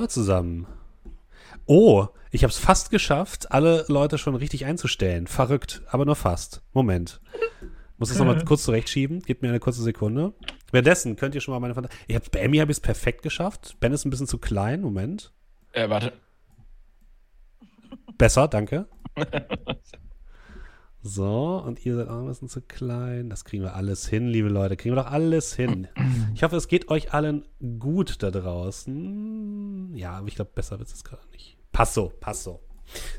Hallo zusammen. Oh, ich habe es fast geschafft, alle Leute schon richtig einzustellen. Verrückt, aber nur fast. Moment. Muss das nochmal kurz zurechtschieben. Gebt mir eine kurze Sekunde. Währenddessen könnt ihr schon mal meine Fantasie. Ich hab, bei Emmy habe ich es perfekt geschafft. Ben ist ein bisschen zu klein. Moment. Äh, warte. Besser, danke. So, und ihr seid auch ein bisschen zu klein. Das kriegen wir alles hin, liebe Leute. Kriegen wir doch alles hin. Ich hoffe, es geht euch allen gut da draußen. Ja, aber ich glaube, besser wird es gerade nicht. Passt so, passt so.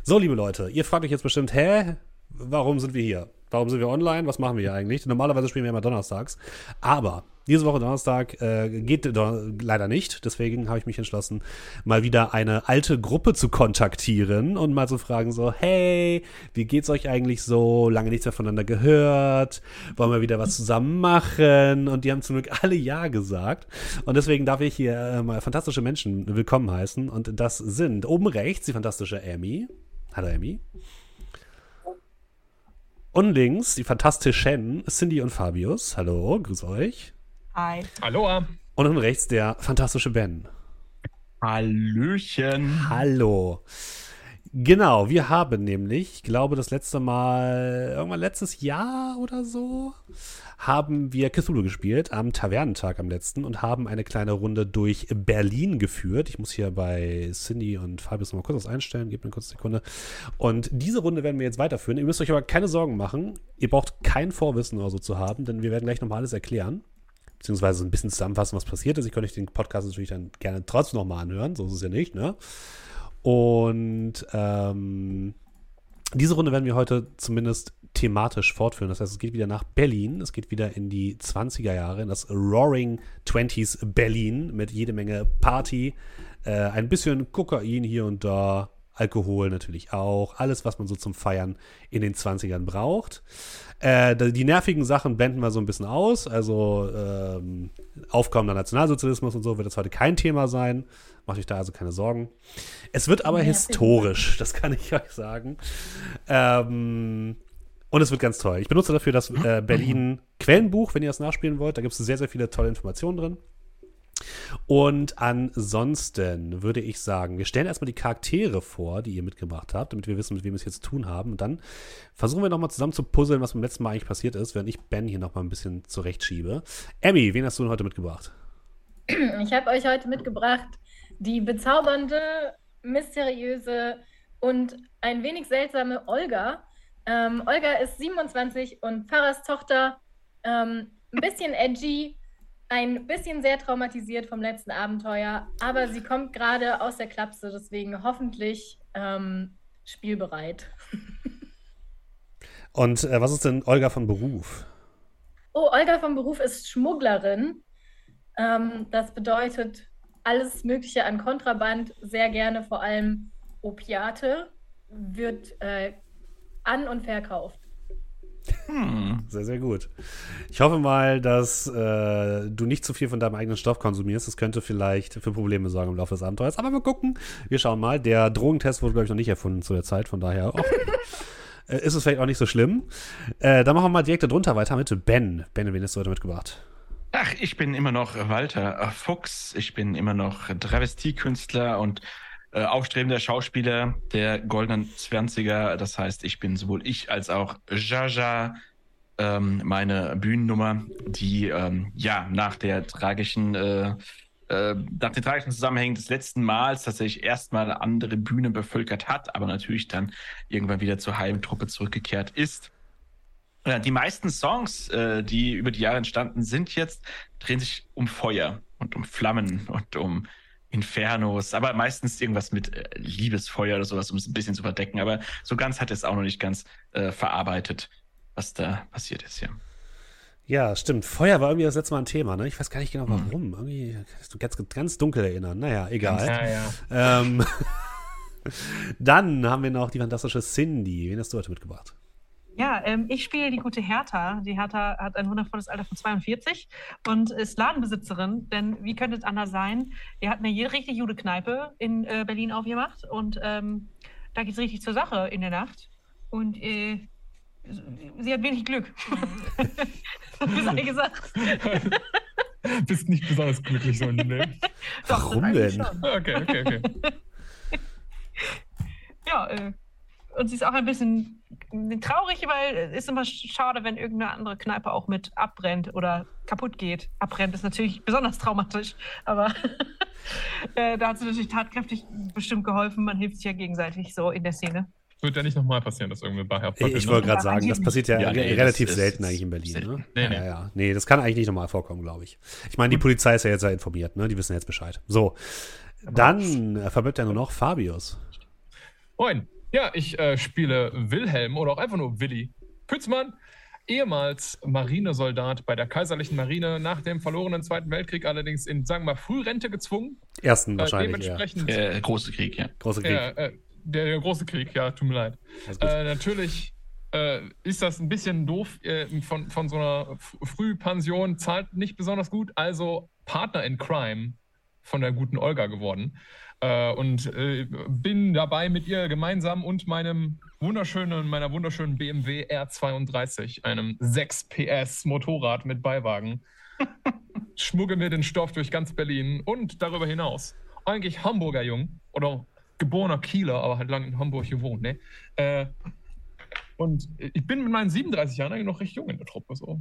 So, liebe Leute, ihr fragt euch jetzt bestimmt, hä? Warum sind wir hier? Warum sind wir online? Was machen wir hier eigentlich? Normalerweise spielen wir immer donnerstags. Aber diese Woche Donnerstag äh, geht leider nicht. Deswegen habe ich mich entschlossen, mal wieder eine alte Gruppe zu kontaktieren und mal zu fragen so, hey, wie geht's euch eigentlich so? Lange nichts mehr voneinander gehört. Wollen wir wieder was zusammen machen? Und die haben zum Glück alle Ja gesagt. Und deswegen darf ich hier äh, mal fantastische Menschen willkommen heißen. Und das sind oben rechts die fantastische Amy. Hallo Amy. Und links die fantastischen Cindy und Fabius. Hallo, grüß euch. Hi. Hallo. Und dann rechts der fantastische Ben. Hallöchen. Hallo. Genau, wir haben nämlich, ich glaube, das letzte Mal, irgendwann letztes Jahr oder so, haben wir Cthulhu gespielt am Tavernentag am letzten und haben eine kleine Runde durch Berlin geführt. Ich muss hier bei Cindy und Fabius mal kurz was einstellen, gebt mir eine kurze Sekunde. Und diese Runde werden wir jetzt weiterführen. Ihr müsst euch aber keine Sorgen machen. Ihr braucht kein Vorwissen oder so zu haben, denn wir werden gleich nochmal alles erklären. Beziehungsweise ein bisschen zusammenfassen, was passiert ist. Ich könnte euch den Podcast natürlich dann gerne trotzdem nochmal anhören, so ist es ja nicht, ne? Und ähm, diese Runde werden wir heute zumindest thematisch fortführen. Das heißt, es geht wieder nach Berlin. Es geht wieder in die 20er Jahre, in das Roaring Twenties Berlin mit jede Menge Party, äh, ein bisschen Kokain hier und da, Alkohol natürlich auch, alles, was man so zum Feiern in den 20ern braucht. Äh, die nervigen Sachen blenden wir so ein bisschen aus. Also ähm, aufkommender Nationalsozialismus und so wird das heute kein Thema sein. Macht euch da also keine Sorgen. Es wird aber historisch, das kann ich euch sagen. Ähm, und es wird ganz toll. Ich benutze dafür das äh, Berlin Quellenbuch, wenn ihr das nachspielen wollt. Da gibt es sehr, sehr viele tolle Informationen drin. Und ansonsten würde ich sagen, wir stellen erstmal die Charaktere vor, die ihr mitgebracht habt, damit wir wissen, mit wem wir es jetzt zu tun haben. Und dann versuchen wir nochmal zusammen zu puzzeln, was beim letzten Mal eigentlich passiert ist, während ich Ben hier nochmal ein bisschen zurechtschiebe. Emmy, wen hast du denn heute mitgebracht? Ich habe euch heute mitgebracht die bezaubernde, mysteriöse und ein wenig seltsame Olga. Ähm, Olga ist 27 und Pfarrers Tochter. Ähm, ein bisschen edgy, ein bisschen sehr traumatisiert vom letzten Abenteuer, aber sie kommt gerade aus der Klapse, deswegen hoffentlich ähm, spielbereit. Und äh, was ist denn Olga von Beruf? Oh, Olga von Beruf ist Schmugglerin. Ähm, das bedeutet alles Mögliche an Kontraband, sehr gerne vor allem Opiate, wird äh, an- und verkauft. Hm. Sehr, sehr gut. Ich hoffe mal, dass äh, du nicht zu viel von deinem eigenen Stoff konsumierst. Das könnte vielleicht für Probleme sorgen im Laufe des Abenteuers. Aber wir gucken. Wir schauen mal. Der Drogentest wurde, glaube ich, noch nicht erfunden zu der Zeit. Von daher auch, äh, ist es vielleicht auch nicht so schlimm. Äh, dann machen wir mal direkt darunter weiter mit Ben. Ben, wen hast du heute mitgebracht? Ach, ich bin immer noch Walter Fuchs. Ich bin immer noch Travestiekünstler und äh, aufstrebender Schauspieler der goldenen Zwanziger. Das heißt, ich bin sowohl ich als auch Jaja, ähm, meine Bühnennummer, die ähm, ja nach der tragischen äh, äh, nach den tragischen Zusammenhängen des letzten Mals tatsächlich erstmal andere Bühnen bevölkert hat, aber natürlich dann irgendwann wieder zur Heimtruppe zurückgekehrt ist. Die meisten Songs, äh, die über die Jahre entstanden sind jetzt, drehen sich um Feuer und um Flammen und um Infernos, aber meistens irgendwas mit äh, Liebesfeuer oder sowas, um es ein bisschen zu verdecken. Aber so ganz hat es auch noch nicht ganz äh, verarbeitet, was da passiert ist, ja. Ja, stimmt. Feuer war irgendwie das letzte Mal ein Thema, ne? Ich weiß gar nicht genau warum. Hm. Irgendwie kannst du ganz, ganz dunkel erinnern. Naja, egal. Ja, ja. Ähm, dann haben wir noch die fantastische Cindy. Wen hast du heute mitgebracht? Ja, ähm, ich spiele die gute Hertha. Die Hertha hat ein wundervolles Alter von 42 und ist Ladenbesitzerin. Denn wie könnte es anders sein? Die hat eine richtig gute Kneipe in äh, Berlin aufgemacht und ähm, da geht es richtig zur Sache in der Nacht. Und äh, sie hat wenig Glück. das sei gesagt. Bist nicht besonders glücklich so in dem Leben. Doch, Warum denn? Okay, okay, okay. Ja, äh, und sie ist auch ein bisschen traurig, weil es ist immer schade, wenn irgendeine andere Kneipe auch mit abbrennt oder kaputt geht. Abbrennt ist natürlich besonders traumatisch, aber äh, da hat sie natürlich tatkräftig bestimmt geholfen. Man hilft sich ja gegenseitig so in der Szene. Wird ja nicht nochmal passieren, dass irgendeine Bar Ich, ich wollte gerade sagen, das passiert ja, Ja, nee, relativ ist- selten eigentlich in Berlin. Ne? Nee, nee. Ja, ja. Nee, das kann eigentlich nicht normal vorkommen, glaube ich. Ich meine, die Polizei ist ja jetzt ja informiert, ne? Die wissen jetzt Bescheid. So, dann verbleibt ja nur noch Fabius. Moin. Ja, ich äh, spiele Wilhelm oder auch einfach nur Willi Pützmann, ehemals Marinesoldat bei der Kaiserlichen Marine, nach dem verlorenen Zweiten Weltkrieg allerdings in, sagen wir mal, Frührente gezwungen. Ersten Äh, wahrscheinlich, ja. dementsprechend Äh, große Krieg, ja. Große Krieg. Ja, äh, der, der große Krieg, ja, tut mir leid. Äh, natürlich äh, ist das ein bisschen doof äh, von, von so einer Frühpension, zahlt nicht besonders gut, also Partner in Crime von der guten Olga geworden. Äh, und äh, bin dabei mit ihr gemeinsam und meinem wunderschönen, meiner wunderschönen BMW R32, einem 6 PS Motorrad mit Beiwagen, schmuggeln wir den Stoff durch ganz Berlin und darüber hinaus. Eigentlich Hamburger Jung oder geborener Kieler, aber halt lange in Hamburg gewohnt, ne? Äh, und ich bin mit meinen 37 Jahren eigentlich noch recht jung in der Truppe. So.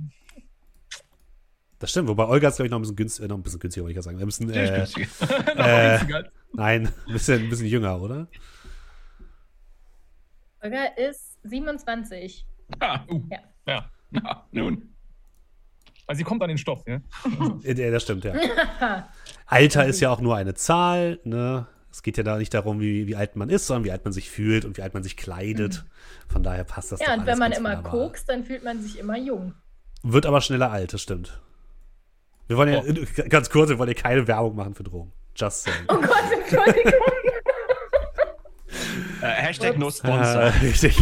Das stimmt, wobei Olga ist, glaube ich, noch ein bisschen günstiger, äh, noch ein bisschen günstiger, wollte ich ja sagen. Ein bisschen, äh, Äh. nein, ein bisschen, ein bisschen jünger, oder? Olga ist 27. Ah, uh, Ja. ja. na, nun. Also sie kommt an den Stoff, ja. Das stimmt, ja. Alter ist ja auch nur eine Zahl, ne? Es geht ja da nicht darum, wie, wie alt man ist, sondern wie alt man sich fühlt und wie alt man sich kleidet. Von daher passt das Ja, doch und wenn man immer wunderbar. kokst, dann fühlt man sich immer jung. Wird aber schneller alt, das stimmt. Wir wollen ja, Oh. ganz kurz, wir wollen ja keine Werbung machen für Drogen. Just saying. Oh Gott, Entschuldigung. Äh, Hashtag no Äh, sponsor. richtig.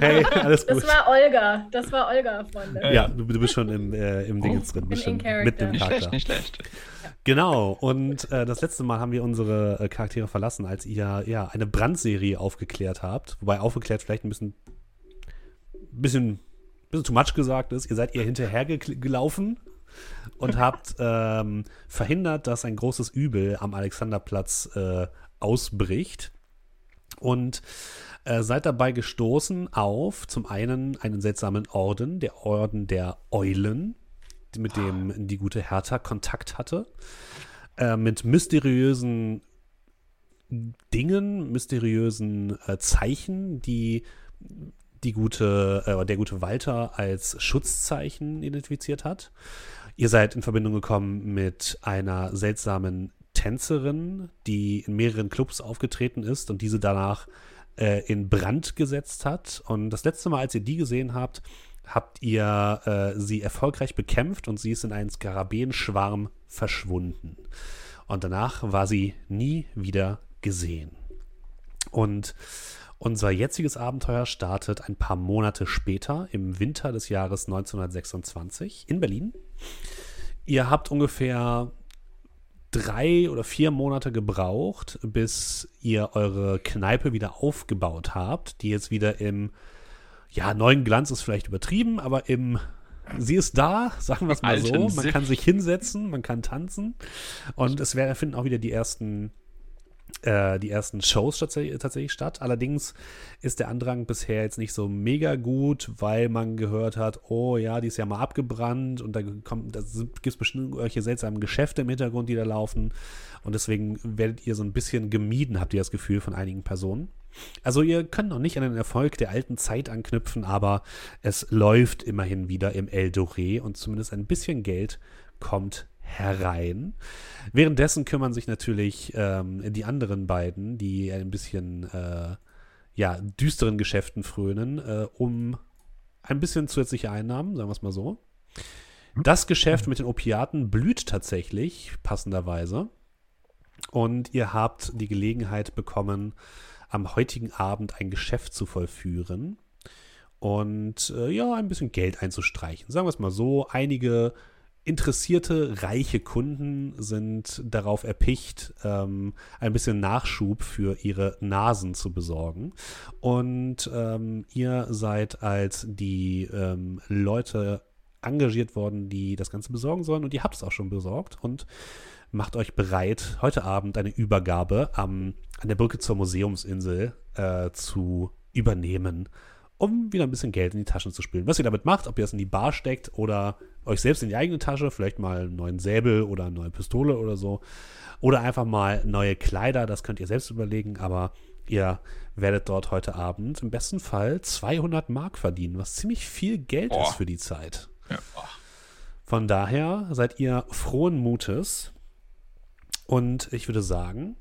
Hey, alles Das gut. war Olga. Das war Olga, Freunde. Ja, du, du bist schon im, äh, im Dingens drin. Bist schon Character. mitten im nicht Charakter. schlecht, nicht schlecht. Genau, und äh, das letzte Mal haben wir unsere äh, Charaktere verlassen, als ihr ja eine Brandserie aufgeklärt habt. Wobei aufgeklärt vielleicht ein bisschen, bisschen, bisschen too much gesagt ist. Ihr seid ihr hinterhergelaufen und habt ähm, verhindert, dass ein großes Übel am Alexanderplatz äh, ausbricht. Und äh, seid dabei gestoßen auf zum einen einen seltsamen Orden, der Orden der Eulen, mit dem die gute Hertha Kontakt hatte, äh, mit mysteriösen Dingen, mysteriösen äh, Zeichen, die die gute, äh, der gute Walter als Schutzzeichen identifiziert hat. Ihr seid in Verbindung gekommen mit einer seltsamen Tänzerin, die in mehreren Clubs aufgetreten ist und diese danach äh, in Brand gesetzt hat. Und das letzte Mal, als ihr die gesehen habt, habt ihr äh, sie erfolgreich bekämpft und sie ist in einen Skarabäenschwarm verschwunden. Und danach war sie nie wieder gesehen. Und unser jetziges Abenteuer startet ein paar Monate später, im Winter des Jahres 1926 in Berlin. Ihr habt ungefähr drei oder vier Monate gebraucht, bis ihr eure Kneipe wieder aufgebaut habt, die jetzt wieder im, ja, neuen Glanz ist vielleicht übertrieben, aber im, sie ist da, sagen wir es mal so. Alten Man Siff. kann sich hinsetzen, man kann tanzen und es werden, finden auch wieder die ersten die ersten Shows tatsächlich, statt. Allerdings ist der Andrang bisher jetzt nicht so mega gut, weil man gehört hat, oh ja, die ist ja mal abgebrannt und da da gibt es bestimmt irgendwelche seltsamen Geschäfte im Hintergrund, die da laufen. Und deswegen werdet ihr so ein bisschen gemieden, habt ihr das Gefühl von einigen Personen. Also ihr könnt noch nicht an den Erfolg der alten Zeit anknüpfen, aber es läuft immerhin wieder im El Doré und zumindest ein bisschen Geld kommt herein. Währenddessen kümmern sich natürlich ähm, die anderen beiden, die ein bisschen äh, ja, düsteren Geschäften frönen, äh, um ein bisschen zusätzliche Einnahmen, sagen wir es mal so. Das Geschäft mit den Opiaten blüht tatsächlich, passenderweise. Und ihr habt die Gelegenheit bekommen, am heutigen Abend ein Geschäft zu vollführen und äh, ja, ein bisschen Geld einzustreichen. Sagen wir es mal so, einige interessierte, reiche Kunden sind darauf erpicht, ähm, ein bisschen Nachschub für ihre Nasen zu besorgen. Und ähm, ihr seid als die ähm, Leute engagiert worden, die das Ganze besorgen sollen. Und ihr habt es auch schon besorgt und macht euch bereit, heute Abend eine Übergabe am, an der Brücke zur Museumsinsel äh, zu übernehmen, um wieder ein bisschen Geld in die Taschen zu spülen. Was ihr damit macht, ob ihr es in die Bar steckt oder euch selbst in die eigene Tasche, vielleicht mal einen neuen Säbel oder eine neue Pistole oder so. Oder einfach mal neue Kleider, das könnt ihr selbst überlegen, aber ihr werdet dort heute Abend im besten Fall 200 Mark verdienen, was ziemlich viel Geld Boah. ist für die Zeit. Ja. Von daher seid ihr frohen Mutes. Und ich würde sagen,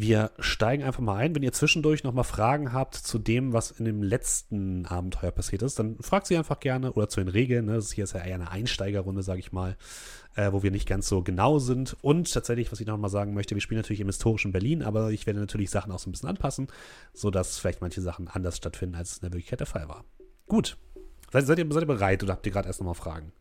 wir steigen einfach mal ein. Wenn ihr zwischendurch nochmal Fragen habt zu dem, was in dem letzten Abenteuer passiert ist, dann fragt sie einfach gerne oder zu den Regeln. Ne? Das hier ist ja eher eine Einsteigerrunde, sage ich mal, äh, wo wir nicht ganz so genau sind. Und tatsächlich, was ich nochmal sagen möchte, wir spielen natürlich im historischen Berlin, aber ich werde natürlich Sachen auch so ein bisschen anpassen, sodass vielleicht manche Sachen anders stattfinden, als es in der Wirklichkeit der Fall war. Gut. Seid, seid, ihr, seid ihr bereit oder habt ihr gerade erst nochmal Fragen?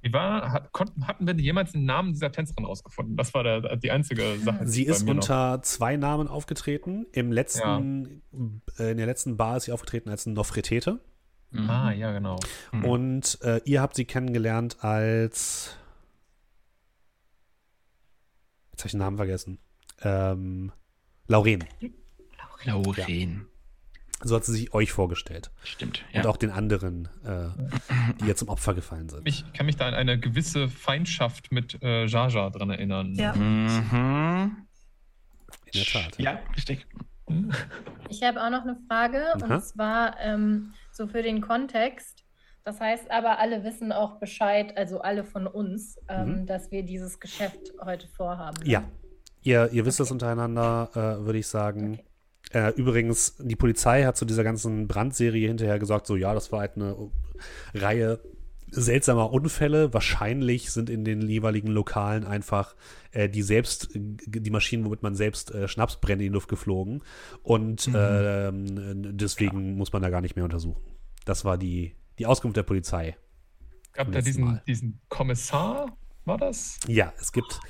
Wie war, hat, konnten, hatten wir jemals den Namen dieser Tänzerin rausgefunden? Das war der, die einzige Sache. Sie bei ist mir noch. unter zwei Namen aufgetreten. Im letzten, äh, in der letzten Bar ist sie aufgetreten als Nofretete. Mhm. Ah, ja, genau. Mhm. Und äh, ihr habt sie kennengelernt als. Jetzt habe ich den Namen vergessen. Ähm, Lauren. Lauren. So hat sie sich euch vorgestellt. Stimmt. Und Ja. auch den anderen, äh, die ihr zum Opfer gefallen sind. Ich kann mich da an eine gewisse Feindschaft mit äh, Jaja dran erinnern. Ja. Mhm. In der Tat. Ja, richtig. Ich habe auch noch eine Frage Aha. und zwar ähm, so für den Kontext. Das heißt aber, alle wissen auch Bescheid, also alle von uns, ähm, Mhm. dass wir dieses Geschäft heute vorhaben. Ja. Ihr, ihr wisst das Okay. untereinander, äh, würde ich sagen. Okay. Äh, übrigens, die Polizei hat zu dieser ganzen Brandserie hinterher gesagt, so ja, das war halt eine Reihe seltsamer Unfälle. Wahrscheinlich sind in den jeweiligen Lokalen einfach äh, die selbst, die Maschinen, womit man selbst äh, Schnaps brennt, in die Luft geflogen. Und Mhm. ähm, deswegen muss man da gar nicht mehr untersuchen. Das war die, die Auskunft der Polizei. Gab da diesen, Mal. diesen Kommissar, war das? Ja, es gibt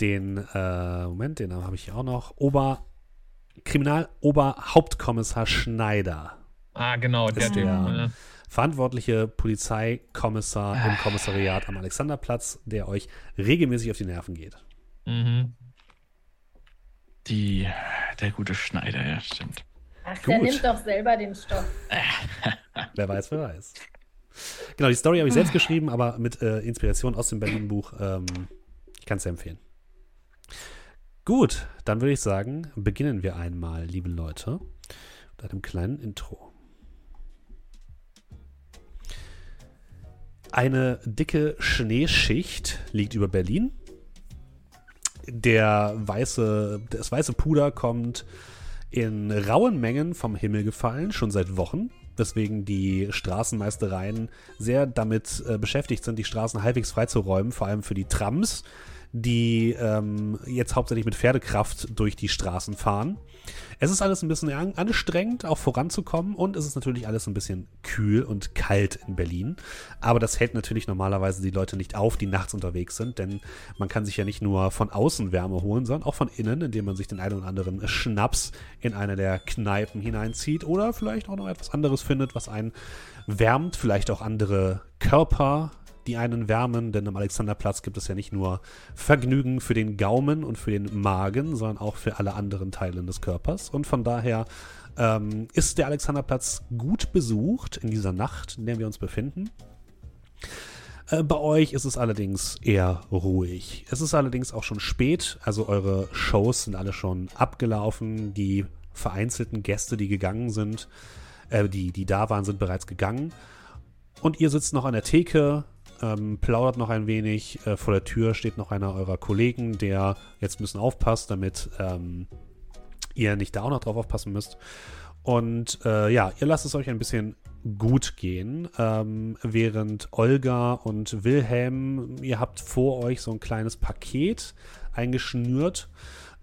den, äh, Moment, den Namen habe ich hier auch noch, Ober, Kriminaloberhauptkommissar Schneider. Ah, genau, der Ist Typ. der- äh, Verantwortliche Polizeikommissar im Kommissariat am Alexanderplatz, der euch regelmäßig auf die Nerven geht. Mhm. Die, der gute Schneider, ja, stimmt. Ach, der Gut. nimmt doch selber den Stoff. Wer weiß, wer weiß. Genau, die Story habe ich selbst geschrieben, aber mit äh, Inspiration aus dem Berlin-Buch. Ähm, ich kann es sehr empfehlen. Gut, dann würde ich sagen, beginnen wir einmal, liebe Leute, mit einem kleinen Intro. Eine dicke Schneeschicht liegt über Berlin. Der weiße, das weiße Puder kommt in rauen Mengen vom Himmel gefallen, schon seit Wochen, weswegen die Straßenmeistereien sehr damit äh, beschäftigt sind, die Straßen halbwegs freizuräumen, vor allem für die Trams, die ähm, jetzt hauptsächlich mit Pferdekraft durch die Straßen fahren. Es ist alles ein bisschen an- anstrengend, auch voranzukommen und es ist natürlich alles ein bisschen kühl und kalt in Berlin. Aber das hält natürlich normalerweise die Leute nicht auf, die nachts unterwegs sind, denn man kann sich ja nicht nur von außen Wärme holen, sondern auch von innen, indem man sich den einen oder anderen Schnaps in eine der Kneipen hineinzieht oder vielleicht auch noch etwas anderes findet, was einen wärmt, vielleicht auch andere Körper, die einen wärmen, denn am Alexanderplatz gibt es ja nicht nur Vergnügen für den Gaumen und für den Magen, sondern auch für alle anderen Teile des Körpers. Und von daher ähm, ist der Alexanderplatz gut besucht in dieser Nacht, in der wir uns befinden. Äh, Bei euch ist es allerdings eher ruhig. Es ist allerdings auch schon spät, also eure Shows sind alle schon abgelaufen. Die vereinzelten Gäste, die gegangen sind, äh, die, die da waren, sind bereits gegangen. Und ihr sitzt noch an der Theke, ähm, plaudert noch ein wenig. Äh, vor der Tür steht noch einer eurer Kollegen, der jetzt ein bisschen aufpasst, damit ähm, ihr nicht da auch noch drauf aufpassen müsst. Und äh, ja, ihr lasst es euch ein bisschen gut gehen, ähm, während Olga und Wilhelm, ihr habt vor euch so ein kleines Paket eingeschnürt,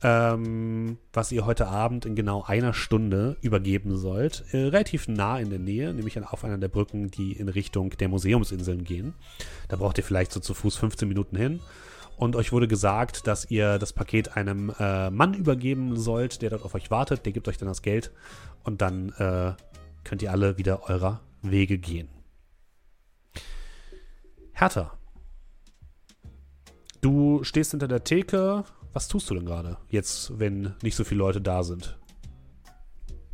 ähm, was ihr heute Abend in genau einer Stunde übergeben sollt. Äh, relativ nah in der Nähe, nämlich auf einer der Brücken, die in Richtung der Museumsinseln gehen. Da braucht ihr vielleicht so zu Fuß 15 Minuten hin. Und euch wurde gesagt, dass ihr das Paket einem äh, Mann übergeben sollt, der dort auf euch wartet. Der gibt euch dann das Geld und dann äh, könnt ihr alle wieder eurer Wege gehen. Hertha. Du stehst hinter der Theke. Was tust du denn gerade? Jetzt, wenn nicht so viele Leute da sind.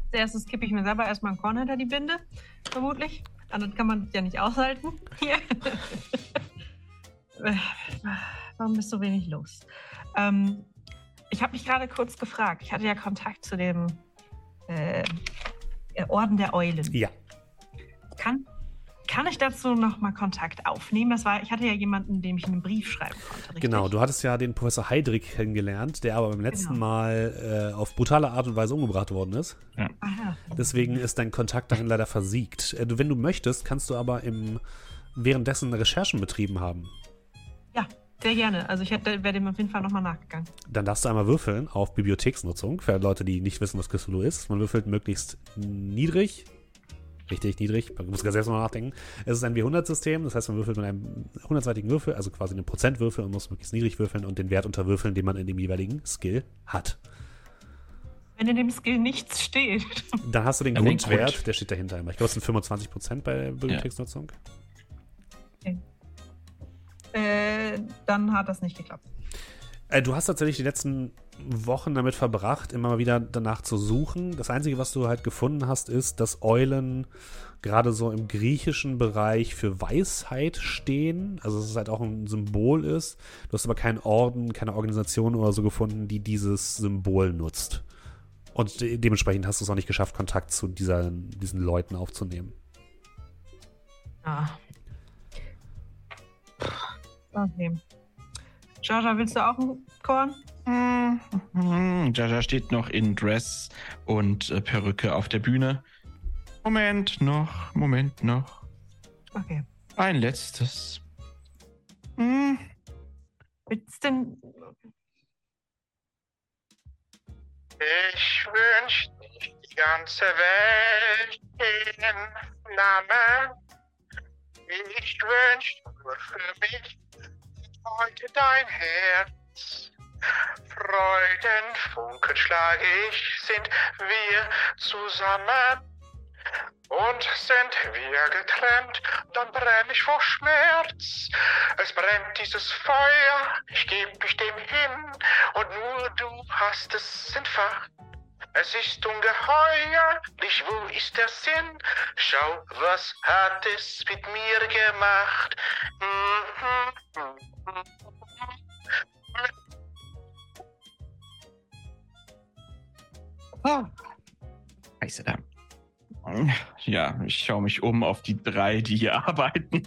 Als erstes kippe ich mir selber erstmal ein Korn hinter die Binde, vermutlich. Anders kann man ja nicht aushalten. Warum bist so wenig los? Ähm, ich habe mich gerade kurz gefragt. Ich hatte ja Kontakt zu dem äh, Orden der Eulen. Ja. Kann, kann ich dazu nochmal Kontakt aufnehmen? Das war, ich hatte ja jemanden, dem ich einen Brief schreiben konnte. Richtig? Genau, du hattest ja den Professor Heidrich kennengelernt, der aber beim letzten Genau. Mal äh, auf brutale Art und Weise umgebracht worden ist. Ja. Deswegen ist dein Kontakt darin leider versiegt. Äh, du, wenn du möchtest, kannst du aber im, währenddessen Recherchen betrieben haben. ja, sehr gerne. Also ich hätte, wäre dem auf jeden Fall nochmal nachgegangen. Dann darfst du einmal würfeln auf Bibliotheksnutzung, für Leute, die nicht wissen, was Cthulhu ist. Man würfelt möglichst niedrig. Richtig niedrig, man muss ganz selbst mal nachdenken. Es ist ein W100-System, das heißt, man würfelt mit einem 100-seitigen Würfel, also quasi einen Prozentwürfel und muss möglichst niedrig würfeln und den Wert unterwürfeln, den man in dem jeweiligen Skill hat. Wenn in dem Skill nichts steht. Dann hast du den Ja, Grundwert, Grund. der steht dahinter immer. Ich glaube, es sind 25% bei Bibliotheksnutzung. Äh, dann hat das nicht geklappt. Äh, du hast tatsächlich die letzten Wochen damit verbracht, immer mal wieder danach zu suchen. Das Einzige, was du halt gefunden hast, ist, dass Eulen gerade so im griechischen Bereich für Weisheit stehen. Also dass es halt auch ein Symbol ist. Du hast aber keinen Orden, keine Organisation oder so gefunden, die dieses Symbol nutzt. Und de dementsprechend hast du es auch nicht geschafft, Kontakt zu dieser, diesen Leuten aufzunehmen. Ah. Okay. Jaja, willst du auch ein Korn? Mhm. Jaja steht noch in Dress und äh, Perücke auf der Bühne. Moment noch, Moment noch. Okay. Ein letztes. Hm, Willst denn. Ich wünsch nicht die ganze Welt den Namen. Ich wünsch nur für mich heute dein Herz. Freudenfunken schlage ich, sind wir zusammen. Und sind wir getrennt, dann brenn ich vor Schmerz. Es brennt dieses Feuer, ich geb mich dem hin, und nur du hast es entfacht. Es ist ungeheuerlich, wo ist der Sinn? Schau, was hat es mit mir gemacht? Mhm. Ah. Scheiße da. Ja, ich schaue mich um auf die drei, die hier arbeiten.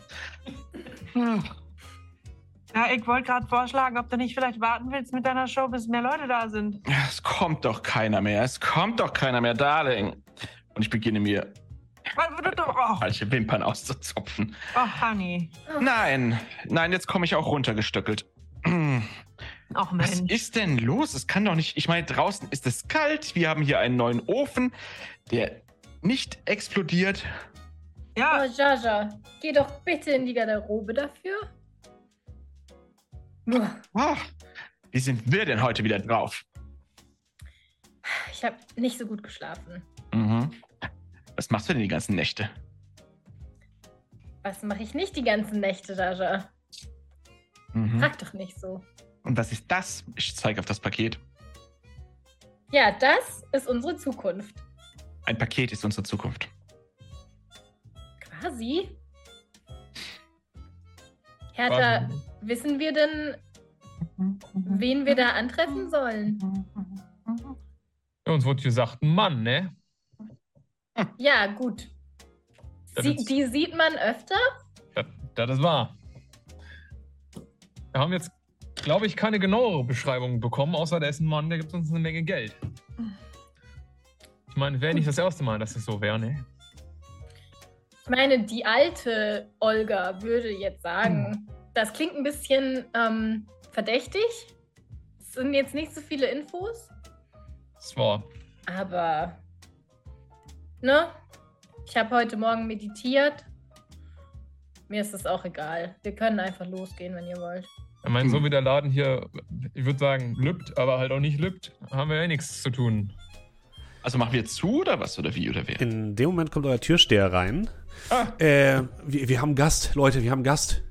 Ja, ich wollte gerade vorschlagen, ob du nicht vielleicht warten willst mit deiner Show, bis mehr Leute da sind. Es kommt doch keiner mehr. Es kommt doch keiner mehr, Darling. Und ich beginne mir Oh, falsche Wimpern auszuzupfen. oh Honey. Nein, nein, jetzt komme ich auch runtergestöckelt. Ach Was ist denn los? Es kann doch nicht. Ich meine, draußen ist es kalt. Wir haben hier einen neuen Ofen, der nicht explodiert. Ja, Oh, Jaja, geh doch bitte in die Garderobe dafür. Ah, wie sind wir denn heute wieder drauf? Ich habe nicht so gut geschlafen. Mhm. Was machst du denn die ganzen Nächte? Was mache ich nicht die ganzen Nächte, Jaja? Mhm. Frag doch nicht so. Und was ist das? Ich zeige auf das Paket. Ja, das ist unsere Zukunft. Ein Paket ist unsere Zukunft. Quasi. Hertha, Quasi. wissen wir denn, wen wir da antreffen sollen? Ja, uns wurde gesagt, ein Mann, ne? Ja, gut. Sie, die sieht man öfter? Das, das ist wahr. Wir haben jetzt, glaube ich, keine genauere Beschreibung bekommen, außer der ist ein Mann, der gibt uns eine Menge Geld. Ich meine, wäre nicht das erste Mal, dass es so wäre, ne? Ich meine, die alte Olga würde jetzt sagen, das klingt ein bisschen ähm, verdächtig. Es sind jetzt nicht so viele Infos, Das war. aber ne? Ich habe heute Morgen meditiert. Mir ist es auch egal. Wir können einfach losgehen, wenn ihr wollt. Ich meine, so Hm. wie der Laden hier, ich würde sagen, lübt, aber halt auch nicht lübt, haben wir ja nichts zu tun. Also machen wir jetzt zu oder was? Oder wie? Oder wer? In dem Moment kommt euer Türsteher rein. Ah. Äh, wir, wir haben Gast, Leute, wir haben Gast.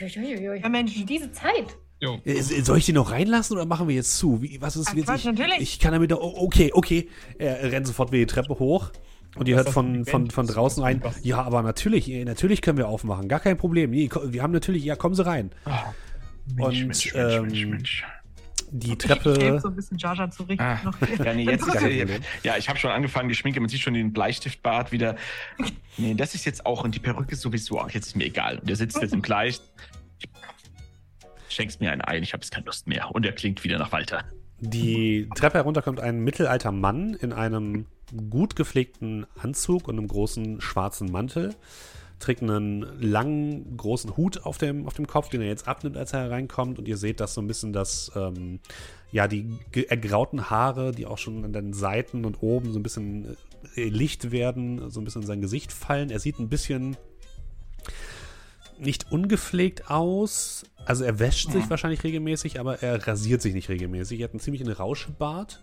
Uiuiuiui. Ja, Mensch. Diese Zeit. Jo. Äh, Soll ich den noch reinlassen oder machen wir jetzt zu? Wie, was ist Ach, jetzt? Quatsch, Ich, natürlich. ich kann damit. Oh, okay, okay. Er rennt sofort wieder die Treppe hoch. Und ihr Das hört ist von, von, von draußen ein, ja, aber natürlich, äh, natürlich können wir aufmachen, gar kein Problem. Wir haben natürlich, ja, kommen Sie rein. Ah, Und, Mensch, ähm, Mensch, Mensch. Die Ich helfe Treppe, so ein bisschen Jaja zu richten. Ah, noch. ja, nee, jetzt ist, Gar kein Problem. ja, ich habe schon angefangen, die Schminke, man sieht schon den Bleistiftbart wieder. Nee, das ist jetzt auch und die Perücke sowieso. Ach, jetzt ist mir egal. Und der sitzt jetzt im Kleid. Schenkst mir einen ein, ich habe jetzt keine Lust mehr. Und er klingt wieder nach Walter. die Treppe herunter kommt ein mittelalter Mann in einem gut gepflegten Anzug und einem großen schwarzen Mantel. Trägt einen langen, großen Hut auf dem, auf dem Kopf, den er jetzt abnimmt, als er hereinkommt. Und ihr seht, dass so ein bisschen das, ähm, ja, die ergrauten Haare, die auch schon an den Seiten und oben so ein bisschen äh, Licht werden, so ein bisschen in sein Gesicht fallen. Er sieht ein bisschen nicht ungepflegt aus. Also er wäscht sich wahrscheinlich regelmäßig, aber er rasiert sich nicht regelmäßig. Er hat einen ziemlichen Rauschebart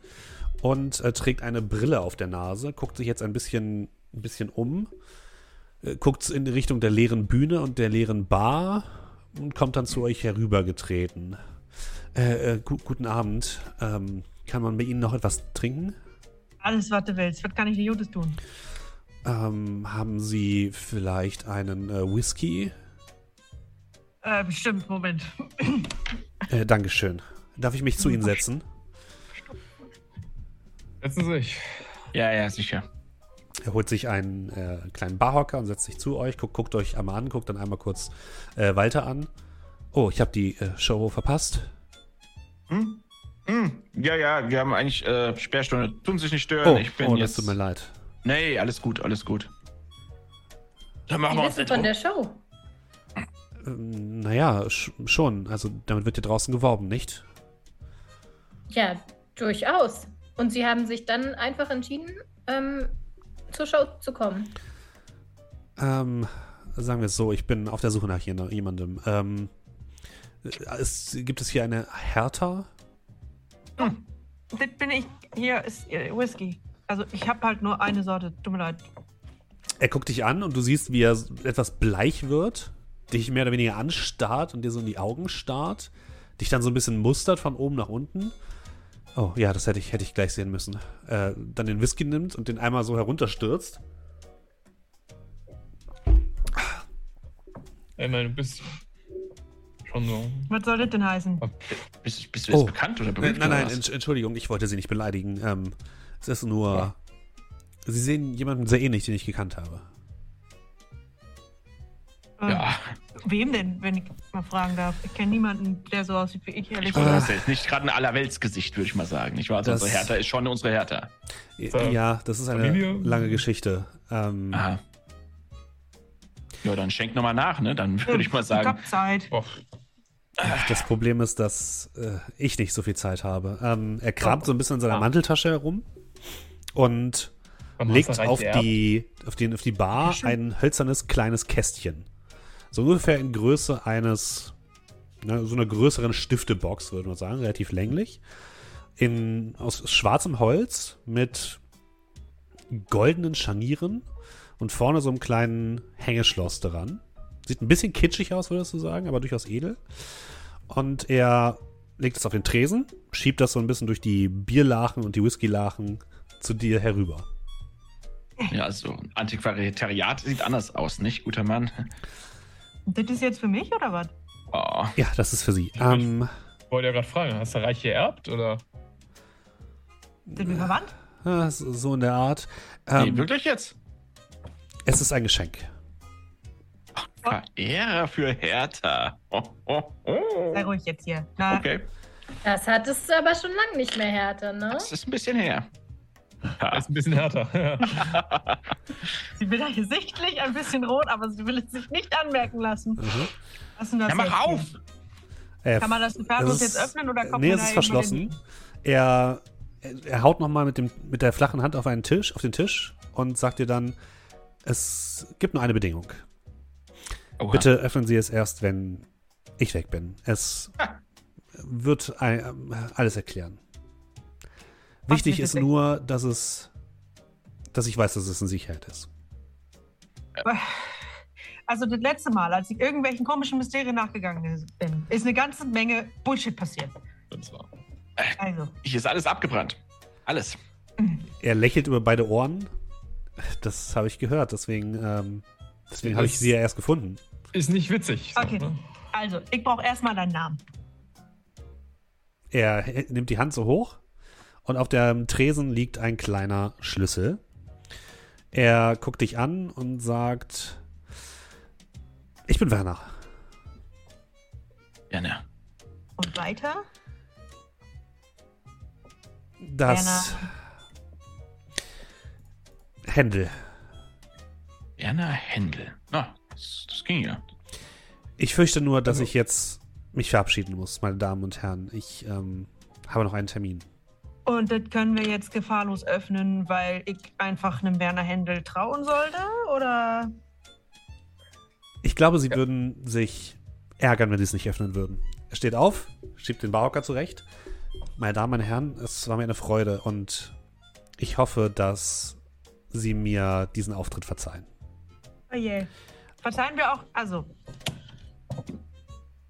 und äh, trägt eine Brille auf der Nase, guckt sich jetzt ein bisschen, ein bisschen um, äh, guckt in Richtung der leeren Bühne und der leeren Bar und kommt dann zu euch herübergetreten. Äh, äh, gu guten Abend. Ähm, kann man bei Ihnen noch etwas trinken? Alles, was du willst. Was kann ich dir Gutes tun? Ähm, haben Sie vielleicht einen äh, Whisky? Äh, bestimmt, Moment. Dankeschön. Darf ich mich zu Ihnen setzen? Setzen Sie sich. Ja, ja, sicher. Er holt sich einen äh, kleinen Barhocker und setzt sich zu euch, guckt, guckt euch einmal an, guckt dann einmal kurz äh, Walter an. Oh, ich habe die äh, Show verpasst. Hm? Hm. Ja, ja, wir haben eigentlich äh, Sperrstunde. Tun sich nicht stören. Oh, ich bin oh das jetzt. tut mir leid. Nee, alles gut, alles gut. Dann machen Die wir uns von der Show. Ähm, naja, sch schon. Also damit wird hier draußen geworben, nicht? Ja, durchaus. Und sie haben sich dann einfach entschieden, ähm, zur Show zu kommen. Ähm, sagen wir es so, ich bin auf der Suche nach jemandem. Ähm, äh, es, gibt es hier eine Hertha? Das bin ich. Hier ist äh, Whisky. Also, ich habe halt nur eine Sorte. Tut mir leid. Er guckt dich an und du siehst, wie er etwas bleich wird, dich mehr oder weniger anstarrt und dir so in die Augen starrt, dich dann so ein bisschen mustert von oben nach unten. Oh, ja, das hätte ich, hätte ich gleich sehen müssen. Äh, dann den Whisky nimmt und den einmal so herunterstürzt. Ich meine, du bist schon so. Was soll das denn heißen? Bist, bist du jetzt Oh. bekannt oder Äh, berühmt? nein, oder nein, was? Entsch- Entschuldigung, ich wollte Sie nicht beleidigen. Ähm, es ist nur. Ja. Sie sehen jemanden sehr ähnlich, den ich gekannt habe. Äh, Ja, Wem denn, wenn ich mal fragen darf? Ich kenne niemanden, der so aussieht wie ich, ehrlich ich Äh, gesagt. das jetzt nicht gerade ein Allerweltsgesicht, würde ich mal sagen. Ich war also Das- unsere Hertha ist schon unsere Hertha. So. Ja, das ist eine Familie? lange Geschichte. Ähm, Aha. Ja, dann schenk nochmal nach, ne? Dann würde ich mal Ich sagen. hab Zeit. Boah, Das Problem ist, dass äh, ich nicht so viel Zeit habe. Ähm, er kramt so ein bisschen in seiner Ah. Manteltasche herum und legt auf die, auf, den, auf die Bar ein hölzernes kleines Kästchen. So ungefähr in Größe eines, ne, so einer größeren Stiftebox, würde man sagen, relativ länglich. In, aus schwarzem Holz mit goldenen Scharnieren und vorne so einem kleinen Hängeschloss dran. Sieht ein bisschen kitschig aus, würdest du sagen, aber durchaus edel. Und er legt es auf den Tresen, schiebt das so ein bisschen durch die Bierlachen und die Whiskylachen zu dir herüber. Ja, also Antiquariat sieht anders aus, nicht, guter Mann? Das ist jetzt für mich oder was? Oh. Ja, das ist für sie. Ähm, Wollte ja gerade fragen, hast du Reich geerbt oder? Sind wir verwandt? ja, so in der Art. Nee, Ähm, wirklich jetzt? es ist ein Geschenk. Verehrer für Hertha. Oh, oh, oh. Sei ruhig jetzt hier. Na, Okay, Das hattest du aber schon lange nicht mehr, Härte, ne? das ist ein bisschen her. Das ist ein bisschen härter. sie will ja sichtlich ein bisschen rot, aber sie will es sich nicht anmerken lassen. Mhm. Ja, mach jetzt auf! Er, Kann man das ist- jetzt öffnen oder kommt nee, es ist verschlossen. Er, er, haut nochmal mit, dem- mit der flachen Hand auf einen Tisch, auf den Tisch und sagt dir dann, es gibt nur eine Bedingung. Oha. Bitte öffnen Sie es erst, wenn ich weg bin. Es wird ein, alles erklären. Wichtig ist nur, dass es, dass ich weiß, dass es in Sicherheit ist. Also das letzte Mal, als ich irgendwelchen komischen Mysterien nachgegangen bin, ist eine ganze Menge Bullshit passiert. Das war. Also, Hier ist alles abgebrannt. Alles. Er lächelt über beide Ohren. Das habe ich gehört, deswegen, ähm, deswegen habe ich sie ja erst gefunden. Ist nicht witzig. So, Okay. ne? also ich brauche erstmal deinen Namen. Er nimmt die Hand so hoch und auf dem Tresen liegt ein kleiner Schlüssel. Er guckt dich an und sagt: Ich bin Werner. Gerne. Und weiter? Das. Händel. Werner Händel. Na, das, das ging ja. Ich fürchte nur, dass Also- ich jetzt mich verabschieden muss, meine Damen und Herren. Ich ähm, habe noch einen Termin. Und das können wir jetzt gefahrlos öffnen, weil ich einfach einem Werner Händel trauen sollte? Oder? Ich glaube, sie würden sich ärgern, wenn sie es nicht öffnen würden. Er steht auf, schiebt den Barhocker zurecht. Meine Damen und Herren, es war mir eine Freude und ich hoffe, dass Sie mir diesen Auftritt verzeihen. Oh je. Verzeihen wir auch, also,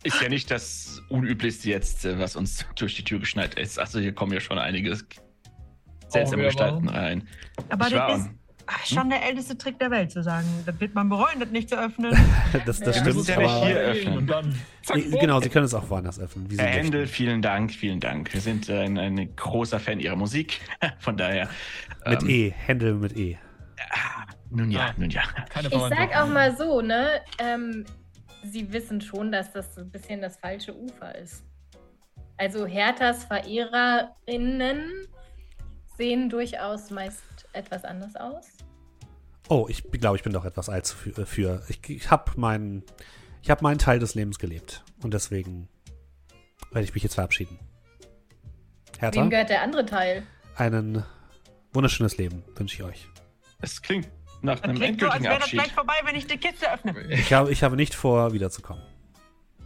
Ist ja nicht das Unüblichste jetzt, äh, was uns durch die Tür geschneit ist. Also hier kommen ja schon einige seltsame wieder Gestalten wahr. rein. aber Ich war- das ist ach, schon der älteste Trick der Welt zu sagen. Das wird man bereuen, das nicht zu öffnen. Das, das Ja. Wir stimmt, müssen ja nicht hier öffnen. Und dann. Zack, Nee, genau, Sie können es auch woanders öffnen. Wie Sie Herr Händel, möchten. vielen Dank, vielen Dank. Wir sind äh, ein, ein großer Fan Ihrer Musik. Von daher. Mit ähm, E, Händel mit E. Nun ja, Ah. nun ja. Keine Ich sag auch mal so, ne? Ähm, Sie wissen schon, dass das so ein bisschen das falsche Ufer ist. Also Herthas Verehrerinnen sehen durchaus meist etwas anders aus. Oh, ich glaube, ich bin doch etwas alt für. äh, für. Ich, ich habe meinen, ich hab meinen Teil des Lebens gelebt. Und deswegen werde ich mich jetzt verabschieden. Hertha, Wem gehört der andere Teil? ein wunderschönes Leben wünsche ich euch. Es klingt nach Das einem klingt so, als endgültigen wäre das Abschied. gleich vorbei, wenn ich die Kiste öffne. Ich habe, ich habe nicht vor, wiederzukommen.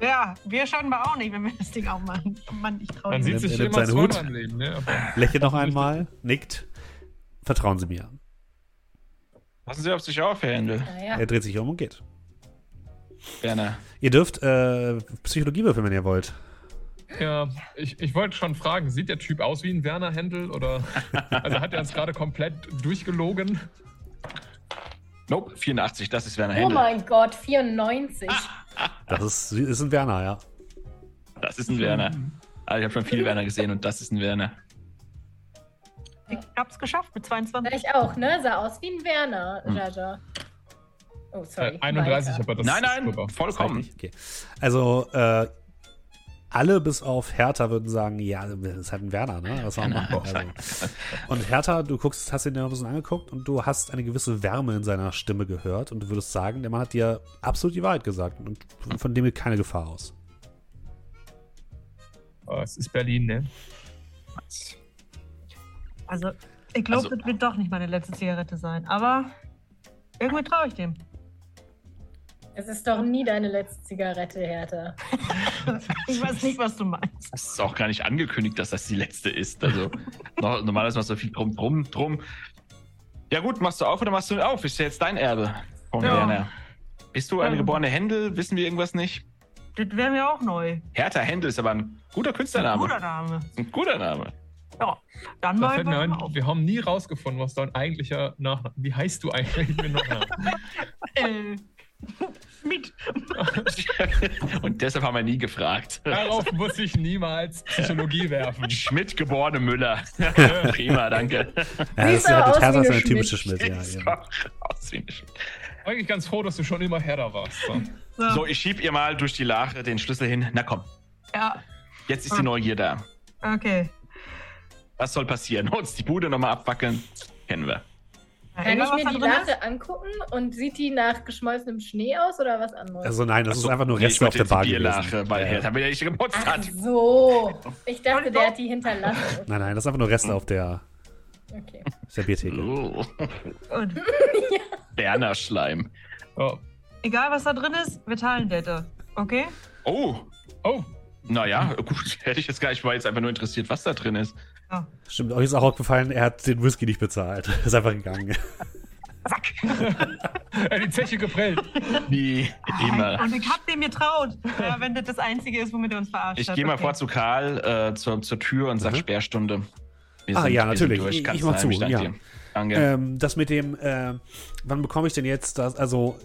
Ja, wir scheinbar auch nicht, wenn wir das Ding aufmachen. Oh Mann, ich traue Man sieht Er sich nimmt immer seinen Hut. im Leben, ne? Lächelt noch einmal, nickt. Vertrauen Sie mir. Passen Sie auf sich auf, Herr Händel. Naja, Er dreht sich um und geht. Werner. Ihr dürft äh, Psychologie würfeln, wenn ihr wollt. Ja, ich, ich wollte schon fragen, sieht der Typ aus wie ein Werner Händel oder also hat er uns gerade komplett durchgelogen? Nope, 84, das ist Werner oh Händel. mein Gott, 94. Das ist, ist ein Werner, ja. Das ist ein Werner. Also ich habe schon viele Werner gesehen und das ist ein Werner. Ich hab's geschafft mit Ja, 22. ich auch, ne? Sah aus wie ein Werner, Hm. Jaja. Oh, sorry. Äh, 31, weiter. aber das nein, ist nein, vollkommen. Okay. Also, äh, alle bis auf Hertha würden sagen, ja, das ist halt ein Werner, ne? Was Werner. machen? Also. Und Hertha, du guckst, hast ihn ja ein bisschen angeguckt und du hast eine gewisse Wärme in seiner Stimme gehört und du würdest sagen, der Mann hat dir absolut die Wahrheit gesagt und von dem geht keine Gefahr aus. Aber es ist Berlin, ne? Also, ich glaube, Also- das wird doch nicht meine letzte Zigarette sein. Aber irgendwie traue ich dem. Es ist doch nie deine letzte Zigarette, Hertha. Ich weiß nicht, was du meinst. Das ist auch gar nicht angekündigt, dass das die letzte ist. Also no- normalerweise machst du viel drum, drum, drum. Ja gut, machst du auf oder machst du auf? Ist ja jetzt dein Erbe von Ja. Werner. Bist du eine Ähm. geborene Händel? Wissen wir irgendwas nicht? Das wäre mir auch neu. Hertha Händel ist aber ein guter Künstlername. Guter Name. Ein guter Name. Ja, dann Da mal ein, auf. wir haben nie rausgefunden, was dein eigentlicher Nachname Wie heißt du eigentlich mit Nachnamen? Äh, mit. Und deshalb haben wir nie gefragt. Darauf muss ich niemals Psychologie werfen. Schmidt geborene Müller. Prima, danke. Ja, das, aber aus Hertha wie ist eine typische Schmidt. Schmidt, ja. Ist ja. doch aus wie eine Schmidt. Eigentlich ganz froh, dass du schon immer Herder warst. So. So, So, ich schieb ihr mal durch die Lache den Schlüssel hin. Na komm, ja, jetzt ist die Neugier da. okay. Was soll passieren? Uns die Bude nochmal abwackeln? Kennen wir. Kann ich mir die? Lache angucken und sieht die nach geschmolzenem Schnee aus oder was anderes? Also nein, das Ach ist so, einfach nur Reste auf der Bar gewesen. Bierlache, weil Ja. Hertha wieder nicht geputzt Ach hat. so. Ich dachte, der hat die hinterlassen. Nein, nein, das ist einfach nur Reste auf der, Okay. auf der Biertheke. Oh. Und Berner Schleim. Oh. egal, was da drin ist, wir teilen das. Okay? Oh, oh, naja, gut. Hätte ich jetzt gar nicht, war jetzt einfach nur interessiert, was da drin ist. Ja. Stimmt, euch ist auch aufgefallen, er hat den Whisky nicht bezahlt. Ist einfach gegangen. Zack. Ja, die Zeche geprellt. Wie immer. Und ich hab dem getraut. Ja, wenn das das Einzige ist, womit er uns verarscht Ich hat. gehe mal Okay. vor zu Karl äh, zur, zur Tür und sag Mhm. Sperrstunde. Wir Ah, ja, sind natürlich. durch. Ich- ich mach zu, ja. Danke. Ähm, das mit dem, äh, wann bekomme ich denn jetzt das? Also,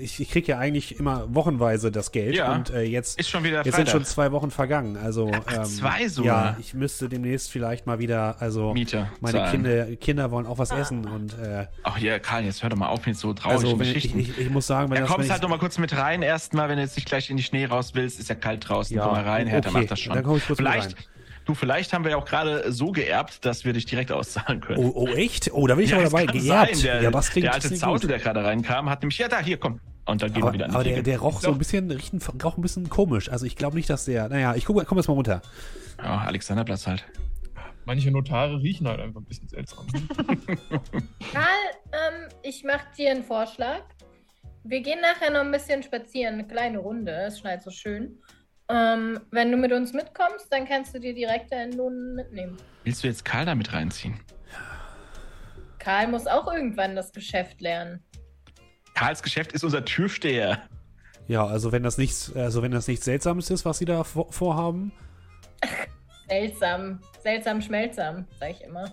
ich, ich kriege ja eigentlich immer wochenweise das Geld Ja. und äh, jetzt, ist schon wieder jetzt sind schon zwei Wochen vergangen. Also, ähm, zwei sogar. Ja, ich müsste demnächst vielleicht mal wieder, also Miete meine zahlen. Kinder, Kinder wollen auch was essen und äh, Ach ja, Karl, jetzt hör doch mal auf mit so traurigen also wenn ich, Geschichten. ich, ich muss sagen, wenn ja, das wenn kommst ich, halt noch mal kurz mit rein erstmal, wenn du jetzt nicht gleich in die Schnee raus willst, ist ja kalt draußen, Ja, komm mal rein, Hertha okay, macht das schon. dann komm ich kurz vielleicht, rein. Du, vielleicht haben wir ja auch gerade so geerbt, dass wir dich direkt auszahlen können. oh, oh echt? Oh, da bin ich ja, aber das dabei. Geerbt. sein. Der, ja, das klingt der alte Zausel, der gerade reinkam, hat nämlich, ja da, hier, komm. Und dann gehen Aber, wir wieder an aber die der, der roch so ein bisschen, riecht ein, roch ein bisschen komisch. Also ich glaube nicht, dass der. Naja, ich gucke komm jetzt mal runter. Ja, Alexanderplatz halt. Manche Notare riechen halt einfach ein bisschen seltsam. Karl, ähm, ich mache dir einen Vorschlag. Wir gehen nachher noch ein bisschen spazieren, eine kleine Runde. Es schneit so schön. Ähm, wenn du mit uns mitkommst, dann kannst du dir direkt deinen Lohn mitnehmen. Willst du jetzt Karl da mit reinziehen? Karl muss auch irgendwann das Geschäft lernen. Karls Geschäft ist unser Türsteher. Ja, also wenn das nichts, also wenn das nichts Seltsames ist, was sie da vor, vorhaben. Seltsam, seltsam, schmelzam, sag ich immer.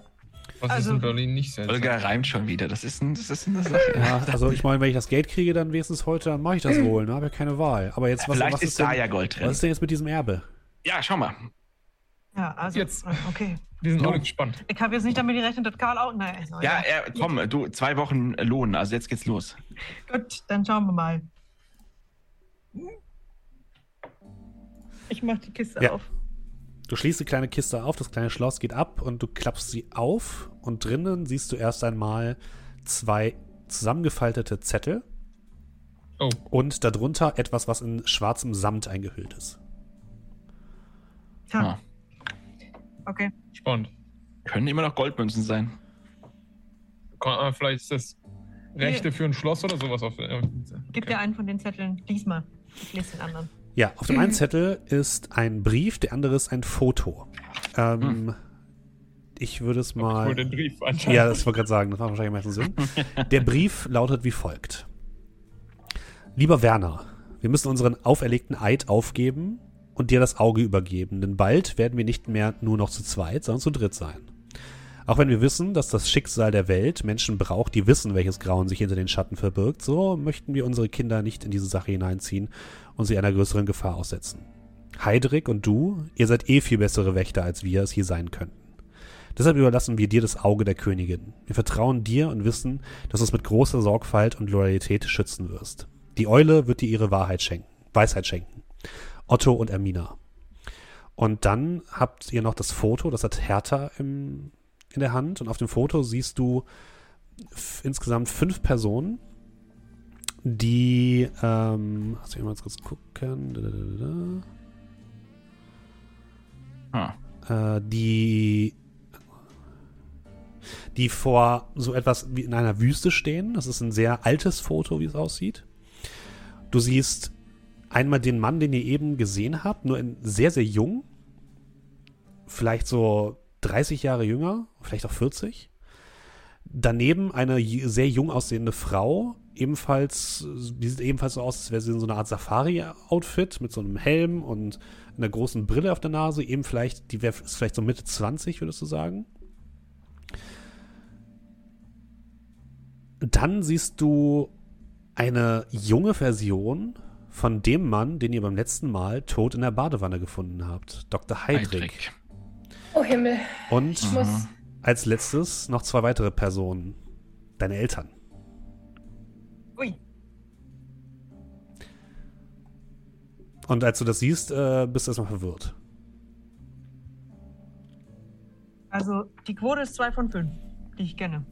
Was Also- ist in Berlin nicht seltsam? Olga reimt schon wieder. Das ist, ein, das ist eine Sache. Ja, also ich meine, wenn ich das Geld kriege, dann wenigstens heute, dann mache ich das wohl. Ne, habe ja keine Wahl. Aber jetzt was, Vielleicht was ist, ist da denn, ja Gold drin. was ist denn jetzt mit diesem Erbe? Ja, schau mal. Ja, also. Jetzt. Okay. Wir sind alle gespannt. Ich habe jetzt nicht damit gerechnet, dass Karl auch. Nein, also, Ja, er, komm, du, zwei Wochen Lohn. Also jetzt geht's los. Gut, dann schauen wir mal. Ich mach die Kiste Ja. auf. Du schließt die kleine Kiste auf, das kleine Schloss geht ab und du klappst sie auf und drinnen siehst du erst einmal zwei zusammengefaltete Zettel Oh, und darunter etwas, was in schwarzem Samt eingehüllt ist. Tja, Ah. okay. spannend. Können immer noch Goldmünzen sein. Kann- äh, Vielleicht ist das Rechte für ein Schloss oder sowas auf der. Gib Okay. dir einen von den Zetteln. Lies mal. Ich lese den anderen. Ja, auf dem einen Zettel ist ein Brief, der andere ist ein Foto. Ähm, Ich würde es mal. Hol den Brief anscheinend. Ja, das wollte ich gerade sagen, das macht wahrscheinlich am meisten Sinn. Der Brief lautet wie folgt. Lieber Werner, wir müssen unseren auferlegten Eid aufgeben und dir das Auge übergeben, denn bald werden wir nicht mehr nur noch zu zweit, sondern zu dritt sein. Auch wenn wir wissen, dass das Schicksal der Welt Menschen braucht, die wissen, welches Grauen sich hinter den Schatten verbirgt, so möchten wir unsere Kinder nicht in diese Sache hineinziehen und sie einer größeren Gefahr aussetzen. Heidrik und du, ihr seid eh viel bessere Wächter, als wir es hier sein könnten. Deshalb überlassen wir dir das Auge der Königin. Wir vertrauen dir und wissen, dass du es mit großer Sorgfalt und Loyalität schützen wirst. Die Eule wird dir ihre Wahrheit schenken, Weisheit schenken. Otto und Ermina. Und dann habt ihr noch das Foto, das hat Hertha im, in der Hand. Und auf dem Foto siehst du insgesamt fünf Personen, die, ähm, lass mich mal jetzt kurz gucken. Da, da, da. Ah. äh, die die vor so etwas wie in einer Wüste stehen. Das ist ein sehr altes Foto, wie es aussieht. Du siehst einmal den Mann, den ihr eben gesehen habt, nur in sehr, sehr jung. Vielleicht so 30 Jahre jünger, vielleicht auch 40. Daneben eine sehr jung aussehende Frau, ebenfalls, die sieht ebenfalls so aus, als wäre sie in so einer Art Safari-Outfit mit so einem Helm und einer großen Brille auf der Nase, eben vielleicht, die wäre ist vielleicht so Mitte 20, würdest du sagen. Dann siehst du eine junge Version von dem Mann, den ihr beim letzten Mal tot in der Badewanne gefunden habt, Dr. Heidrich. Heidrich. Oh Himmel, Und ich muss. als letztes noch zwei weitere Personen, deine Eltern. Und als du das siehst, äh, bist du erstmal verwirrt. Also, die Quote ist 2 von 5, die ich kenne.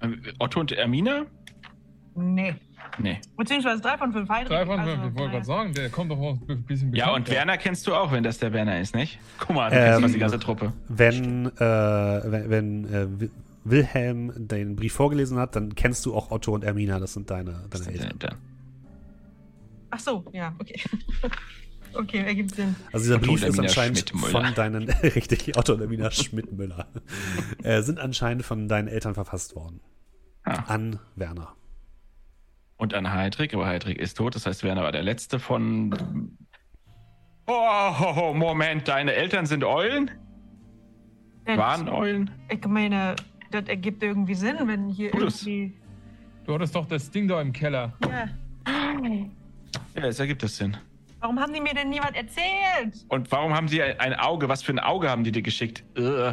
Äh, Otto und Ermina? Nee. Nee. Beziehungsweise 3 von 5. Heidrich. Drei von also, fünf, ich wollte gerade sagen, der kommt doch auch ein bisschen Ja, bekannt und vor. Werner kennst du auch, wenn das der Werner ist, nicht? Guck mal, du Ähm, kennst fast die ganze Truppe. Wenn, äh, wenn, wenn äh, Wi- Wilhelm den Brief vorgelesen hat, dann kennst du auch Otto und Ermina, das sind deine, deine Eltern. Ach so, ja, okay. okay, ergibt Sinn. Also dieser Brief ist anscheinend von deinen, richtig, Otto Ermina Schmidt-Müller, äh, sind anscheinend von deinen Eltern verfasst worden. an Werner. Und an Heidrik, aber Heidrik ist tot, das heißt, Werner war der letzte von. Oh, Moment, deine Eltern sind Eulen? Das- Waren Eulen? Ich meine, das ergibt irgendwie Sinn, wenn hier Gutes. irgendwie. Du hattest doch das Ding da im Keller. Ja. Ja, es ergibt das Sinn. Warum haben die mir denn niemand erzählt? Und warum haben sie ein, ein Auge? Was für ein Auge haben die dir geschickt? Äh.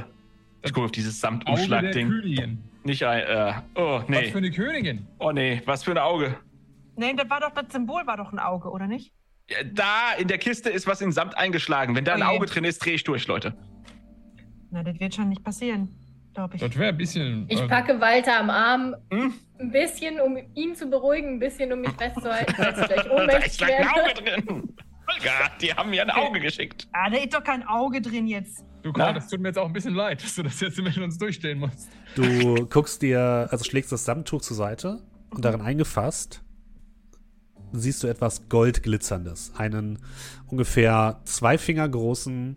Ich gucke auf dieses Samtumschlag-Ding. Königin. Nicht ein. Äh. Oh, Was nee. für eine Königin? Oh, nee. Was für ein Auge? Nein, das war doch das Symbol, war doch ein Auge, oder nicht? Ja, Da in der Kiste ist was in Samt eingeschlagen. Wenn da ein Oh. Auge drin ist, drehe ich durch, Leute. Na, das wird schon nicht passieren, glaube ich. Das wäre ein bisschen. Ich äh, packe Walter am Arm, Hm? Ein bisschen, um ihn zu beruhigen, ein bisschen, um mich festzuhalten, falls ich gleich Da ohnmächtig ist ein Auge werde. drin. Holger, die haben mir ein Auge geschickt. Ah, da ist doch kein Auge drin jetzt. Du, Karl, das tut mir jetzt auch ein bisschen leid, dass du das jetzt mit uns durchstehen musst. Du guckst dir, also schlägst das Samttuch zur Seite und darin eingefasst siehst du etwas goldglitzerndes. Einen ungefähr zwei Finger großen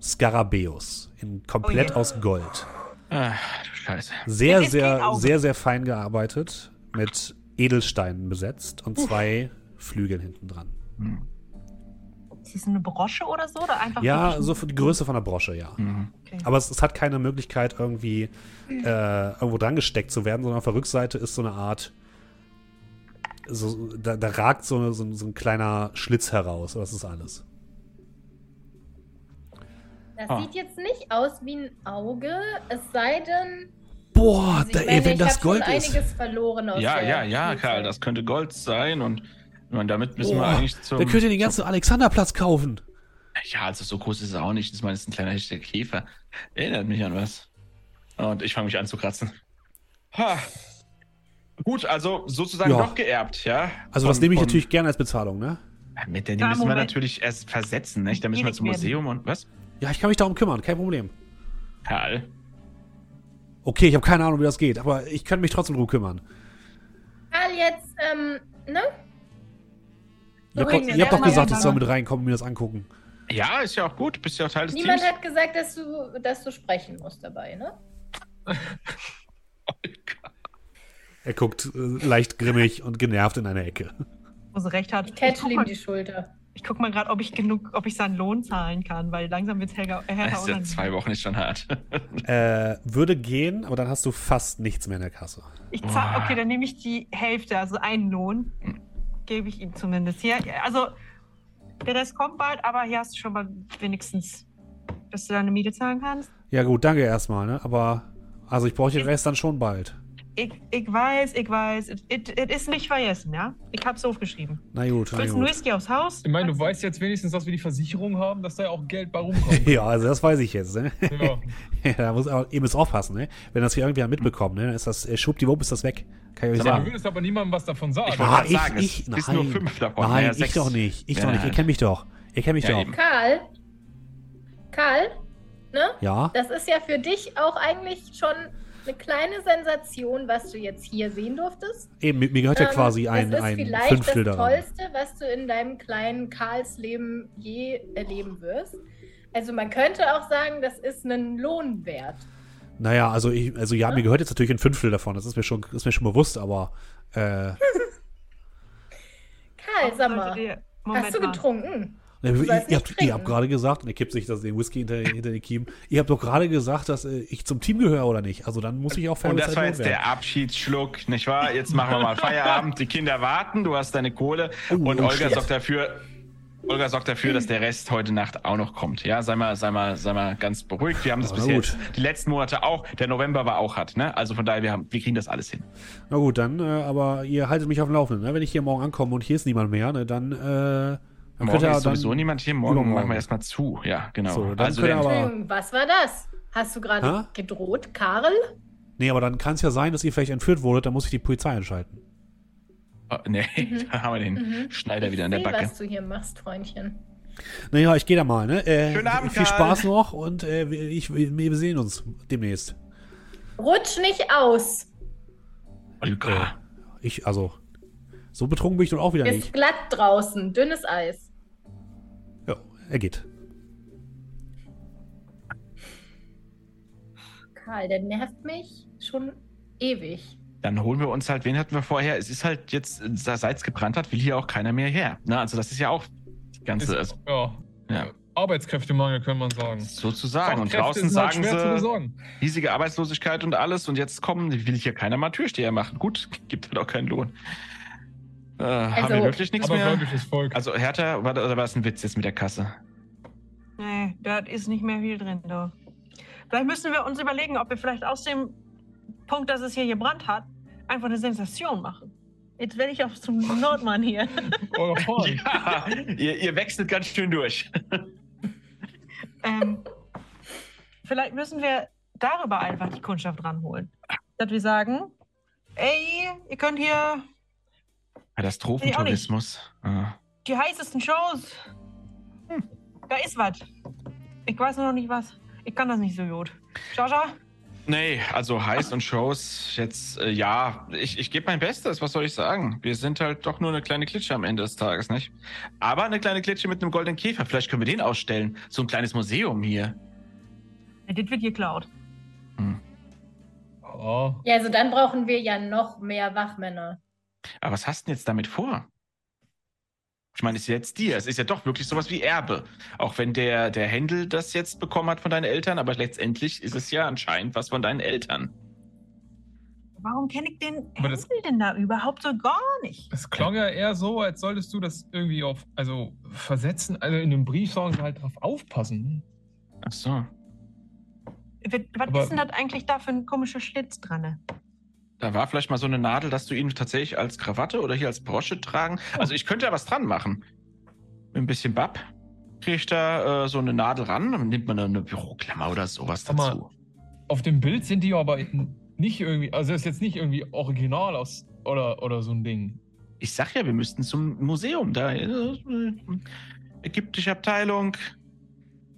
Skarabäus. In komplett Oh je. aus Gold. Ah, du Scheiße. Sehr, sehr, sehr, sehr fein gearbeitet. Mit Edelsteinen besetzt und zwei Flügeln hinten dran. Ist das eine Brosche oder so? Oder einfach Ja, so für die Größe von der Brosche, ja. Mhm. Okay. Aber es, es hat keine Möglichkeit, irgendwie äh, irgendwo dran gesteckt zu werden, sondern auf der Rückseite ist so eine Art. So, da, da ragt so, eine, so, so ein kleiner Schlitz heraus. Das ist alles. Das Ah. sieht jetzt nicht aus wie ein Auge, es sei denn. Boah, ich da, ey, meine, wenn ich das Gold schon ist. einiges verloren aus Ja, der ja, ja, Spielzeit. Karl, das könnte Gold sein und ich meine, damit müssen wir Boah, eigentlich zum. dann könnt ihr den ganzen Alexanderplatz kaufen. Ja, also so groß ist es auch nicht. Das ist meist ein kleiner Hashtag Käfer. Erinnert mich an was. Und ich fange mich an zu kratzen. Ha. Gut, also sozusagen Ja. doch geerbt, ja. Also, das nehme ich von- natürlich gerne als Bezahlung, ne? Mit der die müssen wir natürlich erst versetzen, nicht? Da müssen wir zum werden. Museum und was? Ja, ich kann mich darum kümmern, kein Problem. Karl. Okay, ich habe keine Ahnung, wie das geht, aber ich kann mich trotzdem drum kümmern. Karl, jetzt, ähm, ne? Ihr habt, doch, ihr habt doch gesagt, ich soll mit reinkommen und mir das angucken. Ja, ist ja auch gut. Bist ja auch Teil des Niemand Teams. hat gesagt, dass du, dass du sprechen musst dabei, ne? Er guckt äh, leicht grimmig und genervt in eine Ecke. Wo sie recht hat. Ich guck ihm die Schulter. Ich guck mal gerade, ob ich genug, ob ich seinen Lohn zahlen kann, weil langsam wird es Helga, äh, Das ist ja zwei Wochen ist schon hart. Äh, würde gehen, aber dann hast du fast nichts mehr in der Kasse. Ich zahl, okay, dann nehme ich die Hälfte, also einen Lohn, gebe ich ihm zumindest. Hier, also der Rest kommt bald, aber hier hast du schon mal wenigstens, dass du deine Miete zahlen kannst. Ja gut, danke erstmal, ne? Aber also ich brauche den Rest dann schon bald. Ich, ich weiß, ich weiß, es ist nicht vergessen, ja? Ich hab's aufgeschrieben. Na gut, na Willst du. Whisky aufs Haus? Ich meine, du weißt jetzt wenigstens, dass wir die Versicherung haben, dass da ja auch Geld bei rumkommt. Ja, also das weiß ich jetzt, ne? ja. Ja, da muss auch, ihr müsst aufpassen, ne? Wenn das hier irgendwer mitbekommt, ne? Dann ist das, äh, schwuppdiwupp ist das weg. Kann ich euch Sag mal, Du sagen. würdest aber niemandem was davon sagen. Ich Ah, ich, sagen, ich, ist nein. nur fünf davon. Nein, Naja, ich sechs. doch nicht. Ich Ja, doch nicht. Ihr kennt mich doch. Ihr kennt mich Ja, doch. eben. Karl? Karl? Ne? Ja? Das ist ja für dich auch eigentlich schon eine kleine Sensation, was du jetzt hier sehen durftest. Eben, mir gehört ja Ähm, quasi ein, das ist ein vielleicht Fünftel das daran. Tollste, was du in deinem kleinen Karlsleben je erleben wirst. Also man könnte auch sagen, das ist ein Lohn wert. Naja, also ich, also ja, mir gehört jetzt natürlich ein Fünftel davon. Das ist mir schon, ist mir schon bewusst, aber äh, Karl, sag mal, hast du mal. Getrunken? ihr, ihr, habt, ihr habt gerade gesagt, und er kippt sich das, den Whisky hinter, hinter den Kiemen, ihr habt doch gerade gesagt, dass äh, ich zum Team gehöre oder nicht. Also dann muss ich auch Und das war jetzt werden. der Abschiedsschluck, nicht wahr? Jetzt machen wir mal Feierabend. Die Kinder warten, du hast deine Kohle Oh, und oh, Olga sorgt dafür. Olga sorgt dafür, dass der Rest heute Nacht auch noch kommt. Ja, sei mal, sei mal, sei mal ganz beruhigt. Wir haben das Na bisher gut. jetzt die letzten Monate auch. Der November war auch hart, ne? Also von daher, wir haben, wir kriegen das alles hin. Na gut, dann, äh, aber ihr haltet mich auf dem Laufenden. Ne? Wenn ich hier morgen ankomme und hier ist niemand mehr, ne, dann, äh, dann Morgen ist sowieso dann, niemand hier. Morgen übermorgen. machen wir erstmal zu. Ja, genau. So, dann also Entschuldigung, was war das? Hast du gerade gedroht, Karl? Nee, aber dann kann es ja sein, dass ihr vielleicht entführt wurdet, dann muss ich die Polizei einschalten. oh, nee, da haben wir den Mhm. Schneider wieder in der Ich seh, Backe. was du hier machst, Freundchen. Naja, ich gehe da mal, ne? Äh, Schönen Abend, Viel Karl. Spaß noch und äh, ich, wir sehen uns demnächst. Rutsch nicht aus. Olga. Ich, also, so betrunken bin ich doch auch wieder Ist nicht. glatt draußen, dünnes Eis. Er geht. Karl, der nervt mich schon ewig. Dann holen wir uns halt, wen hatten wir vorher? Es ist halt jetzt, seit es gebrannt hat, will hier auch keiner mehr her. Na, also das ist ja auch die ganze, Ist, also, ja. Ja. Arbeitskräftemangel, kann man sagen. sozusagen. Und draußen halt sagen sie, besorgen. riesige Arbeitslosigkeit und alles. Und jetzt kommen, will hier keiner mal Türsteher machen. Gut, gibt halt auch keinen Lohn. Äh, haben wir wirklich nichts Aber mehr? gläubiges Volk. Also Hertha, war, oder war es ein Witz jetzt mit der Kasse? Nee, da ist nicht mehr viel drin, du. Vielleicht müssen wir uns überlegen, ob wir vielleicht aus dem Punkt, dass es hier gebrannt hat, einfach eine Sensation machen. Jetzt werde ich auch zum Nordmann hier. Horn. Ja, ihr, ihr wechselt ganz schön durch. ähm, vielleicht müssen wir darüber einfach die Kundschaft ranholen. Dass wir sagen, ey, ihr könnt hier Katastrophentourismus. Ah. die heißesten Shows. Hm, da ist was. Ich weiß nur noch nicht was. Ich kann das nicht so gut. Jaja? Nee, also heiß und Shows jetzt, äh, ja, ich, ich gebe mein Bestes, was soll ich sagen? Wir sind halt doch nur eine kleine Klitsche am Ende des Tages, nicht? Aber eine kleine Klitsche mit einem goldenen Käfer, vielleicht können wir den ausstellen. So ein kleines Museum hier. Ja, das wird geklaut. Oh. Ja, also dann brauchen wir ja noch mehr Wachmänner. Aber was hast du denn jetzt damit vor? Ich meine, es ist jetzt dir. Es ist ja doch wirklich sowas wie Erbe. Auch wenn der, der Händel das jetzt bekommen hat von deinen Eltern, aber letztendlich ist es ja anscheinend was von deinen Eltern. Warum kenne ich den Aber das- Händel denn da überhaupt so gar nicht? Es klang ja eher so, als solltest du das irgendwie auf, also versetzen, also in dem Brief sagen sie halt drauf aufpassen. Ach so. Was, was Aber- ist denn das eigentlich da für ein komischer Schlitz dran? Da war vielleicht mal so eine Nadel, dass du ihn tatsächlich als Krawatte oder hier als Brosche tragen. Also ich könnte ja was dran machen. Mit ein bisschen Bab kriege ich da äh, so eine Nadel ran, dann nimmt man eine Büroklammer oder sowas Sag mal, dazu. Auf dem Bild sind die aber nicht irgendwie, also ist jetzt nicht irgendwie original aus oder, oder so ein Ding. Ich sag ja, wir müssten zum Museum da. Äh, ägyptische Abteilung,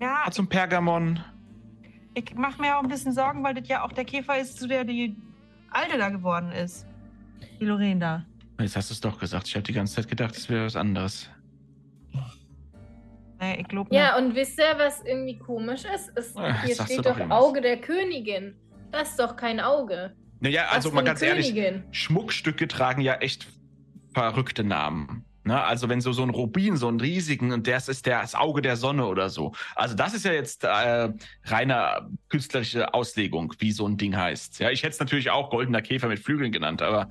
Ja, zum Pergamon. ich mache mir auch ein bisschen Sorgen, weil das ja auch der Käfer ist, zu der die Alte da geworden ist. Die Lorraine da. Jetzt hast du es doch gesagt. Ich habe die ganze Zeit gedacht, es wäre was anderes. Nee, ich glaube Ja, und wisst ihr, was irgendwie komisch ist? Es, Ah, hier steht doch doch irgendwas. Auge der Königin. Das ist doch kein Auge. Naja, also mal ganz ehrlich, Königin? Schmuckstücke tragen ja echt verrückte Namen. Ne? Also wenn so, so ein Rubin, so ein riesigen, und das ist der, das Auge der Sonne oder so. Also das ist ja jetzt äh, reine künstlerische Auslegung, wie so ein Ding heißt. Ja, ich hätte es natürlich auch goldener Käfer mit Flügeln genannt, aber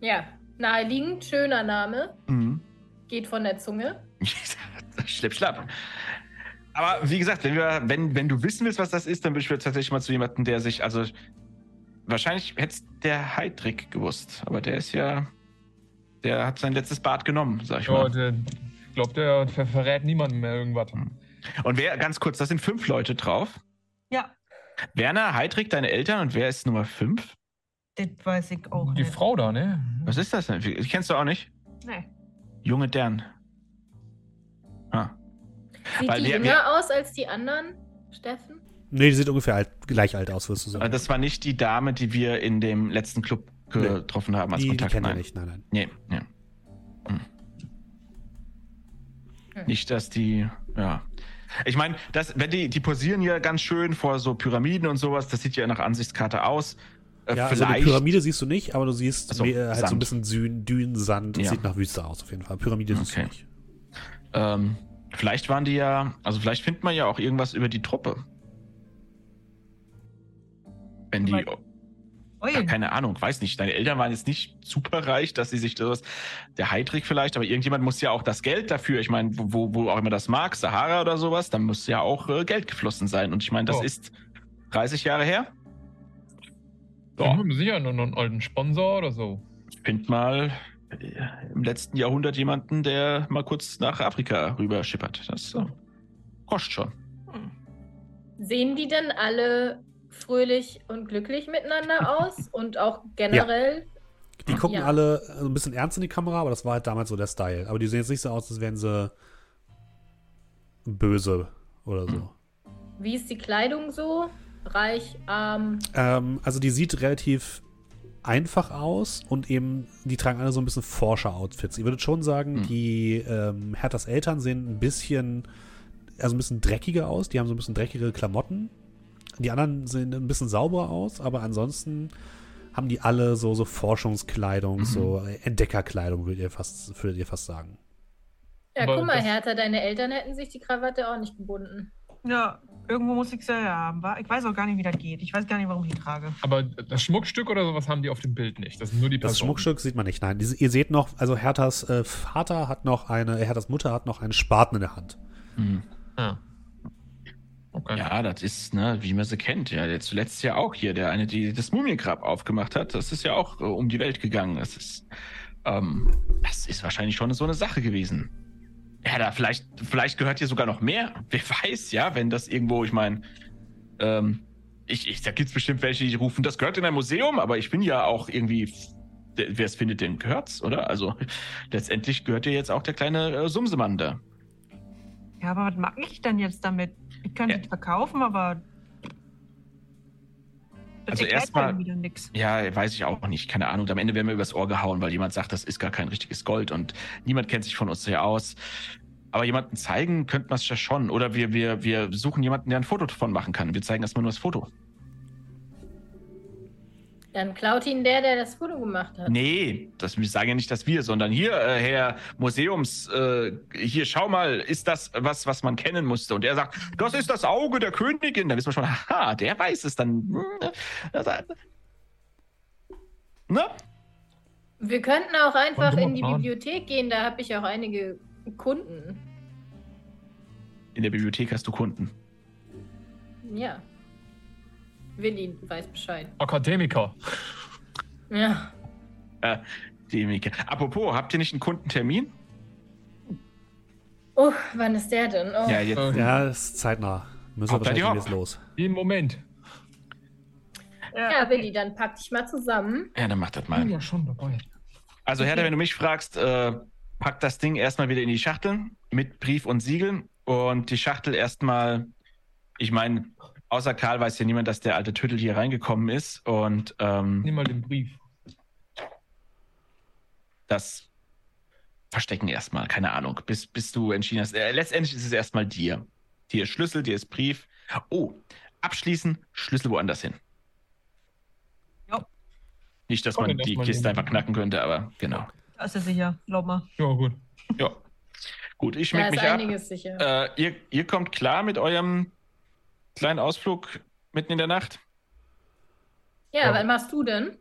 Ja, naheliegend, schöner Name. mhm. Geht von der Zunge. schlipp, schlapp. Aber wie gesagt, wenn, wir, wenn, wenn du wissen willst, was das ist, dann würde ich tatsächlich mal zu jemandem, der sich, also wahrscheinlich hätte es der Heidrick gewusst, aber der ist ja, der hat sein letztes Bad genommen, sag ich Ja, mal. der, ich glaube, der ver verrät niemandem mehr irgendwas. Und wer, ganz kurz, das sind fünf Leute drauf. Ja, Werner, Heidrick, deine Eltern und wer ist Nummer fünf? das weiß ich auch Die nicht. Frau da, ne? Was ist das denn? Die kennst du auch nicht? Nee. Junge Dern. Ah. Sieht Weil die wir- jünger wir- aus als die anderen, Steffen? Nee, die sieht ungefähr alt, gleich alt aus, wirst du Aber sagen. Das war nicht die Dame, die wir in dem letzten Club getroffen haben als die die Kontakt. kennt er Nein. nicht, nein, nein. Nee, nee. Hm. Nicht, dass die, ja. Ich meine, das, wenn die, die posieren ja ganz schön vor so Pyramiden und sowas, das sieht ja nach Ansichtskarte aus. Äh, Ja, also eine vielleicht, Pyramide siehst du nicht, aber du siehst Ach so, mehr, halt so ein Sand. bisschen Dün, Dünen, Sand. Das Ja. sieht nach Wüste aus auf jeden Fall. Pyramide siehst du Okay. nicht. ähm, vielleicht waren die ja, also vielleicht findet man ja auch irgendwas über die Truppe. Wenn die. Ja, keine Ahnung, weiß nicht. Deine Eltern waren jetzt nicht super reich, dass sie sich das, der Heidrich vielleicht, aber irgendjemand muss ja auch das Geld dafür, ich meine, wo, wo, auch immer das mag, Sahara oder sowas, dann muss ja auch äh, Geld geflossen sein. Und ich meine, das Oh. ist 30 Jahre her. Wir Ja, haben sicher noch einen alten Sponsor oder so. find mal äh, im letzten Jahrhundert jemanden, der mal kurz nach Afrika rüber schippert. Das äh, kostet schon. Hm. Sehen die denn alle fröhlich und glücklich miteinander aus? Und auch generell? Die gucken Ja. alle so ein bisschen ernst in die Kamera, aber das war halt damals so der Style. Aber die sehen jetzt nicht so aus, als wären sie böse oder so. Wie ist die Kleidung so? Reich, arm? Ähm, also die sieht relativ einfach aus und eben, die tragen alle so ein bisschen Forscher-Outfits. Ich würde schon sagen, Hm. die ähm, Herthas Eltern sehen ein bisschen, also ein bisschen dreckiger aus. Die haben so ein bisschen dreckigere Klamotten. Die anderen sehen ein bisschen sauberer aus, aber ansonsten haben die alle so, so Forschungskleidung, Mhm. so Entdeckerkleidung, würdet ihr fast, würdet ihr fast sagen. Ja, Aber guck mal, das- Hertha, deine Eltern hätten sich die Krawatte auch nicht gebunden. Ja, irgendwo muss ich es ja haben. Ich weiß auch gar nicht, wie das geht. Ich weiß gar nicht, warum ich die trage. Aber das Schmuckstück oder sowas haben die auf dem Bild nicht. Das sind nur die Das Personen. Schmuckstück sieht man nicht. Nein, diese, ihr seht noch, also Herthas äh, Vater hat noch eine, Herthas Mutter hat noch einen Spaten in der Hand. Hm. Ah. Okay. Ja, das ist, ne, wie man sie kennt. Ja, der zuletzt ja auch hier, der eine, die das Mumiengrab aufgemacht hat, das ist ja auch äh, um die Welt gegangen. Das ist, ähm, das ist wahrscheinlich schon so eine Sache gewesen. Ja, da vielleicht, vielleicht gehört hier sogar noch mehr. Wer weiß, ja, wenn das irgendwo, ich meine, ähm, ich, ich, da gibt's bestimmt welche, die rufen, das gehört in ein Museum, aber ich bin ja auch irgendwie, wer es findet, dem gehört's, oder? Also letztendlich gehört dir jetzt auch der kleine äh, Sumsemann da. Ja, aber was mag ich denn jetzt damit? Ich könnte Ja. es verkaufen, aber. Das Also erstmal- ja wieder nichts. Ja, weiß ich auch nicht. Keine Ahnung. Am Ende werden wir übers Ohr gehauen, weil jemand sagt, das ist gar kein richtiges Gold und niemand kennt sich von uns hier aus. Aber jemanden zeigen könnte man es ja schon. Oder wir, wir, wir suchen jemanden, der ein Foto davon machen kann. Wir zeigen erstmal nur das Foto. Dann klaut ihn der, der das Foto gemacht hat. Nee, das, wir sagen ja nicht, dass wir, sondern hier, äh, Herr Museums, äh, hier, schau mal, ist das was, was man kennen musste? Und er sagt, das ist das Auge der Königin. Da wissen wir schon, haha, der weiß es dann. Ne? Wir könnten auch einfach in die Plan. Bibliothek gehen, da habe ich auch einige Kunden. In der Bibliothek hast du Kunden. Ja. Willi weiß Bescheid. Akademiker. Ja. Mieke. Apropos, habt ihr nicht einen Kundentermin? Oh, wann ist der denn? Oh. Ja, jetzt. Ja, ist zeitnah. Müssen wir wahrscheinlich jetzt los. Jeden Moment. Ja, Willi, dann pack dich mal zusammen. Ja, dann mach das Ich bin mal. ja schon dabei. Also, Herr, wenn du mich fragst, äh, pack das Ding erstmal wieder in die Schachtel mit Brief und Siegel und die Schachtel erstmal, ich meine, außer Karl weiß ja niemand, dass der alte Tüttel hier reingekommen ist und ähm, Nimm mal den Brief. das verstecken erstmal, keine Ahnung, bis, bis du entschieden hast. Äh, letztendlich ist es erstmal dir. Dir ist Schlüssel, dir ist Brief. Oh, abschließen, Schlüssel woanders hin. Jo. Nicht, dass Komm, man die Kiste einfach knacken könnte, aber genau. Da ist er sicher, glaub mal. Ja, gut. Ja. Gut, ich Da schmeck ist mich ab. einiges sicher. Äh, ihr, ihr kommt klar mit eurem kleinen Ausflug mitten in der Nacht? ja, ja. was machst du denn?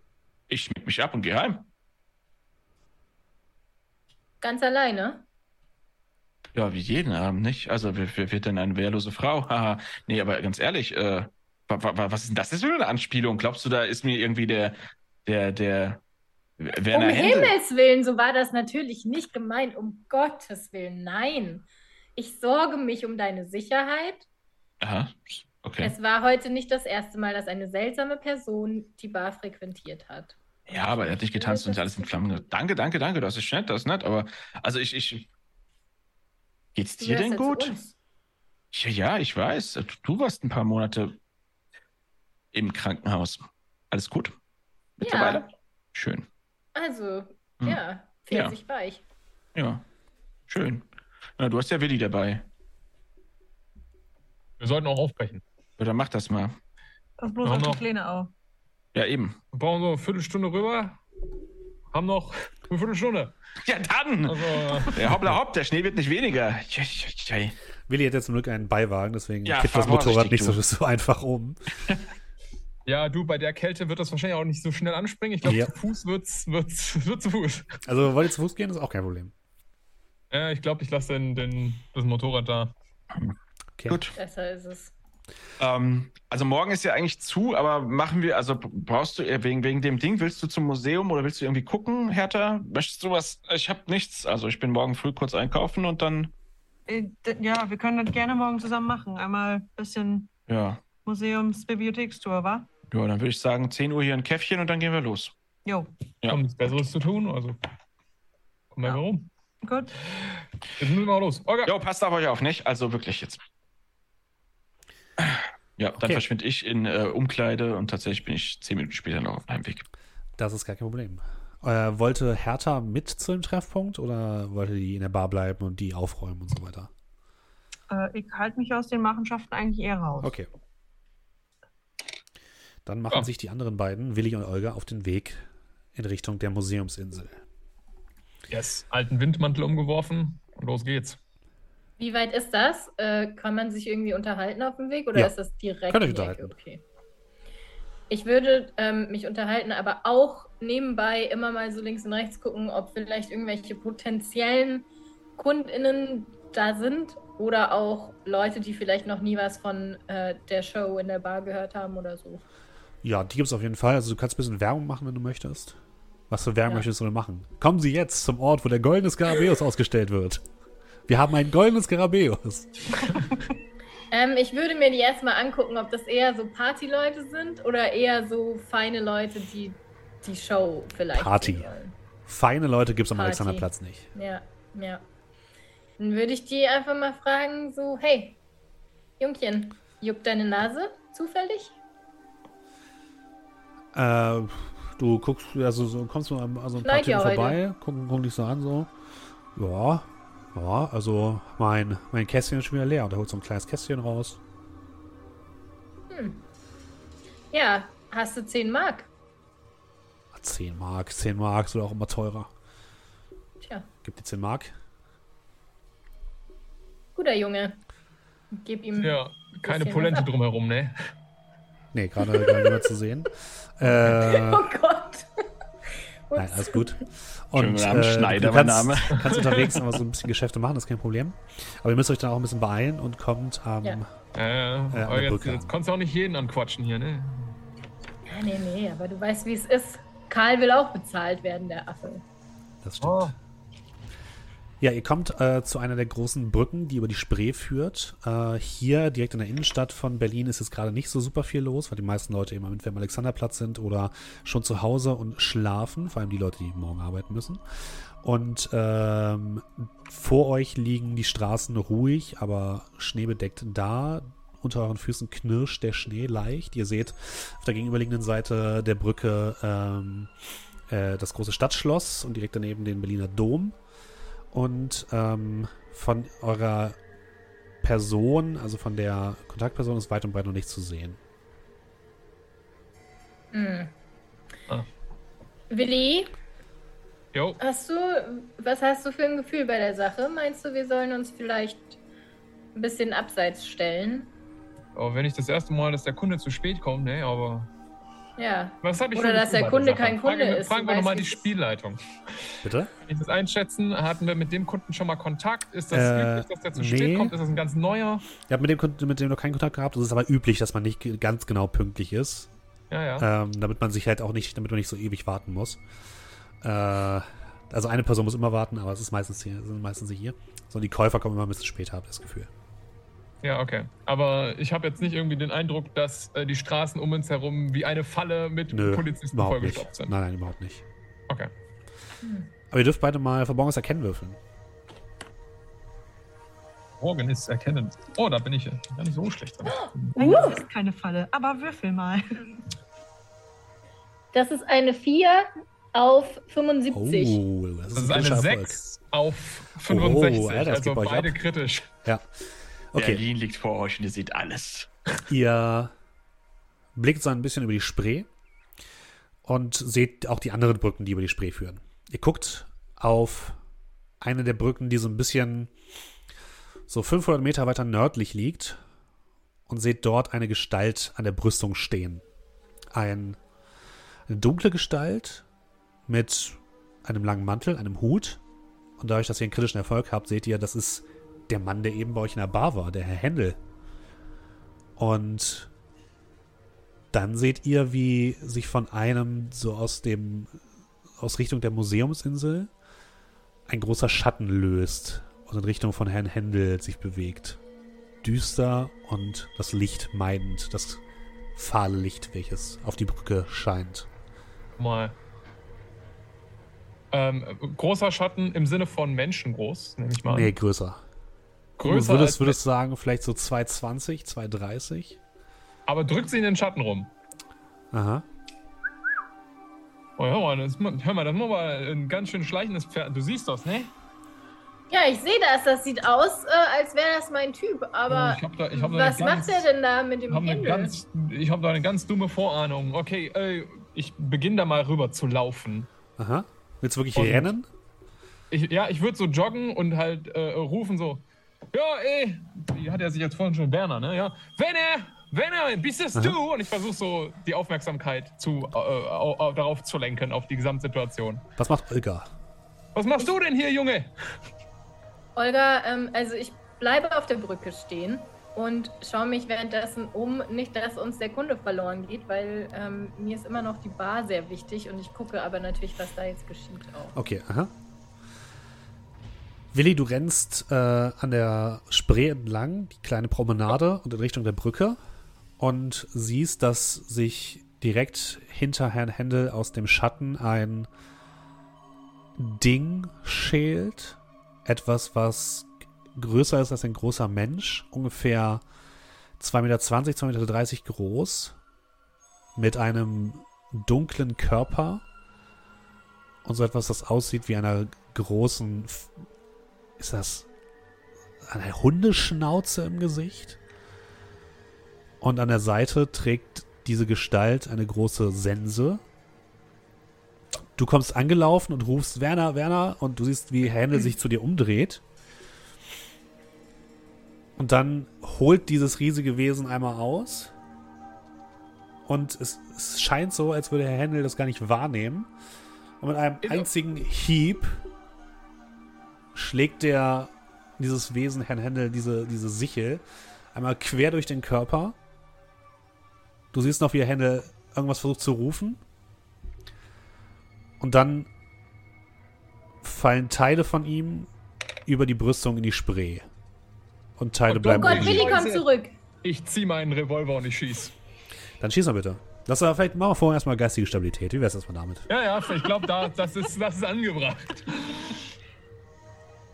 Ich schmeck mich ab und gehe heim. Ganz alleine? Ja, wie jeden Abend, nicht? Also, wer, wer wird denn eine wehrlose Frau? Haha. nee, aber ganz ehrlich, äh, wa, wa, wa- was ist denn das jetzt für eine Anspielung? Glaubst du, da ist mir irgendwie der, der, der Werner um Händel? Himmels Willen, so war das natürlich nicht gemeint. Um Gottes Willen, nein. Ich sorge mich um deine Sicherheit. Aha, okay. Es war heute nicht das erste Mal, dass eine seltsame Person die Bar frequentiert hat. Ja, aber er hat nicht getanzt und alles in Flammen. Danke, danke, danke, das ist nett, das ist nett, aber also ich, ich. Geht's dir denn gut? Ja, ja, ich weiß. Du- Du warst ein paar Monate im Krankenhaus. Alles gut? Mittlerweile? Ja, Schön. also, Hm. ja, fehlt Ja. sich weich. Ja. Schön. Na, du hast ja Willi dabei. Wir sollten auch aufbrechen. Oder mach das mal. Pass bloß auf die noch- Pläne auf. Ja, eben. Wir brauchen so eine Viertelstunde rüber. Haben noch eine Viertelstunde. Ja, dann! Also, Ja, hoppla hopp, der Schnee wird nicht weniger. Willi hat jetzt zum Glück einen Beiwagen, deswegen Ja, kippt fahr das Motorrad vorsichtig, nicht so, du. so einfach um. ja, du, bei der Kälte wird das wahrscheinlich auch nicht so schnell anspringen. Ich glaube, Ja. zu Fuß wird's, wird's, wird zu Fuß. Also wollt ihr zu Fuß gehen, ist auch kein Problem. Ja, ich glaube, ich lasse den, den, das Motorrad da. Okay. Gut. Besser ist es. Ähm, also morgen ist ja eigentlich zu, aber machen wir, also brauchst du äh, wegen, wegen dem Ding, willst du zum Museum oder willst du irgendwie gucken, Hertha? Möchtest du was? Ich habe nichts. Also ich bin morgen früh kurz einkaufen und dann, Äh, Ja, wir können das gerne morgen zusammen machen. Einmal ein bisschen ja. Museums-Bibliothekstour, wa? Ja, dann würde ich sagen, 10 Uhr hier ein Käffchen und dann gehen wir los. Jo, Ja. Haben nichts Besseres zu tun. Also, kommen wir Ja. rum. gut. Jetzt müssen wir auch los. Okay. Jo, passt auf euch auf, nicht? Also wirklich jetzt. Ja, dann Okay. verschwinde ich in äh, Umkleide und tatsächlich bin ich 10 Minuten später noch auf dem Heimweg. Das ist gar kein Problem. Äh, wollte Hertha mit zu dem Treffpunkt oder wollte die in der Bar bleiben und die aufräumen und so weiter? Äh, ich halte mich aus den Machenschaften eigentlich eher raus. Okay. Dann machen Ja. sich die anderen beiden, Willi und Olga, auf den Weg in Richtung der Museumsinsel. Yes. Alten Windmantel umgeworfen und los geht's. Wie weit ist das? Äh, kann man sich irgendwie unterhalten auf dem Weg oder Ja. ist das direkt? Um die unterhalten. Okay. Ich würde ähm, mich unterhalten, aber auch nebenbei immer mal so links und rechts gucken, ob vielleicht irgendwelche potenziellen KundInnen da sind oder auch Leute, die vielleicht noch nie was von äh, der Show in der Bar gehört haben oder so. Ja, die gibt es auf jeden Fall. Also du kannst ein bisschen Werbung machen, wenn du möchtest. Was für Werbung Ja. möchtest du denn machen? Kommen Sie jetzt zum Ort, wo der goldene Skarabäus ausgestellt wird. Wir haben einen goldenen Skarabäus. Ähm, ich würde mir die erstmal angucken, ob das eher so Partyleute sind oder eher so feine Leute, die die Show vielleicht Party. Feine Leute gibt es am Party. Alexanderplatz nicht. Ja, ja. Dann würde ich die einfach mal fragen, so, hey, Jungchen, juckt deine Nase zufällig? Äh, du guckst, also so, kommst du an also ein paar Typen heute. vorbei, gucken, gucken dich so an, so. Ja, ja, also mein, mein Kästchen ist schon wieder leer. Und er holt so ein kleines Kästchen raus. Ja, hast du 10 Mark? 10 Mark, 10 Mark, ist auch immer teurer. Tja, Gib dir 10 Mark. guter Junge. Gib ihm. Ja, keine Polente was drumherum, ne? Nee, gerade gerade niemand zu sehen. Äh, Oh Gott. Nein, alles gut. Und Schönen Abend, äh, Schneider, du mein kannst, Name. kannst unterwegs aber so ein bisschen Geschäfte machen, das ist kein Problem. Aber ihr müsst euch dann auch ein bisschen beeilen und kommt am. Ja. Äh, der jetzt, jetzt konntest du auch nicht jeden anquatschen hier, ne? Ja, nee, nee, aber du weißt, wie es ist. Karl will auch bezahlt werden, der Affe. Das stimmt. Oh. Ja, ihr kommt äh, zu einer der großen Brücken, die über die Spree führt. Äh, hier direkt in der Innenstadt von Berlin ist jetzt gerade nicht so super viel los, weil die meisten Leute eben entweder am Alexanderplatz sind oder schon zu Hause und schlafen, vor allem die Leute, die morgen arbeiten müssen. Und ähm, vor euch liegen die Straßen ruhig, aber schneebedeckt da. Unter euren Füßen knirscht der Schnee leicht. Ihr seht auf der gegenüberliegenden Seite der Brücke ähm, äh, das große Stadtschloss und direkt daneben den Berliner Dom. Und ähm, von eurer Person, also von der Kontaktperson, ist weit und breit noch nichts zu sehen. Hm. Ah. Willi, Jo, hast du, was hast du für ein Gefühl bei der Sache? Meinst du, wir sollen uns vielleicht ein bisschen abseits stellen? aber wenn ich das erste Mal, dass der Kunde zu spät kommt, ne, aber. Ja. Was ich Oder dass der Kunde kein Kunde fragen, ist, Fragen wir nochmal die. Spielleitung. Bitte? Wenn ich das einschätzen, hatten wir mit dem Kunden schon mal Kontakt? Ist das Äh, üblich, dass der zu nee. spät kommt? Ist das ein ganz neuer? Ihr habt mit dem, Kunden- mit dem noch keinen Kontakt gehabt. Es ist aber üblich, dass man nicht ganz genau pünktlich ist. Ja, ja. Ähm, damit man sich halt auch nicht, damit man nicht so ewig warten muss. Äh, also eine Person muss immer warten, aber es ist meistens hier, sind meistens sie hier. So, die Käufer kommen immer ein bisschen später, habe ich das Gefühl. Ja, okay. Aber ich habe jetzt nicht irgendwie den Eindruck, dass äh, die Straßen um uns herum wie eine Falle mit Nö, Polizisten überhaupt nicht. vollgestopft sind. Nein, nein, überhaupt nicht. Okay. Aber ihr dürft beide mal Verborgenes Erkennen würfeln. Ist erkennen. Oh, da bin ich gar nicht so schlecht drin. Das ist keine Falle, aber würfel mal. Das ist eine 4 auf 75. Oh, das ist, Das ist ein eine guter Erfolg. 6 auf 65. Oh, Alter, das also beide ab. kritisch. Ja. Okay. Berlin liegt vor euch und ihr seht alles. Ihr blickt so ein bisschen über die Spree und seht auch die anderen Brücken, die über die Spree führen. Ihr guckt auf eine der Brücken, die so ein bisschen so 500 Meter weiter nördlich liegt und seht dort eine Gestalt an der Brüstung stehen. Ein, eine dunkle Gestalt mit einem langen Mantel, einem Hut. Und dadurch, dass ihr einen kritischen Erfolg habt, seht ihr, das ist der Mann, der eben bei euch in der Bar war, der Herr Händel. Und dann seht ihr, wie sich von einem so aus dem aus Richtung der Museumsinsel ein großer Schatten löst und in Richtung von Herrn Händel sich bewegt. Düster und das Licht meidend, das fahle Licht, welches auf die Brücke scheint. Mal. Ähm, großer Schatten im Sinne von menschengroß, nehme ich mal. Nee, größer. Größer du würdest, als, würdest sagen, vielleicht so 220, 230. aber drückt sie in den Schatten rum. Aha. Oh, hör mal, das, hör mal, das ist aber ein ganz schön schleichendes Pferd. Du siehst das, ne? Ja, ich sehe das. Das sieht aus, äh, als wäre das mein Typ. Aber ich hab da, ich hab da was eine macht ganz, er denn da mit dem Händel? ganz, Ich habe da eine ganz dumme Vorahnung. Okay, äh, ich beginne da mal rüber zu laufen. Aha. Willst du wirklich Und- rennen? Ich, ja, ich würde so joggen und halt äh, rufen so, ja, ey, die hat ja sich jetzt vorhin schon Werner, ne? Ja, Werner, Werner, bist das du? Und ich versuche so die Aufmerksamkeit zu, äh, au- au- darauf zu lenken, auf die Gesamtsituation. Was macht Olga? Was machst du denn hier, Junge? Olga, ähm, also ich bleibe auf der Brücke stehen und schaue mich währenddessen um. Nicht, dass uns der Kunde verloren geht, weil ähm, mir ist immer noch die Bar sehr wichtig und ich gucke aber natürlich, was da jetzt geschieht auch. Okay, aha. Willi, du rennst äh, an der Spree entlang, die kleine Promenade und in Richtung der Brücke und siehst, dass sich direkt hinter Herrn Händel aus dem Schatten ein Ding schält. Etwas, was größer ist als ein großer Mensch, ungefähr 2,20 Meter, 2,30 Meter groß, mit einem dunklen Körper und so etwas, das aussieht wie einer großen. Ist das eine Hundeschnauze im Gesicht? Und an der Seite trägt diese Gestalt eine große Sense. Du kommst angelaufen und rufst Werner, Werner, und du siehst, wie Händel sich zu dir umdreht. Und dann holt dieses riesige Wesen einmal aus. Und es, es scheint so, als würde Herr Händel das gar nicht wahrnehmen. Und mit einem einzigen Hieb schlägt der dieses Wesen, Herrn Händel, diese, diese Sichel einmal quer durch den Körper. Du siehst noch, wie Herr Händel irgendwas versucht zu rufen. Und dann fallen Teile von ihm über die Brüstung in die Spree. Und Teile Oh bleiben Oh Gott. Willi kommt zurück. Ich zieh meinen Revolver und ich schieß. Dann schieß mal bitte. Lass aber vielleicht machen wir vorher erstmal geistige Stabilität. Wie wär's erstmal damit? Ja, ja, ich glaube, da, das, ist, das ist angebracht.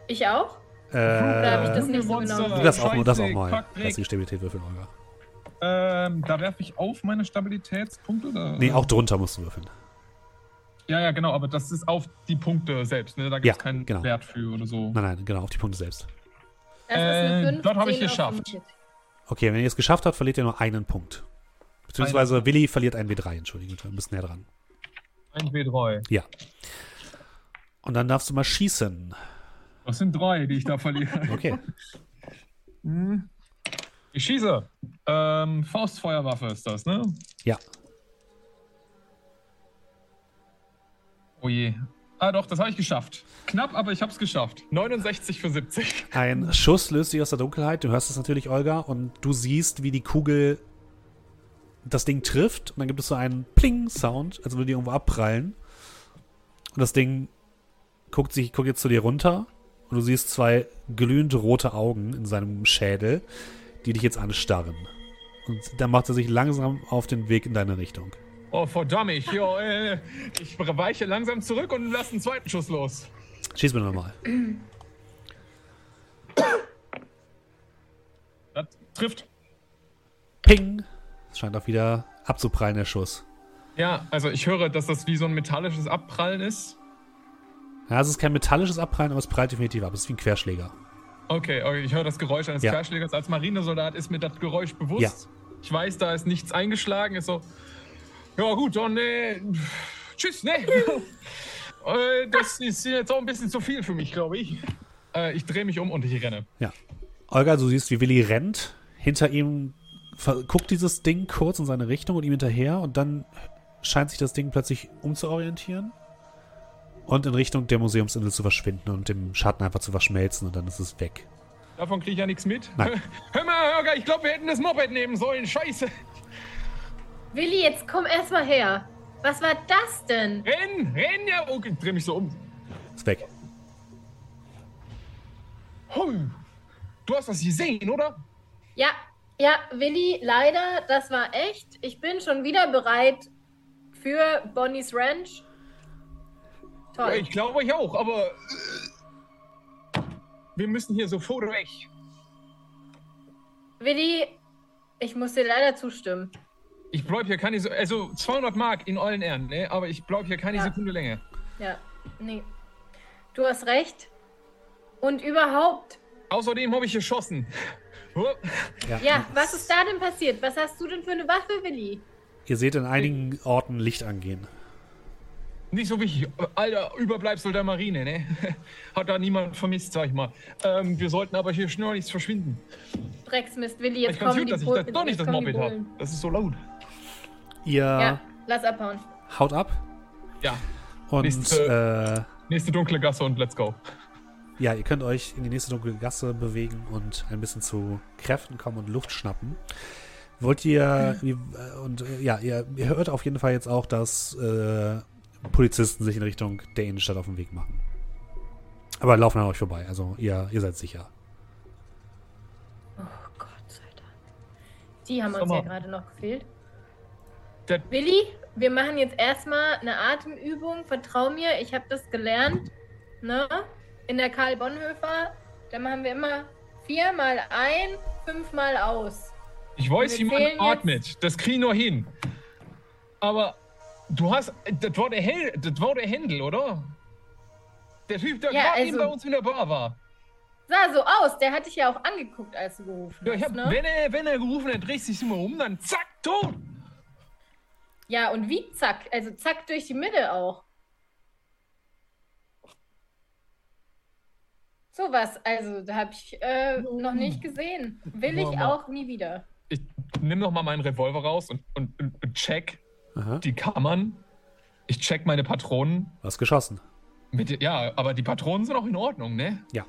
Ich auch? Äh, Oder habe ich das nicht so genau du darfst auch, du darfst auch mal Kackdreck. geistige Stabilität würfeln, Olga. Ähm, da werfe ich auf meine Stabilitätspunkte? Oder? Nee, auch drunter musst du würfeln. Ja, ja, genau, aber das ist auf die Punkte selbst, ne? Da gibt es Ja, keinen genau. Wert für oder so. Nein, nein, genau, auf die Punkte selbst. Das Äh, 15 dort habe ich geschafft. 45. Okay, wenn ihr es geschafft habt, verliert ihr nur einen Punkt. Beziehungsweise Einen. Willi verliert einen W3, entschuldigung, ein bisschen näher dran. Ein W3. Ja. Und dann darfst du mal schießen. Das sind drei, die ich da verliere. Okay. Hm. Ich schieße. Ähm, Faustfeuerwaffe ist das, ne? Ja. Oh je. Ah doch, das habe ich geschafft. Knapp, aber ich habe es geschafft. 69 für 70. Ein Schuss löst sich aus der Dunkelheit. Du hörst es natürlich, Olga, und du siehst, wie die Kugel das Ding trifft. Und dann gibt es so einen Pling-Sound, als würde die irgendwo abprallen. Und das Ding guckt, sich, guckt jetzt zu dir runter. Und du siehst zwei glühend rote Augen in seinem Schädel, die dich jetzt anstarren. Und dann macht er sich langsam auf den Weg in deine Richtung. Oh, verdammt. Ich, jo, äh, ich weiche langsam zurück und lasse einen zweiten Schuss los. Schieß mir nochmal. Das trifft. Ping! Es scheint auch wieder abzuprallen, der Schuss. Ja, also ich höre, dass das wie so ein metallisches Abprallen ist. Ja, es ist kein metallisches Abprallen, aber es prallt definitiv ab. Es ist wie ein Querschläger. Okay, okay, ich höre das Geräusch eines Ja. Querschlägers. Als Marinesoldat ist mir das Geräusch bewusst. Ja. Ich weiß, da ist nichts eingeschlagen. Ist so, ja gut, dann äh, tschüss, ne? äh, das ist jetzt auch ein bisschen zu viel für mich, glaube ich. Äh, ich drehe mich um und ich renne. Ja. Olga, du siehst, wie Willi rennt. Hinter ihm guckt dieses Ding kurz in seine Richtung und ihm hinterher und dann scheint sich das Ding plötzlich umzuorientieren und in Richtung der Museumsinsel zu verschwinden und dem Schatten einfach zu verschmelzen und dann ist es weg. Davon kriege ich ja nichts mit. Nein. Hör mal, Hörger, ich glaube, wir hätten das Moped nehmen sollen. Scheiße. Willi, jetzt komm erst mal her. Was war das denn? Renn, renn, ja. Okay, dreh mich so um. Ist weg. Hui. Du hast das gesehen, oder? Ja, ja, Willi, leider, das war echt. Ich bin schon wieder bereit für Bonnie's Ranch. Ja, Toll. ich glaube ich auch, aber äh, wir müssen hier sofort weg. Willi, ich muss dir leider zustimmen. Ich bleib hier keine, Se- also 200 Mark in allen Ehren, ne? aber ich bleib hier keine Ja. Sekunde länger. Ja, nee. Du hast recht. Und überhaupt. Außerdem habe ich geschossen. Hup. Ja, was ist da denn passiert? Was hast du denn für eine Waffe, Willi? Ihr seht in einigen Orten Licht angehen. Nicht so wichtig. Alter, Überbleibsel der Marine, ne? Hat da niemand vermisst, sag ich mal. Ähm, wir sollten aber hier schnurlichst verschwinden. Drecksmist, Willi, jetzt Ich kommen schön, die dass ich doch nicht das Moped habe. Das ist so laut. Ihr Ja, lass abhauen. haut ab Ja. und Nächste- äh, Nächste dunkle Gasse und let's go. ja, ihr könnt euch in die nächste dunkle Gasse bewegen und ein bisschen zu Kräften kommen und Luft schnappen. Wollt ihr, wie, äh, und äh, ja, ihr, ihr hört auf jeden Fall jetzt auch, dass äh, Polizisten sich in Richtung der Innenstadt auf den Weg machen. Aber laufen an euch vorbei, also ihr, ihr seid sicher. Oh Gott sei Dank. Die haben Sag uns mal. ja gerade noch gefehlt. Der- Willi, wir machen jetzt erstmal eine Atemübung. Vertrau mir, ich habe das gelernt. Ne? In der Karl Bonhoeffer. Da machen wir immer viermal ein, fünfmal aus. Ich weiß, wie man jetzt- atmet. Das krieg ich noch hin. Aber du hast. Das war der, Hel das war der Händel, oder? Der Typ, der Ja, gerade eben also- bei uns in der Bar war. Sah so aus. Der hat dich ja auch angeguckt, als du gerufen Ja, ich hast. hab, ne? wenn, er, wenn er gerufen hat, dreht sich immer um, dann zack, tot. Ja, und wie zack? Also zack durch die Mitte auch. Sowas, also da habe ich äh, noch nicht gesehen. Will ich auch nie wieder. Ich nimm noch mal meinen Revolver raus und, und, und check Aha. die Kammern. Ich check meine Patronen. Du hast geschossen. Mit, ja, aber die Patronen sind auch in Ordnung, ne? Ja.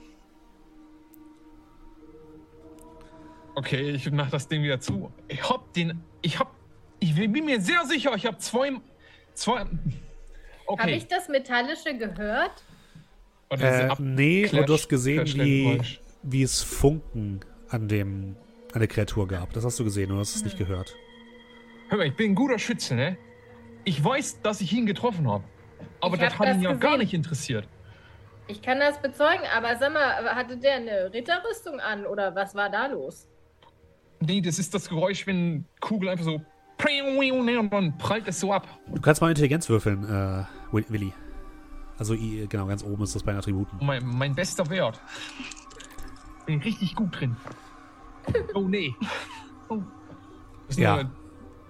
Okay, ich mach das Ding wieder zu. Ich hab den. Ich hab. Ich bin mir sehr sicher, ich hab zwei. Zwei. Okay. Habe ich das Metallische gehört? Äh, Ab- nee, Clash- du hast gesehen, wie, wie es Funken an dem an der Kreatur gab. Das hast du gesehen, du hast es nicht gehört. Hör mal, ich bin ein guter Schütze, ne? Ich weiß, dass ich ihn getroffen habe. Aber Ich das hab hat das ihn ja gar nicht interessiert. Ich kann das bezeugen, aber sag mal, hatte der eine Ritterrüstung an oder was war da los? Nee, das ist das Geräusch, wenn Kugel einfach so. Und dann prallt es so ab. Du kannst mal Intelligenz würfeln, äh, Wi- Willi. Also, genau, ganz oben ist das bei den Attributen. Mein, mein bester Wert. Bin ich richtig gut drin. Oh nee. Oh. Das ist Ja. eine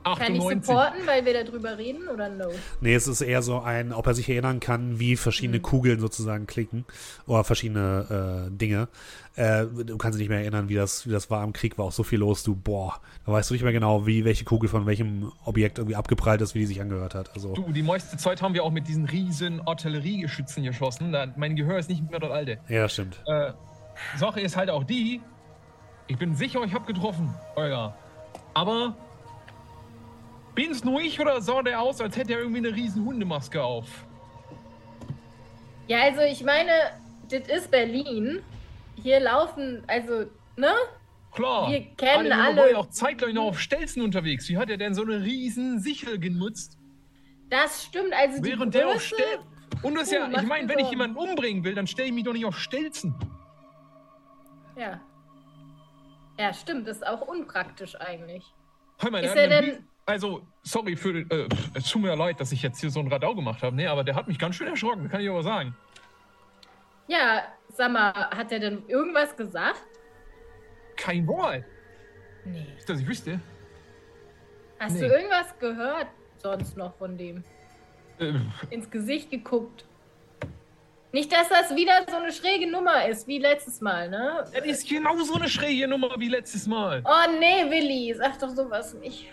Kann ich 98. supporten, weil wir darüber reden oder no? Nee, es ist eher so ein, ob er sich erinnern kann, wie verschiedene Mhm. Kugeln sozusagen klicken. Oder verschiedene äh, Dinge. Äh, du kannst dich nicht mehr erinnern, wie das, wie das war am Krieg, war auch so viel los, du, boah, da weißt du nicht mehr genau, wie welche Kugel von welchem Objekt irgendwie abgeprallt ist, wie die sich angehört hat. Also, Du, die meiste Zeit haben wir auch mit diesen riesen Artilleriegeschützen geschossen. Da, mein Gehör ist nicht mehr das alte. ja, das stimmt. Äh, Sache ist halt auch die, ich bin sicher, ich habe getroffen, Olga. Aber bin's nur ich oder sah der aus, als hätte er irgendwie eine riesen Hundemaske auf? Ja, also ich meine, das ist Berlin. Hier laufen, also, ne? Klar. Wir kennen alle. alle- waren ja auch zeitgleich noch auf Stelzen unterwegs. Wie hat er denn so eine riesen Sichel genutzt? Das stimmt, also die Während der auf Größe, Stel Und das ist ja, ich meine, wenn ich jemanden umbringen will, dann stelle ich mich doch nicht auf Stelzen. Ja. Ja, stimmt, das ist auch unpraktisch eigentlich. Hör mal, Ist er denn- Also, sorry für. Äh, es tut mir leid, dass ich jetzt hier so ein Radau gemacht habe. Nee, aber der hat mich ganz schön erschrocken, kann ich aber sagen. Ja, sag mal, hat er denn irgendwas gesagt? Kein Wort. Nee. Nicht, dass ich wüsste. Hast Nee. du irgendwas gehört sonst noch von dem? Äh, Ins Gesicht geguckt? Nicht, dass das wieder so eine schräge Nummer ist, wie letztes Mal, ne? das ist genau so eine schräge Nummer wie letztes Mal. Oh nee, Willi, sag doch sowas nicht.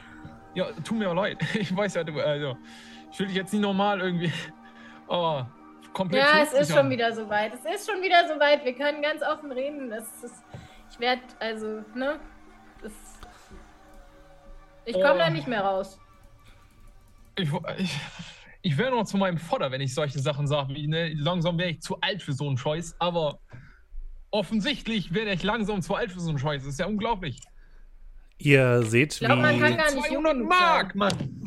Ja, tut mir leid. Ich weiß ja, du, also, ich will dich jetzt nicht normal irgendwie. Aber komplett. Ja, es ist verunsichern. schon wieder soweit. Es ist schon wieder soweit. Wir können ganz offen reden. Das ist, ich werde, also, ne? Das, ich komme Oh. da nicht mehr raus. Ich, ich, ich wäre noch zu meinem Vater, wenn ich solche Sachen sage, wie, ne, langsam wäre ich zu alt für so einen Scheiß, aber offensichtlich werde ich langsam zu alt für so einen Scheiß. Das ist ja unglaublich. Ihr seht, Ich glaub, man kann wie, gar nicht jung 200 genug Mark. Mann!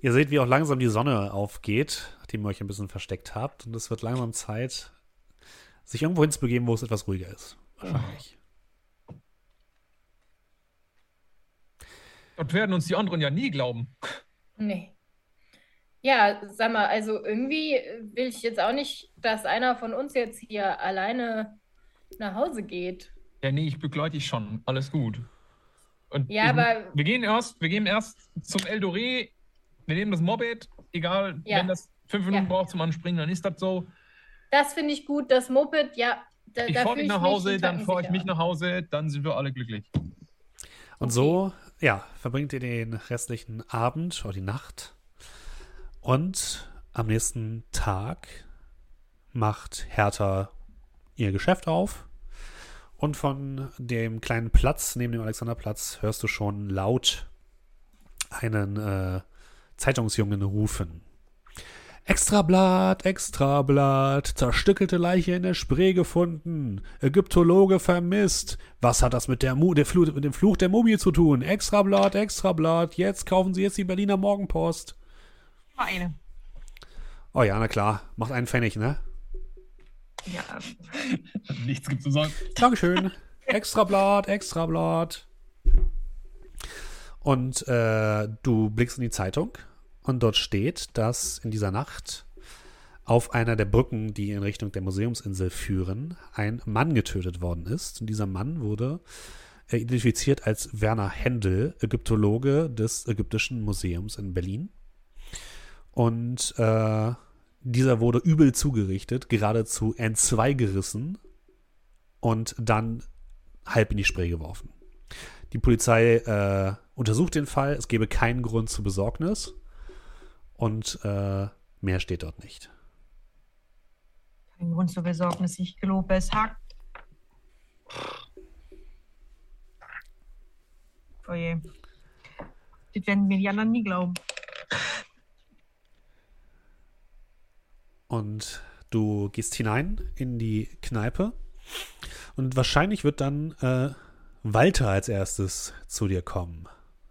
ihr seht, wie auch langsam die Sonne aufgeht, nachdem ihr euch ein bisschen versteckt habt. Und es wird langsam Zeit, sich irgendwo hinzubegeben, wo es etwas ruhiger ist. Wahrscheinlich. Das werden uns die anderen ja nie glauben. Nee. Ja, sag mal, also irgendwie will ich jetzt auch nicht, dass einer von uns jetzt hier alleine nach Hause geht. Ja, nee, ich begleite dich schon. Alles gut. Und Ja, ich, aber- wir gehen erst, wir gehen erst zum Eldoré. Wir nehmen das Moped. Egal, Ja. wenn das fünf Minuten Ja. braucht zum Anspringen, dann ist das so. Das finde ich gut. Das Moped, ja. Da, Ich da fahre nach Hause, dann fahre ich mich nach Hause, dann sind wir alle glücklich. Und so, ja, verbringt ihr den restlichen Abend oder die Nacht. Und am nächsten Tag macht Hertha ihr Geschäft auf. Und von dem kleinen Platz neben dem Alexanderplatz hörst du schon laut einen äh, Zeitungsjungen rufen. Extrablatt, Extrablatt, zerstückelte Leiche in der Spree gefunden, Ägyptologe vermisst. Was hat das mit, der Mu der Fluch, mit dem Fluch der Mumie zu tun? Extrablatt, Extrablatt, jetzt kaufen Sie jetzt die Berliner Morgenpost. Eine. Oh ja, na klar, macht einen Pfennig, ne? Ja, Nichts gibt zu sagen. Dankeschön. Extrablatt, Extrablatt. Und äh, du blickst in die Zeitung und dort steht, dass in dieser Nacht auf einer der Brücken, die in Richtung der Museumsinsel führen, ein Mann getötet worden ist. Und dieser Mann wurde äh, identifiziert als Werner Händel, Ägyptologe des Ägyptischen Museums in Berlin. Und äh, dieser wurde übel zugerichtet, geradezu entzwei gerissen und dann halb in die Spree geworfen. Die Polizei äh, untersucht den Fall. Es gebe keinen Grund zur Besorgnis. Und äh, mehr steht dort nicht. kein Grund zur Besorgnis. Ich gelobe, es hackt. Oh je. Das werden mir die anderen nie glauben. Und du gehst hinein in die Kneipe. Und wahrscheinlich wird dann äh, Walter als erstes zu dir kommen.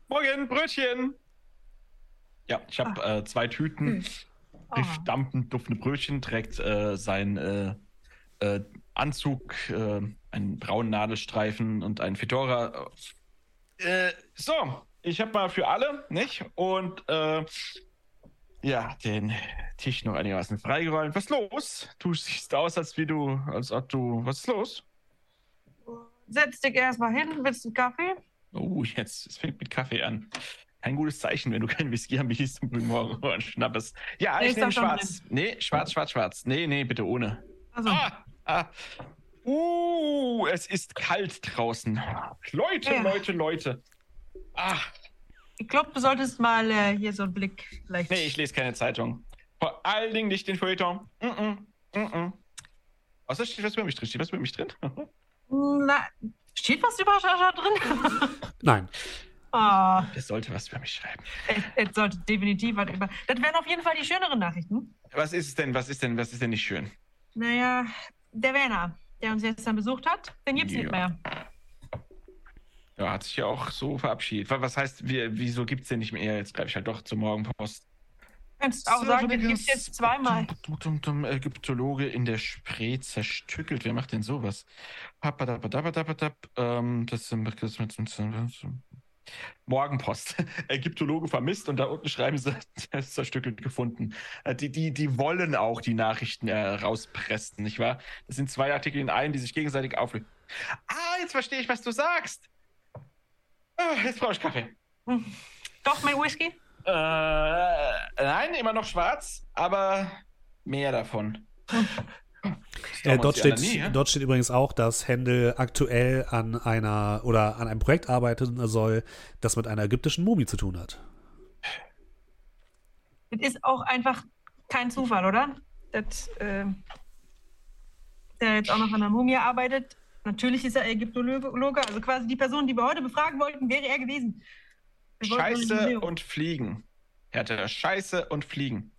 Morgen, Brötchen! Ja, ich habe äh, zwei Tüten Ah. dampfend duftende Brötchen, trägt äh, sein äh, äh, Anzug, äh, einen braunen Nadelstreifen und einen Fedora. Äh, so, ich habe mal für alle, nicht? Und äh, ja, den Tisch noch einigermaßen freigeräumt. Was ist los? Du siehst aus, als wie du, als ob du. Was ist los? Setz dich erstmal hin, willst du einen Kaffee? Oh, jetzt, es fängt mit Kaffee an. Kein gutes Zeichen, wenn du keinen Whisky anbietest zum frühen Morgen und schnappest. Ja, ich ist nehme schwarz. Nee, schwarz, schwarz, schwarz. Nee, nee, bitte ohne. Also, Ah, ah. Uh, es ist kalt draußen. Leute, Ja. Leute, Leute. Ah, ich glaube, du solltest mal äh, hier so einen Blick vielleicht. nee, ich lese keine Zeitung. Vor allen Dingen nicht den Feuilleton. Mm -mm, mm -mm. Außer steht was über mich drin. Steht was über mich drin? Na, steht was über Schascha drin? Nein, Ah, Es sollte was über mich schreiben. es, es sollte definitiv was über. Das wären auf jeden Fall die schöneren Nachrichten. Was ist es denn? Was ist denn? Was ist denn nicht schön? Naja, der Werner, der uns jetzt dann besucht hat, den gibt's Ja. nicht mehr. Ja, hat sich ja auch so verabschiedet. Wa- Was heißt, wir, wieso gibt es den nicht mehr? Jetzt greife ich halt doch zur Morgenpost. Könntest auch sagen, den gibt's jetzt zweimal. Dum, dum, Ägyptologe in der Spree zerstückelt. Wer macht denn sowas? Papadabadabadabadab, Ähm, das sind das mit Morgenpost. Ägyptologe vermisst und da unten schreiben sie, zerstückelt gefunden. Äh, Die, die, die wollen auch die Nachrichten äh, rauspressen, nicht wahr? Das sind zwei Artikel in einem, die sich gegenseitig auflösen. Ah, jetzt verstehe ich, was du sagst. Ah, jetzt brauche ich Kaffee. Hm. Doch, mein Whisky? Äh, nein, immer noch schwarz, aber mehr davon. Äh, dort, steht, nie, ja? dort steht übrigens auch, dass Händel aktuell an einer oder an einem Projekt arbeiten soll, das mit einer ägyptischen Mumie zu tun hat. Das ist auch einfach kein Zufall, oder? Das, äh, der jetzt auch noch an der Mumie arbeitet. Natürlich ist er Ägyptologe, also quasi die Person, die wir heute befragen wollten, wäre er gewesen. Wir Scheiße und Fliegen. Härte, Scheiße und Fliegen.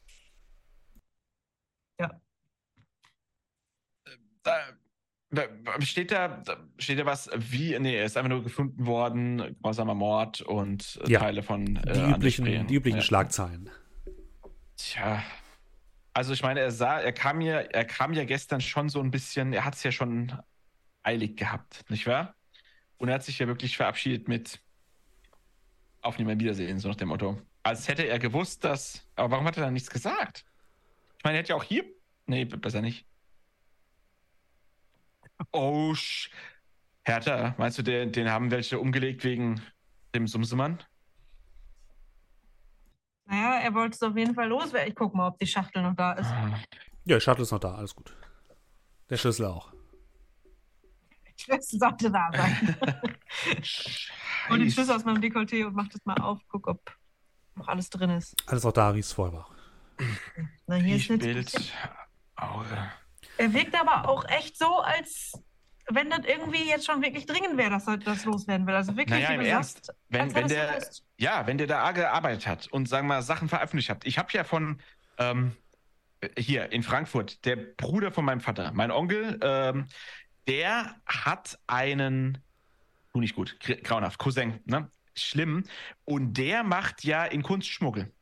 Ja. Da, da, steht da, da steht da was wie, nee, er ist einfach nur gefunden worden, grausamer Mord und äh, Ja. Teile von äh, Die üblichen, die üblichen Ja. Schlagzeilen. Tja. Also ich meine, er sah, er kam ja, er kam ja gestern schon so ein bisschen, er hat es ja schon eilig gehabt, nicht wahr? Und er hat sich ja wirklich verabschiedet mit Auf nie mehr Wiedersehen, so nach dem Motto. Als hätte er gewusst, dass. Aber warum hat er dann nichts gesagt? Ich meine, er hätte ja auch hier. Nee, besser nicht. Oh, sch Hertha, meinst du, den, den haben welche umgelegt wegen dem Sumsemann? Naja, er wollte es auf jeden Fall loswerden. Ich guck mal, ob die Schachtel noch da ist. Ja, die Shuttle ist noch da, alles gut. Der Schlüssel auch. Schlüssel sollte da sein. Und den Schlüssel aus meinem Dekolleté und mach das mal auf. Guck, ob noch alles drin ist. Alles auch da, wie es vorher war. Na, hier ist Bild, nichts. Auge. Er wirkt aber auch echt so, als wenn das irgendwie jetzt schon wirklich dringend wäre, dass das loswerden will. Also wirklich, Naja, wie im du Ernst. sagst, Wenn, wenn der, so ist. ja, wenn der da arg gearbeitet hat und sagen wir mal Sachen veröffentlicht hat. Ich habe ja von ähm, hier in Frankfurt, der Bruder von meinem Vater, mein Onkel, ähm, der hat einen, tu nicht gut, gr- grauenhaft, Cousin, ne? Schlimm. Und der macht ja in Kunstschmuggel.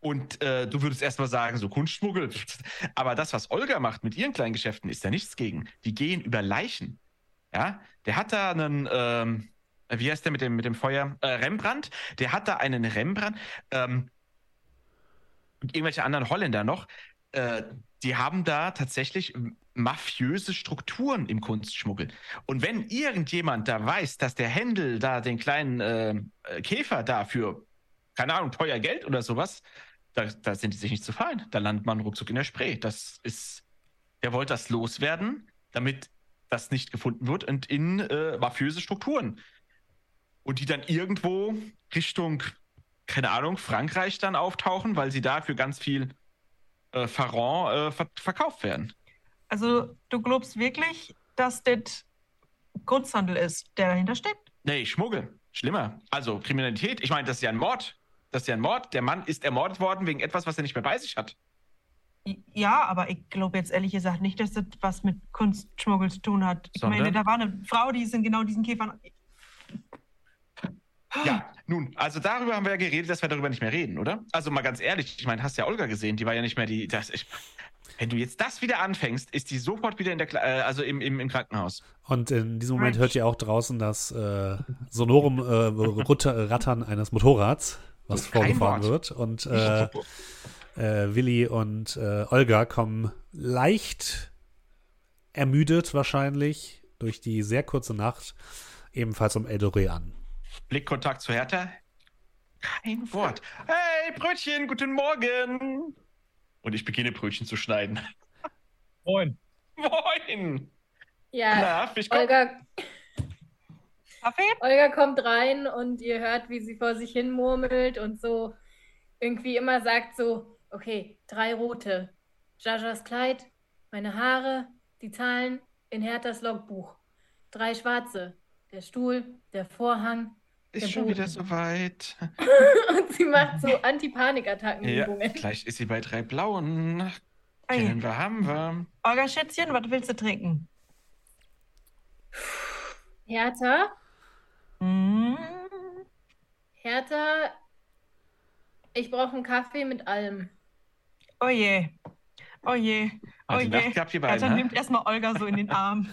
Und äh, du würdest erstmal sagen, so Kunstschmuggel. Aber das, was Olga macht mit ihren kleinen Geschäften, ist da nichts gegen. Die gehen über Leichen. Ja, der hat da einen, ähm, wie heißt der mit dem, mit dem Feuer? Äh, Rembrandt. Der hat da einen Rembrandt. Ähm, irgendwelche anderen Holländer noch. Äh, die haben da tatsächlich mafiöse Strukturen im Kunstschmuggel. Und wenn irgendjemand da weiß, dass der Händel da den kleinen äh, Käfer da für, keine Ahnung, teuer Geld oder sowas, da, da sind die sich nicht zu fein. Da landet man ruckzuck in der Spree. Das ist, der wollte das loswerden, damit das nicht gefunden wird und in äh, mafiöse Strukturen. Und die dann irgendwo Richtung, keine Ahnung, Frankreich dann auftauchen, weil sie da für ganz viel äh, Pharaon äh, ver verkauft werden. Also, du glaubst wirklich, dass das Kunsthandel ist, der dahinter steckt? Nee, Schmuggel. Schlimmer. Also Kriminalität. Ich meine, das ist ja ein Mord. Das ist ja ein Mord. Der Mann ist ermordet worden wegen etwas, was er nicht mehr bei sich hat. Ja, aber ich glaube jetzt ehrlich gesagt nicht, dass das was mit Kunstschmuggel zu tun hat. Ich Sondern? meine, da war eine Frau, die ist in genau diesen Käfern. Ja, nun, also darüber haben wir ja geredet, dass wir darüber nicht mehr reden, oder? Also mal ganz ehrlich, ich meine, hast ja Olga gesehen, die war ja nicht mehr die. Das, ich, wenn du jetzt das wieder anfängst, ist die sofort wieder in der, Kla äh, also im, im, im Krankenhaus. Und in diesem Moment hört ihr auch draußen das äh, sonorum äh, Rattern eines Motorrads, was vorgefahren wird. Und äh, äh, Willi und äh, Olga kommen leicht ermüdet wahrscheinlich durch die sehr kurze Nacht ebenfalls um Eldoré an. Blickkontakt zu Hertha. Kein Wort. Hey, Brötchen, guten Morgen. Und ich beginne Brötchen zu schneiden. Moin. Moin. Ja, Na, Fischkopf? Olga, Kaffee? Olga kommt rein und ihr hört, wie sie vor sich hin murmelt und so irgendwie immer sagt so, okay, drei rote. Jajas Kleid, meine Haare, die Zahlen in Herthas Logbuch. Drei schwarze. Der Stuhl, der Vorhang. Ist schon wieder soweit. Und sie macht so Antipanikattackenübungen. Ja, gleich ist sie bei drei blauen. Kennen wir, haben wir. Olga Schätzchen, was willst du trinken? Hertha, Mm, Hertha, ich brauche einen Kaffee mit allem. oh je. Oh je. Oh die je. Nacht gehabt, ihr beiden, Alter, ne? nimmt erstmal Olga so in den Arm.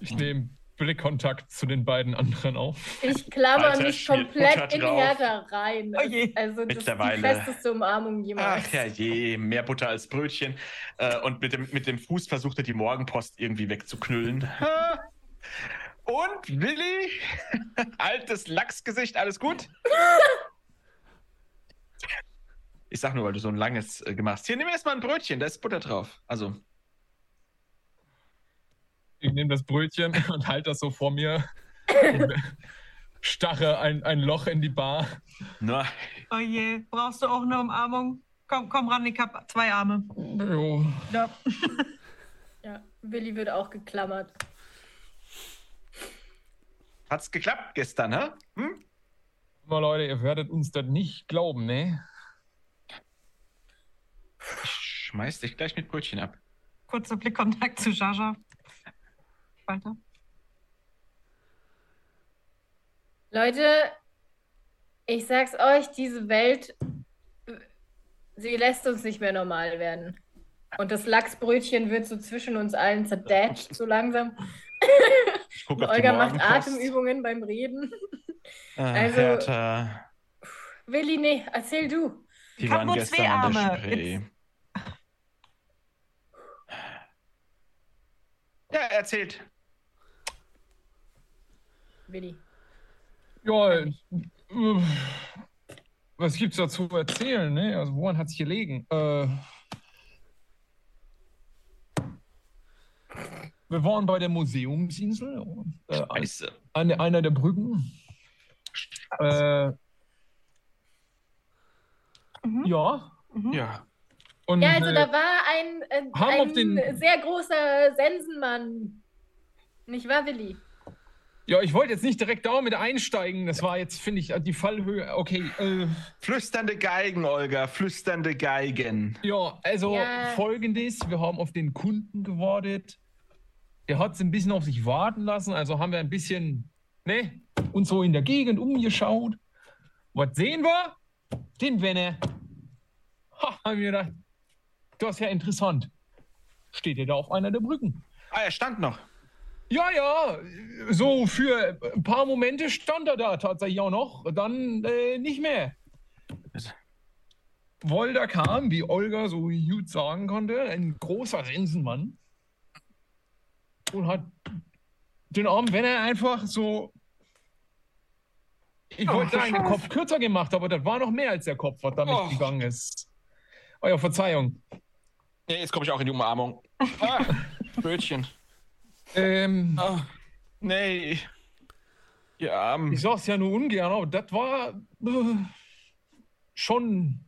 Ich nehme Blickkontakt zu den beiden anderen auf. Ich klammer Alter, mich komplett in. Hertha rein. Oh je. Also das ist die Mittlerweile. festeste Umarmung jemals. Ach ja, je, mehr Butter als Brötchen. Äh, und mit dem, mit dem Fuß versucht er die Morgenpost irgendwie wegzuknüllen. Und Willi, altes Lachsgesicht, alles gut? Ich sag nur, weil du so ein langes äh, gemacht hast. Hier, nimm erstmal ein Brötchen, da ist Butter drauf. Also, Ich nehme das Brötchen und halte das so vor mir. und Starre ein, ein Loch in die Bar. na, Oh je. Brauchst du auch eine Umarmung? Komm, komm ran, ich hab zwei Arme. Jo. Ja. Ja, Willi wird auch geklammert. hat's geklappt gestern, hä? Hm? Mal Leute, ihr werdet uns das nicht glauben, ne? Ich schmeiß dich gleich mit Brötchen ab. Kurzer Blickkontakt zu Jaja. Weiter. Leute, ich sag's euch, diese Welt, sie lässt uns nicht mehr normal werden. Und das Lachsbrötchen wird so zwischen uns allen zerdatscht, so langsam. Ich guck Olga macht. Atemübungen beim Reden. Also- Hertha, Willi, nee, erzähl du. die Ich hab waren nur gestern zwei an der Arme. Spree. Ja, erzählt. Willi. Ja, äh, was gibt's da zu erzählen, ne? Also woran hat's gelegen? Äh, wir waren bei der Museumsinsel, und, äh, an, Scheiße. an einer der Brücken. Äh, Mhm. ja. Mhm. Ja. Und, Ja, also äh, da war ein, äh, auf ein den- sehr großer Sensenmann. Nicht wahr, Willi? Ja, ich wollte jetzt nicht direkt da mit einsteigen. Das war jetzt, finde ich, die Fallhöhe. Okay, äh, Flüsternde Geigen, Olga. Flüsternde Geigen. Ja, also Ja. folgendes, wir haben auf den Kunden gewartet. Der hat es ein bisschen auf sich warten lassen, also haben wir ein bisschen, ne, uns so in der Gegend umgeschaut. Was sehen wir? Den Wenne. Ha, haben wir gedacht, das ist ja interessant. Steht er da auf einer der Brücken? Ah, er stand noch. Ja, ja, so für ein paar Momente stand er da tatsächlich auch noch, dann äh, nicht mehr. Wolder kam, wie Olga so gut sagen konnte, ein großer Sensenmann und hat den armen Wenner einfach so. Ich wollte sagen, den Kopf kürzer gemacht, aber das war noch mehr als der Kopf, was damit Oh. gegangen ist. Oh ja, Verzeihung. Ja, jetzt komme ich auch in die Umarmung. Ah, Brötchen. Ähm, Ah, nee. Ja, ähm, Ich sag's ja nur ungern, aber das war äh, schon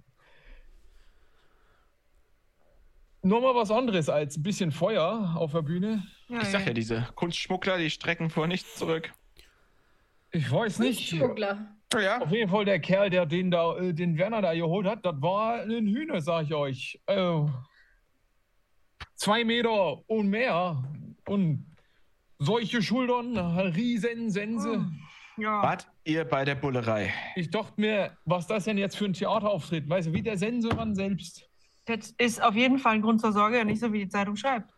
nochmal was anderes als ein bisschen Feuer auf der Bühne. Ja, ich sag ja, diese Kunstschmuggler, die strecken vor nichts zurück. Ich weiß nicht. Schmuggler. Oh ja. Auf jeden Fall der Kerl, der den da, äh, den Werner da geholt hat, das war ein Hühner, sag ich euch. Äh, zwei Meter und mehr und solche Schultern, riesen Sense. Ja. Wart ihr bei der Bullerei? Ich dachte mir, was das denn jetzt für ein Theaterauftritt? Weißt du, wie der Sensoran selbst. Das ist auf jeden Fall ein Grund zur Sorge, nicht so wie die Zeitung schreibt.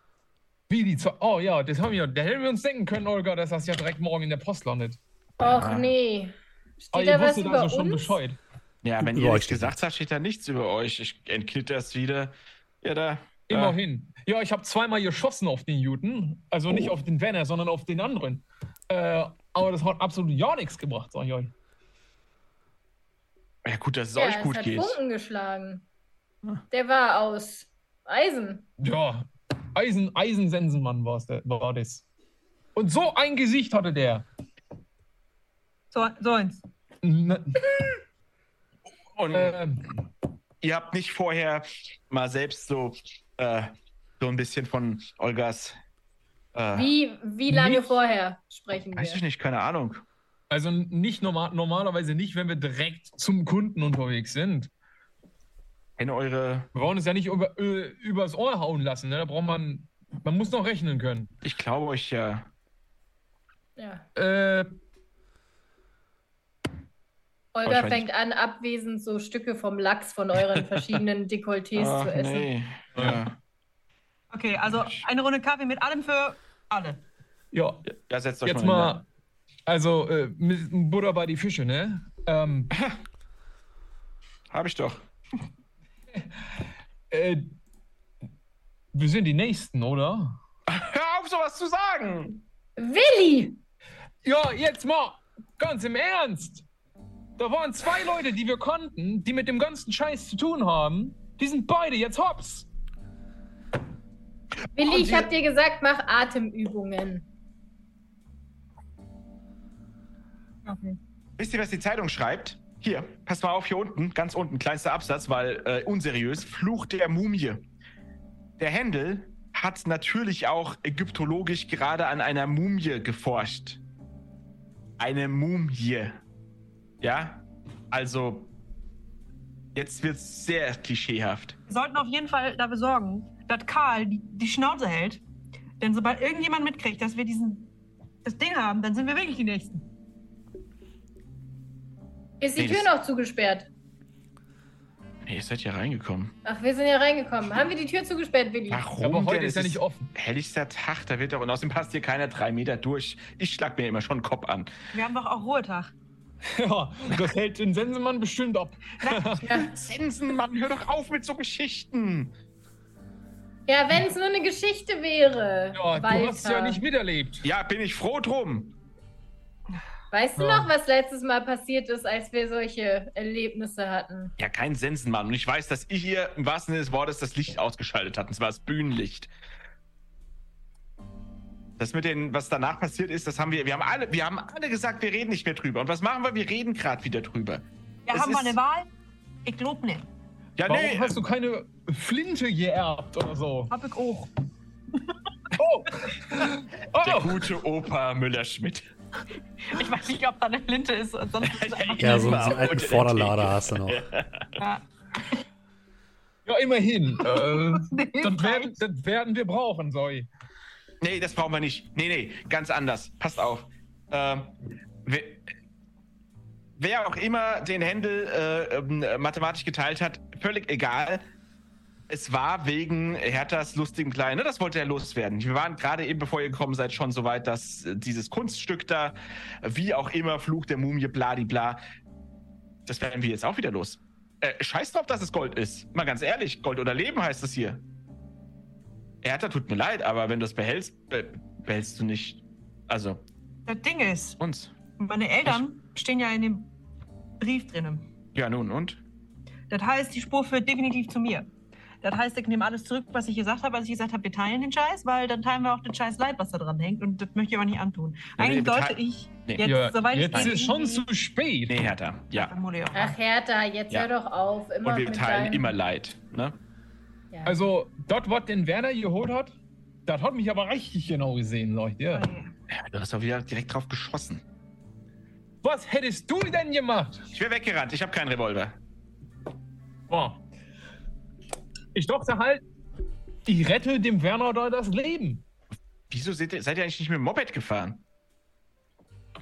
Wie die Zo Oh ja, das haben wir. Da hätten wir uns denken können, Olga, dass das ja direkt morgen in der Post landet. Och Ah. nee. Steht Aber da ihr was wusstet über also schon uns? Bescheid. Ja, wenn Über ihr euch gesagt habt, steht da nichts über euch. Ich entknitter das wieder. Ja, da. Immerhin. Ja, ich habe zweimal geschossen auf den Juden. Also nicht Oh. auf den Werner, sondern auf den anderen. Äh, aber das hat absolut ja nichts gebracht, sag ich euch. Ja, gut, dass es Ja, euch gut hat geht. Funken geschlagen. Ah. Der war aus Eisen. Ja, Eisen, Eisensensenmann war's, der, war das. Und so ein Gesicht hatte der. So, so eins. Ne, Und ähm, ihr habt nicht vorher mal selbst so, äh, so ein bisschen von Olgas. Äh, Wie, wie lange Nicht- vorher sprechen Weiß ich wir? nicht, keine Ahnung. also nicht normal, normalerweise nicht, wenn wir direkt zum Kunden unterwegs sind. Kenne eure. Wir wollen uns ja nicht über, äh, übers Ohr hauen lassen. Ne? Da braucht man, man muss noch rechnen können. Ich glaube euch ja. Ja. Äh, Olga fängt an, abwesend so Stücke vom Lachs von euren verschiedenen Dekolletés Ach, zu essen. nee. Ja. Okay, also eine Runde Kaffee mit allem für alle. ja, ja, setzt euch jetzt mal. mal, also äh, mit Butter bei die Fische, ne? Ähm, Habe ich doch. äh, wir sind die Nächsten, oder? Hör auf, sowas zu sagen! Willi! Ja, jetzt mal ganz im Ernst. Da waren zwei Leute, die wir konnten, die mit dem ganzen Scheiß zu tun haben. Die sind beide jetzt hops. Willi, ich hab dir gesagt, mach Atemübungen. Okay. Wisst ihr, was die Zeitung schreibt? Hier, passt mal auf, hier unten, ganz unten, kleinster Absatz, weil äh, unseriös. Fluch der Mumie. Der Händel hat natürlich auch ägyptologisch gerade an einer Mumie geforscht. Eine Mumie. Ja? Also, jetzt wird's sehr klischeehaft. Wir sollten auf jeden Fall dafür sorgen, dass Karl die, die Schnauze hält. Denn sobald irgendjemand mitkriegt, dass wir diesen, das Ding haben, dann sind wir wirklich die Nächsten. Ist die Nee, Tür noch zugesperrt? Hey, ihr seid ja reingekommen. Ach, wir sind ja reingekommen. Haben wir die Tür zugesperrt, Willi? Warum? Aber heute denn? ist ja nicht offen. Helllichster Tag, da wird doch, und außerdem passt hier keiner drei Meter durch. Ich schlag mir immer schon den Kopf an. Wir haben doch auch Ruhetag. Ja, das hält den Sensenmann bestimmt ab. Sensenmann, hör doch auf mit so Geschichten. Ja, wenn es nur eine Geschichte wäre. Ja, du hast es ja nicht miterlebt. Ja, bin ich froh drum. Weißt du Ja. noch, was letztes Mal passiert ist, als wir solche Erlebnisse hatten? Ja, kein Sensenmann. Und ich weiß, dass ich hier im wahrsten Sinne des Wortes das Licht ausgeschaltet hat. Und zwar das Bühnenlicht. Das mit den, was danach passiert ist, das haben wir, wir haben alle, wir haben alle gesagt, wir reden nicht mehr drüber. Und was machen wir? Wir reden gerade wieder drüber. Ja, Es haben wir ist- eine Wahl? Ich glaube nicht. Ja, Warum nee. hast du keine Flinte geerbt oder so? Hab ich auch. Oh! Der oh. gute Opa Müller-Schmidt. Ich weiß nicht, ob da eine Flinte ist. Sonst ist Ja, so, so einen alten der Vorderlader hast du noch. Ja. Ja, immerhin. Äh, das, werden, das werden wir brauchen, Zoe. Nee, das brauchen wir nicht. Nee, nee, ganz anders. Passt auf. Ähm, wer, wer auch immer den Händel äh, ähm, mathematisch geteilt hat, völlig egal. Es war wegen Herthas lustigem Kleinen. Ne? Das wollte er loswerden. Wir waren gerade eben, bevor ihr gekommen seid, schon so weit, dass äh, dieses Kunststück da, wie auch immer, Fluch der Mumie, bladibla, das werden wir jetzt auch wieder los. Äh, scheiß drauf, dass es Gold ist. Mal ganz ehrlich, Gold oder Leben heißt es hier. Hertha, tut mir leid, aber wenn du es behältst, be behältst du nicht. Also, Das Ding ist, uns. meine Eltern stehen ja in dem Brief drinnen. Ja, nun und? Das heißt, die Spur führt definitiv zu mir. Das heißt, ich nehme alles zurück, was ich gesagt habe, als ich gesagt habe, wir teilen den Scheiß, weil dann teilen wir auch den Scheiß Leid, was da dran hängt. Und das möchte ich aber nicht antun. Eigentlich sollte ich Nee. jetzt, Ja, soweit jetzt es geht, ist schon zu spät. Nee, Hertha. Ja. Ich auch. Ach, Hertha, jetzt Ja. hör doch auf. Immer Und wir teilen immer Leid. Ne? Ja. Also, dort, was den Werner geholt hat, das hat mich aber richtig genau gesehen, Leute. Ja. Ja, du hast doch wieder direkt drauf geschossen. Was hättest du denn gemacht? Ich wäre weggerannt. Ich habe keinen Revolver. Boah. Ich dachte halt, ich rette dem Werner da das Leben. Wieso seid ihr, seid ihr eigentlich nicht mit dem Moped gefahren?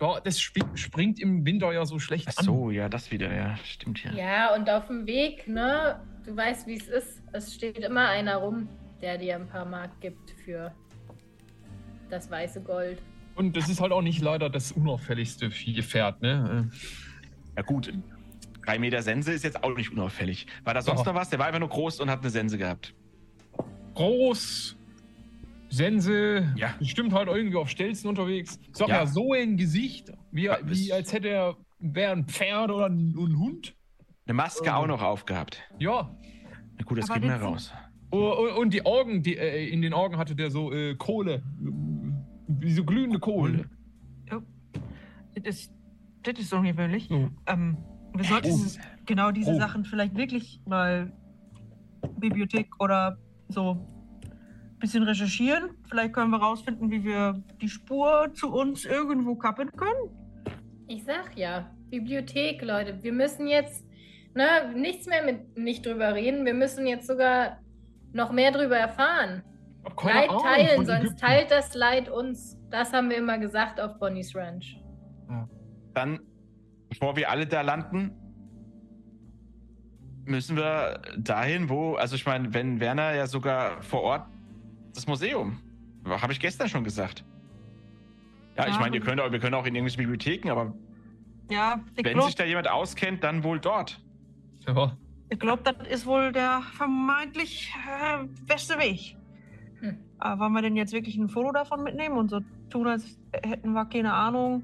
Ja, das sp springt im Winter ja so schlecht Ach so, ja, das wieder. Ja, stimmt ja. ja, und auf dem Weg, ne? Du weißt, wie es ist. Es steht immer einer rum, der dir ein paar Mark gibt für das weiße Gold. an. Und das ist halt auch nicht leider das unauffälligste Gefährt, ne? Ja, gut. Drei Meter Sense ist jetzt auch nicht unauffällig. War da sonst Ja. noch was? Der war einfach nur groß und hat eine Sense gehabt. Groß, Sense, Ja. bestimmt halt irgendwie auf Stelzen unterwegs. Ich sag Ja. ja, so ein Gesicht, wie, wie das- als hätte er, wäre ein Pferd oder ein, ein Hund. Eine Maske Oh. auch noch aufgehabt. Ja. Na gut, das Aber kriegen wir das sind- raus. Und, und- und die Augen, die, äh, in den Augen hatte der so äh, Kohle. Wie so glühende Kohle. Das ist, das ist ungewöhnlich. So. Ähm, wir sollten Oh. genau diese Oh. Sachen vielleicht wirklich mal Bibliothek oder so ein bisschen recherchieren. Vielleicht können wir rausfinden, wie wir die Spur zu uns irgendwo kappen können. Ich sag ja, Bibliothek, Leute. Wir müssen jetzt ne, nichts mehr mit nicht drüber reden. Wir müssen jetzt sogar noch mehr drüber erfahren. Leid Ahnung teilen, sonst Ägypten. teilt das Leid uns. Das haben wir immer gesagt auf Bonnie's Ranch. Dann, bevor wir alle da landen, müssen wir dahin, wo, also ich meine, wenn Werner ja sogar vor Ort das Museum, habe ich gestern schon gesagt. Ja, ich Ja, meine, ihr könnt auch, wir können auch in irgendwelche Bibliotheken, aber Ja, ich wenn glaube, sich da jemand auskennt, dann wohl dort. Ja. glaub, das ist wohl der vermeintlich äh, beste Weg. Hm. Aber wollen wir denn jetzt wirklich ein Foto davon mitnehmen und so tun, als hätten wir keine Ahnung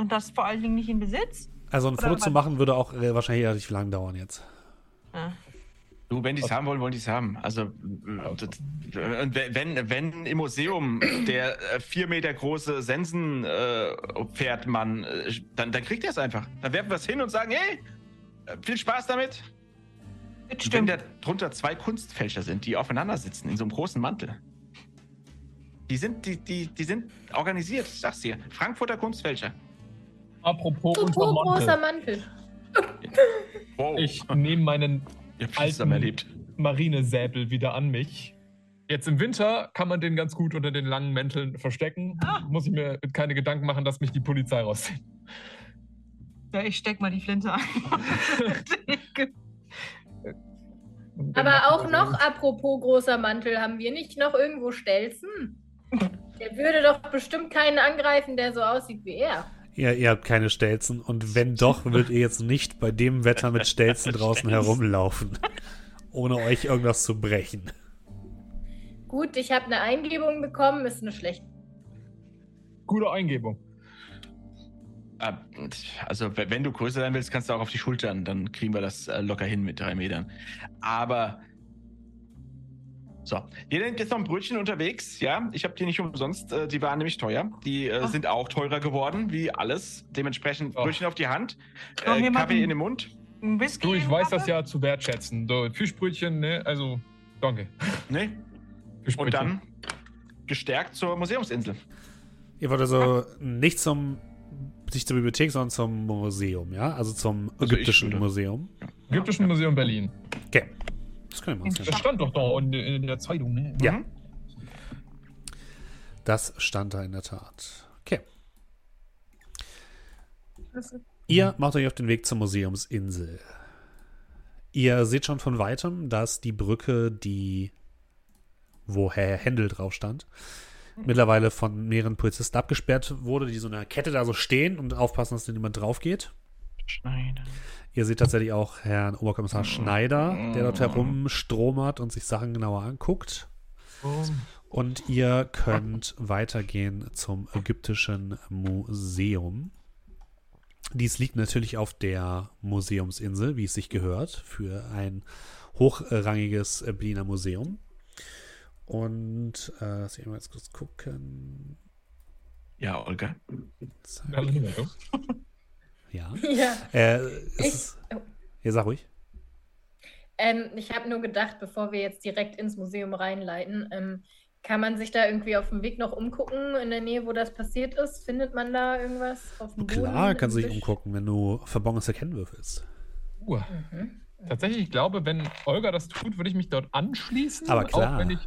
und das vor allen Dingen nicht in Besitz? Also ein Oder Foto was? zu machen würde auch äh, wahrscheinlich relativ lang dauern jetzt. Ja. Du, wenn die es haben wollen, wollen die es haben. Also, äh, wenn, wenn im Museum der äh, vier Meter große Sensen-Pferdmann, äh, dann, dann kriegt er es einfach. Dann werfen wir es hin und sagen, hey, äh, viel Spaß damit. Und Wenn stimmt. da drunter zwei Kunstfälscher sind, die aufeinander sitzen in so einem großen Mantel. Die sind, die, die, die sind organisiert, ich sag's dir. Frankfurter Kunstfälscher. Apropos Apropos großer Mantel. Wow. Ich nehme meinen alten-. Marinesäbel wieder an mich. Jetzt im Winter kann man den ganz gut unter den langen Mänteln verstecken. Ah. Muss ich mir keine Gedanken machen, dass mich die Polizei rauszieht. Ja, ich steck mal die Flinte ein. Aber auch noch apropos großer Mantel, haben wir nicht noch irgendwo Stelzen? Der würde doch bestimmt keinen angreifen, der so aussieht wie er. Ihr, ihr habt keine Stelzen und wenn doch, würdet ihr jetzt nicht bei dem Wetter mit Stelzen draußen Stelzen. herumlaufen, ohne euch irgendwas zu brechen. Gut, ich habe eine Eingebung bekommen, ist eine schlechte. Gute Eingebung. Äh, Also, wenn du größer sein willst, kannst du auch auf die Schultern. Dann kriegen wir das äh, locker hin mit drei Metern. Aber. So, hier sind jetzt noch ein Brötchen unterwegs. Ja, ich habe die nicht umsonst. Äh, die waren nämlich teuer. Die äh, sind auch teurer geworden, wie alles. Dementsprechend Ach. Brötchen auf die Hand, äh, Kaffee in den Mund. Ein Whisky. Du, ich weiß Kaffee? das ja zu wertschätzen. So, Fischbrötchen, ne? Also, danke. Ne? Fischbrötchen. Und dann gestärkt zur Museumsinsel. Ihr wollt also nicht zum nicht zur Bibliothek, sondern zum Museum, ja? Also zum Also ägyptischen Museum. Ägyptischen Museum Berlin. Okay. Das können wir machen. Das stand doch da in, in der Zeitung, ne? Ja. Mhm. Das stand da in der Tat. Okay. Ihr macht euch auf den Weg zur Museumsinsel. Ihr seht schon von weitem, dass die Brücke, die wo Herr Händel drauf stand, mittlerweile von mehreren Polizisten abgesperrt wurde, die so eine Kette da so stehen und aufpassen, dass da niemand drauf geht. Schneider. Ihr seht tatsächlich auch Herrn Oberkommissar Schneider, der dort herumstromert und sich Sachen genauer anguckt. Und ihr könnt weitergehen zum ägyptischen Museum. Dies liegt natürlich auf der Museumsinsel, wie es sich gehört, für ein hochrangiges Berliner Museum. Und äh, lass ich mal jetzt kurz gucken. Ja, Olga. Zack. Ja. Ja. Äh, Ich- ist, oh. ja, sag ruhig. Ähm, ich habe nur gedacht, bevor wir jetzt direkt ins Museum reinleiten, ähm, kann man sich da irgendwie auf dem Weg noch umgucken in der Nähe, wo das passiert ist? Findet man da irgendwas auf dem Boden? Klar, kannst du dich umgucken, wenn du Verborgenes erkennen würfelst. Uh, Mhm. tatsächlich, ich glaube, wenn Olga das tut, würde ich mich dort anschließen. Aber klar. Auch wenn ich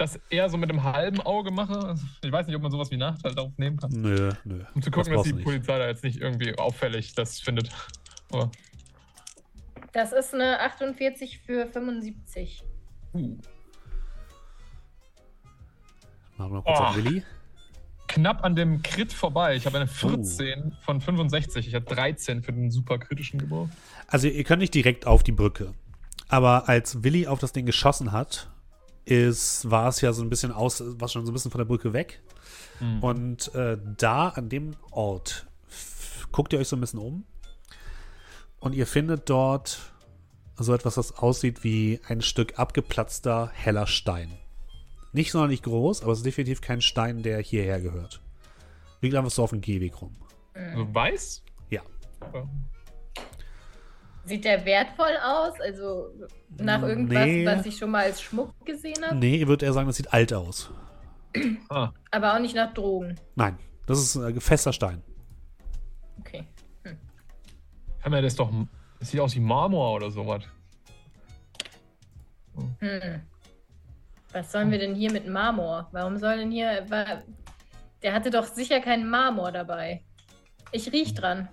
das eher so mit einem halben Auge mache. Also, ich weiß nicht, ob man sowas wie Nachteil darauf nehmen kann. Nö, nö. Um zu gucken, dass brauchst die nicht. Polizei da jetzt nicht irgendwie auffällig das findet. Aber, Das ist eine 48 für 75. uh, Machen wir noch kurz Oh. auf Willi. knapp an dem Crit vorbei. Ich habe eine 14 von 65. Ich habe 13 für den super kritischen gebraucht. Also ihr könnt nicht direkt auf die Brücke. Aber als Willi auf das Ding geschossen hat, ist, war es ja so ein bisschen aus, war schon so ein bisschen von der Brücke weg. Mhm. Und äh, da, an dem Ort, guckt ihr euch so ein bisschen um. Und ihr findet dort so etwas, das aussieht wie ein Stück abgeplatzter, heller Stein. Nicht sonderlich groß, aber es ist definitiv kein Stein, der hierher gehört. Liegt einfach so auf dem Gehweg rum. Also weiß? Ja. Ja. Sieht der wertvoll aus? Also nach irgendwas, Nee. was ich schon mal als Schmuck gesehen habe? Nee, ihr würdet eher sagen, das sieht alt aus. Ah, Aber auch nicht nach Drogen. Nein, das ist ein fester Stein. Okay. hör mal, das ist doch. Das sieht aus wie Marmor oder sowas. Hm. Was sollen wir denn hier mit Marmor? Warum soll denn hier. War, der hatte doch sicher keinen Marmor dabei. Ich riech dran.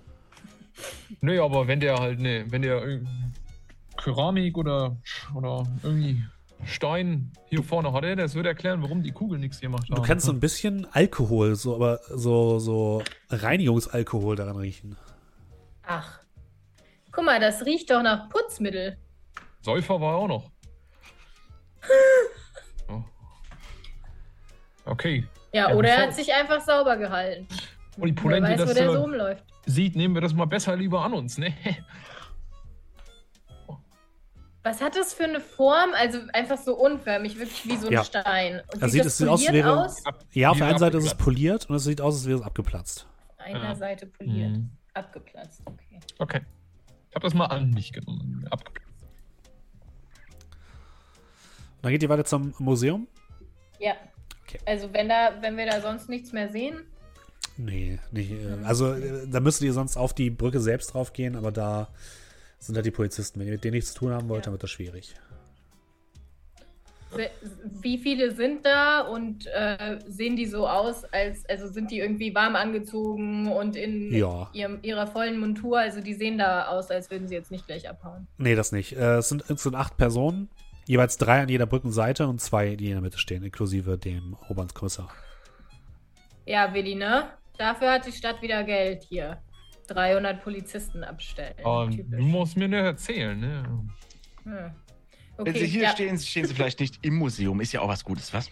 Nee, aber wenn der halt, nee, wenn der irgendwie Keramik oder, oder irgendwie Stein hier vorne hatte, das würde erklären, warum die Kugel nichts gemacht hat. Du kannst so ein bisschen Alkohol, so aber so, so Reinigungsalkohol daran riechen. Ach. Guck mal, das riecht doch nach Putzmittel. Säufer war auch noch. Oh. Okay. Ja, Ja, oder er hat sich einfach sauber gehalten. Und die Wer Polente, weiß, wo das der so rumläuft. Sieht, nehmen wir das mal besser lieber an uns, ne? Was hat das für eine Form? Also einfach so unförmig, wirklich wie so ein Ja. Stein. Und Er sieht- das es sieht aus, poliert wäre- aus? Ja, auf der einen Seite ist es poliert und es sieht aus, als wäre es abgeplatzt. Einer Ja. Seite poliert. Mhm. Abgeplatzt, okay. Okay. Ich habe das mal an mich genommen. Abgeplatzt. Dann geht ihr weiter zum Museum? Ja. Okay. Also wenn da, wenn wir da sonst nichts mehr sehen, Nee, nicht. äh, Also äh, da müsstet ihr sonst auf die Brücke selbst drauf gehen, aber da sind halt die Polizisten. Wenn ihr mit denen nichts zu tun haben wollt, Ja. dann wird das schwierig. wie viele sind da und äh, sehen die so aus, als also sind die irgendwie warm angezogen und in Ja. ihrem, ihrer vollen Montur? Also die sehen da aus, als würden sie jetzt nicht gleich abhauen. Nee, das nicht. Äh, es sind insgesamt acht Personen, jeweils drei an jeder Brückenseite und zwei, die in der Mitte stehen, inklusive dem Oberlandskommissar. Ja, Willi, ne? Dafür hat die Stadt wieder Geld hier. 300 Polizisten abstellen. Aber du musst mir nicht erzählen, ne? Hm. Wenn Okay, Sie hier ja. stehen, stehen Sie vielleicht nicht im Museum. Ist ja auch was Gutes, was?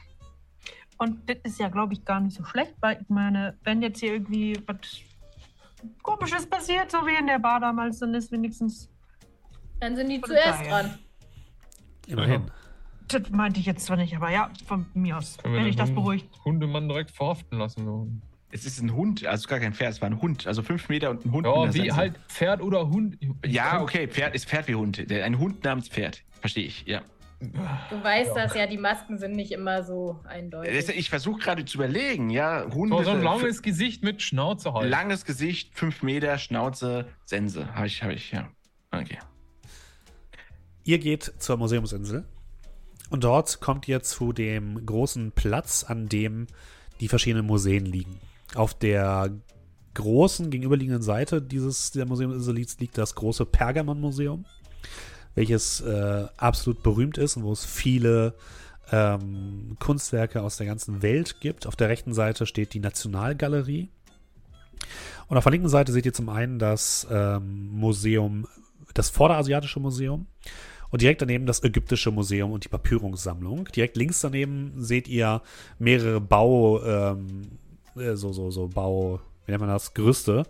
Und das ist ja, glaube ich, gar nicht so schlecht, weil ich meine, wenn jetzt hier irgendwie was Komisches passiert, so wie in der Bar damals, dann ist wenigstens. Dann sind die zuerst ja. dran. Immerhin. Das meinte ich jetzt zwar nicht, aber ja, von mir aus. Wenn ich das beruhigt. Hundemann direkt verhaften lassen. So. Es ist ein Hund, also gar kein Pferd, es war ein Hund. Also fünf Meter und ein Hund. Ja, wie Sense. halt Pferd oder Hund. Ja, okay, Pferd ist Pferd wie Hund. Ein Hund namens Pferd. Verstehe ich, ja. Du weißt das ja, die Masken sind nicht immer so eindeutig. Ich versuche gerade zu überlegen, ja. Hunde. So, so ein langes Gesicht mit Schnauze halt. langes Gesicht, fünf Meter, Schnauze, Sense. Habe ich, habe ich, ja. Okay. Ihr geht zur Museumsinsel und dort kommt ihr zu dem großen Platz, an dem die verschiedenen Museen liegen. Auf der großen gegenüberliegenden Seite dieses der Museumsinsel liegt, liegt das große Pergamon-Museum, welches äh, absolut berühmt ist und wo es viele ähm, Kunstwerke aus der ganzen Welt gibt. Auf der rechten Seite steht die Nationalgalerie. Und auf der linken Seite seht ihr zum einen das ähm, Museum, das Vorderasiatische Museum und direkt daneben das Ägyptische Museum und die Papyrussammlung. Direkt links daneben seht ihr mehrere Bau, ähm, äh, so, so, so Bau, wie nennt man das, Gerüste.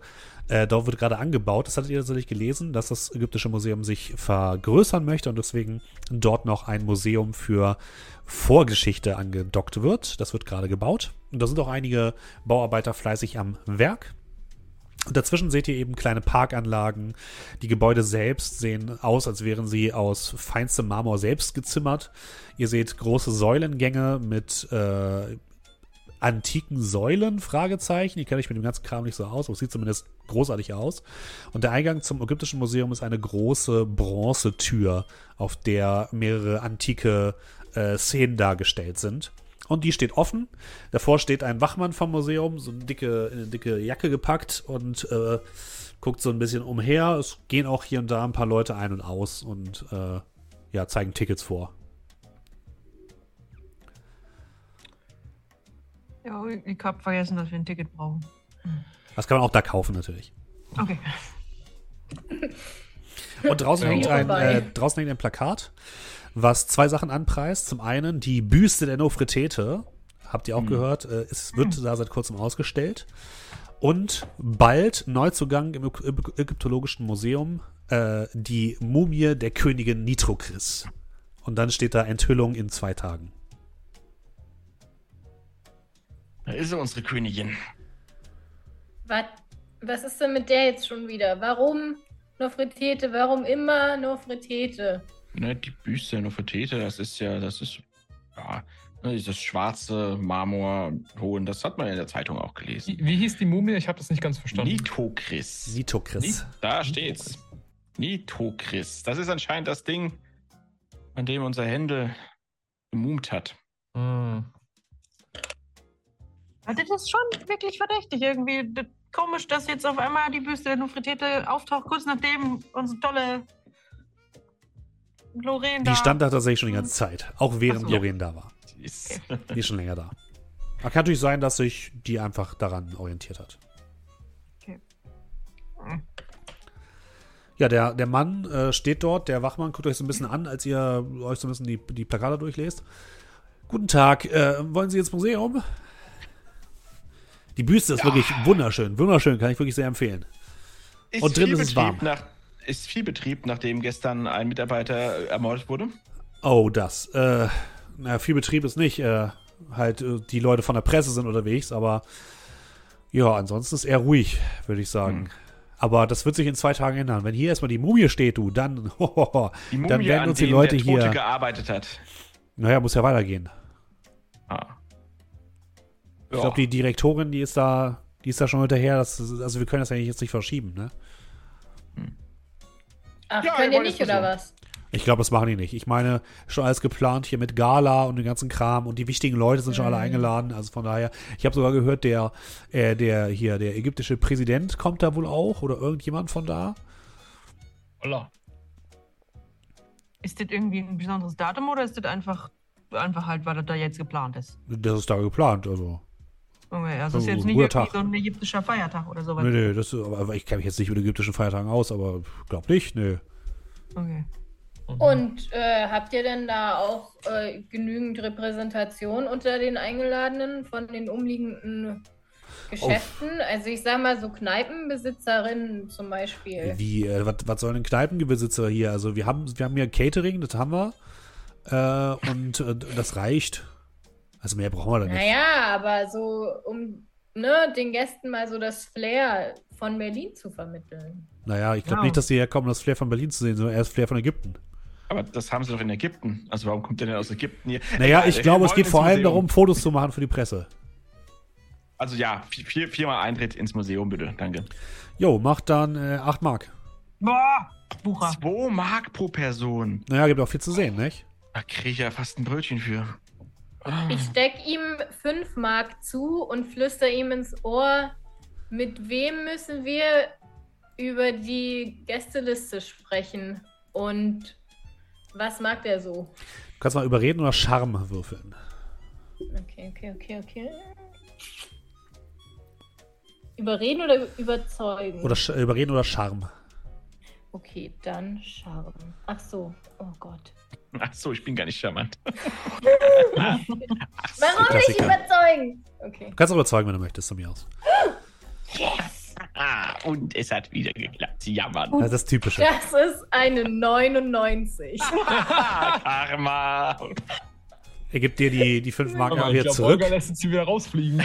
Äh, dort wird gerade angebaut. Das hattet ihr tatsächlich gelesen, dass das Ägyptische Museum sich vergrößern möchte und deswegen dort noch ein Museum für Vorgeschichte angedockt wird. Das wird gerade gebaut. Und da sind auch einige Bauarbeiter fleißig am Werk. Und dazwischen seht ihr eben kleine Parkanlagen. Die Gebäude selbst sehen aus, als wären sie aus feinstem Marmor selbst gezimmert. Ihr seht große Säulengänge mit äh, antiken Säulen, Fragezeichen. Die kenne ich mit dem ganzen Kram nicht so aus, aber es sieht zumindest großartig aus. Und der Eingang zum Ägyptischen Museum ist eine große Bronzetür, auf der mehrere antike äh, Szenen dargestellt sind. Und die steht offen. Davor steht ein Wachmann vom Museum, so eine dicke, in eine dicke Jacke gepackt und äh, guckt so ein bisschen umher. Es gehen auch hier und da ein paar Leute ein und aus und äh, ja, zeigen Tickets vor. Ja, ich hab vergessen, dass wir ein Ticket brauchen. Das kann man auch da kaufen natürlich. Okay. Und draußen, hängt ein, äh, draußen hängt ein Plakat, was zwei Sachen anpreist. Zum einen die Büste der Nofretete, habt ihr auch gehört, äh, es wird da seit kurzem ausgestellt. Und bald Neuzugang im Ägy- Ägy- Ägyptologischen Museum äh, die Mumie der Königin Nitrokris. Und dann steht da Enthüllung in zwei Tagen. Da ist sie, unsere Königin. Was, was ist denn mit der jetzt schon wieder? Warum Nofretete? Warum immer Nofretete? Ne, die Büste nur für Tete, das ist ja, das ist, ja, ne, dieses schwarze Marmorton, das hat man in der Zeitung auch gelesen. Wie, wie hieß die Mumie? Ich habe das nicht ganz verstanden. Nitokris. Nitokris. Da steht's. Nitokris. Das ist anscheinend das Ding, an dem unser Händel gemumt hat. Hm. Das ist schon wirklich verdächtig irgendwie. Das, komisch, dass jetzt auf einmal die Büste der Nofretete auftaucht, kurz nachdem unsere tolle Lorraine da... Die stand da tatsächlich schon die ganze Zeit. Auch während so. Lorraine da war. Die ist, Die ist schon länger da. Aber kann natürlich sein, dass sich die einfach daran orientiert hat. Okay. Ja, der, der Mann äh, steht dort, der Wachmann guckt euch so ein bisschen an, als ihr euch so ein bisschen die, die Plakate durchlest. Guten Tag, äh, wollen Sie ins Museum? Die Büste ist wirklich wunderschön, wunderschön, kann ich wirklich sehr empfehlen. ist Und drin ist es warm. Nach, ist viel Betrieb, nachdem gestern ein Mitarbeiter äh, ermordet wurde? Oh, das. Äh, na, viel Betrieb ist nicht. Äh, halt, äh, die Leute von der Presse sind unterwegs, aber ja, ansonsten ist eher ruhig, würde ich sagen. Hm. Aber das wird sich in zwei Tagen ändern. Wenn hier erstmal die Mumie steht, du, dann, hohoho, Die Mumie, dann werden uns die Leute der Tote hier. gearbeitet hat. Naja, muss ja weitergehen. Ah. Ich glaube, die Direktorin, die ist da, die ist da schon hinterher. Das, also wir können das ja jetzt nicht verschieben, ne? Ach, Ja, ihr wollen nicht, oder was? Ich glaube, das machen die nicht. Ich meine, schon alles geplant hier mit Gala und dem ganzen Kram und die wichtigen Leute sind schon alle Mhm. eingeladen. Also von daher, ich habe sogar gehört, der, äh, der hier, der ägyptische Präsident kommt da wohl auch oder irgendjemand von da. Holla. Ist das irgendwie ein besonderes Datum oder ist das einfach, einfach halt, weil das da jetzt geplant ist? Das ist da geplant, also. Okay, also ist So, jetzt nicht guter irgendwie so ein ägyptischer Feiertag oder sowas. Nee, nee, das, aber aber ich kenne mich jetzt nicht mit ägyptischen Feiertagen aus, aber glaub nicht, nee. Okay. Und äh, habt ihr denn da auch äh, genügend Repräsentation unter den Eingeladenen von den umliegenden Geschäften? Also ich sag mal so Kneipenbesitzerinnen zum Beispiel. Wie, äh, was, was sollen denn Kneipenbesitzer hier? Also wir haben, wir haben hier Catering, das haben wir. Äh, und äh, das reicht. Also mehr brauchen wir da nicht. Naja, aber so, um ne, den Gästen mal so das Flair von Berlin zu vermitteln. Naja, ich glaube Genau. nicht, dass die herkommen, das Flair von Berlin zu sehen, sondern erst Flair von Ägypten. Aber das haben sie doch in Ägypten. Also warum kommt der denn aus Ägypten hier? Naja, Egal, ich glaube, es geht vor allem Museum. darum, Fotos zu machen für die Presse. Also ja, vier, vier, viermal Eintritt ins Museum, bitte. Danke. Jo, macht dann äh, 8 Mark. Boah, Bucher. 2 Mark pro Person. Naja, gibt auch viel zu sehen, nicht? Da kriege ich ja fast ein Brötchen für. Ich steck ihm 5 Mark zu und flüster ihm ins Ohr, mit wem müssen wir über die Gästeliste sprechen und was mag der so? Du kannst mal überreden oder Charme würfeln. Okay, okay, okay, okay. Überreden oder überzeugen? Oder äh, überreden oder Charme. Okay, dann Charme. Ach so, oh Gott. Ach so, ich bin gar nicht charmant. Warum nicht überzeugen? Okay. Du kannst auch überzeugen, wenn du möchtest, von mir aus. Ah, und es hat wieder geklappt. Ja, Mann. Das ist das Typische. Das ist eine 99. Ah, Karma. Er gibt dir die, die 5 Mark Aber aber ich wieder zurück. Lässt sie wieder rausfliegen.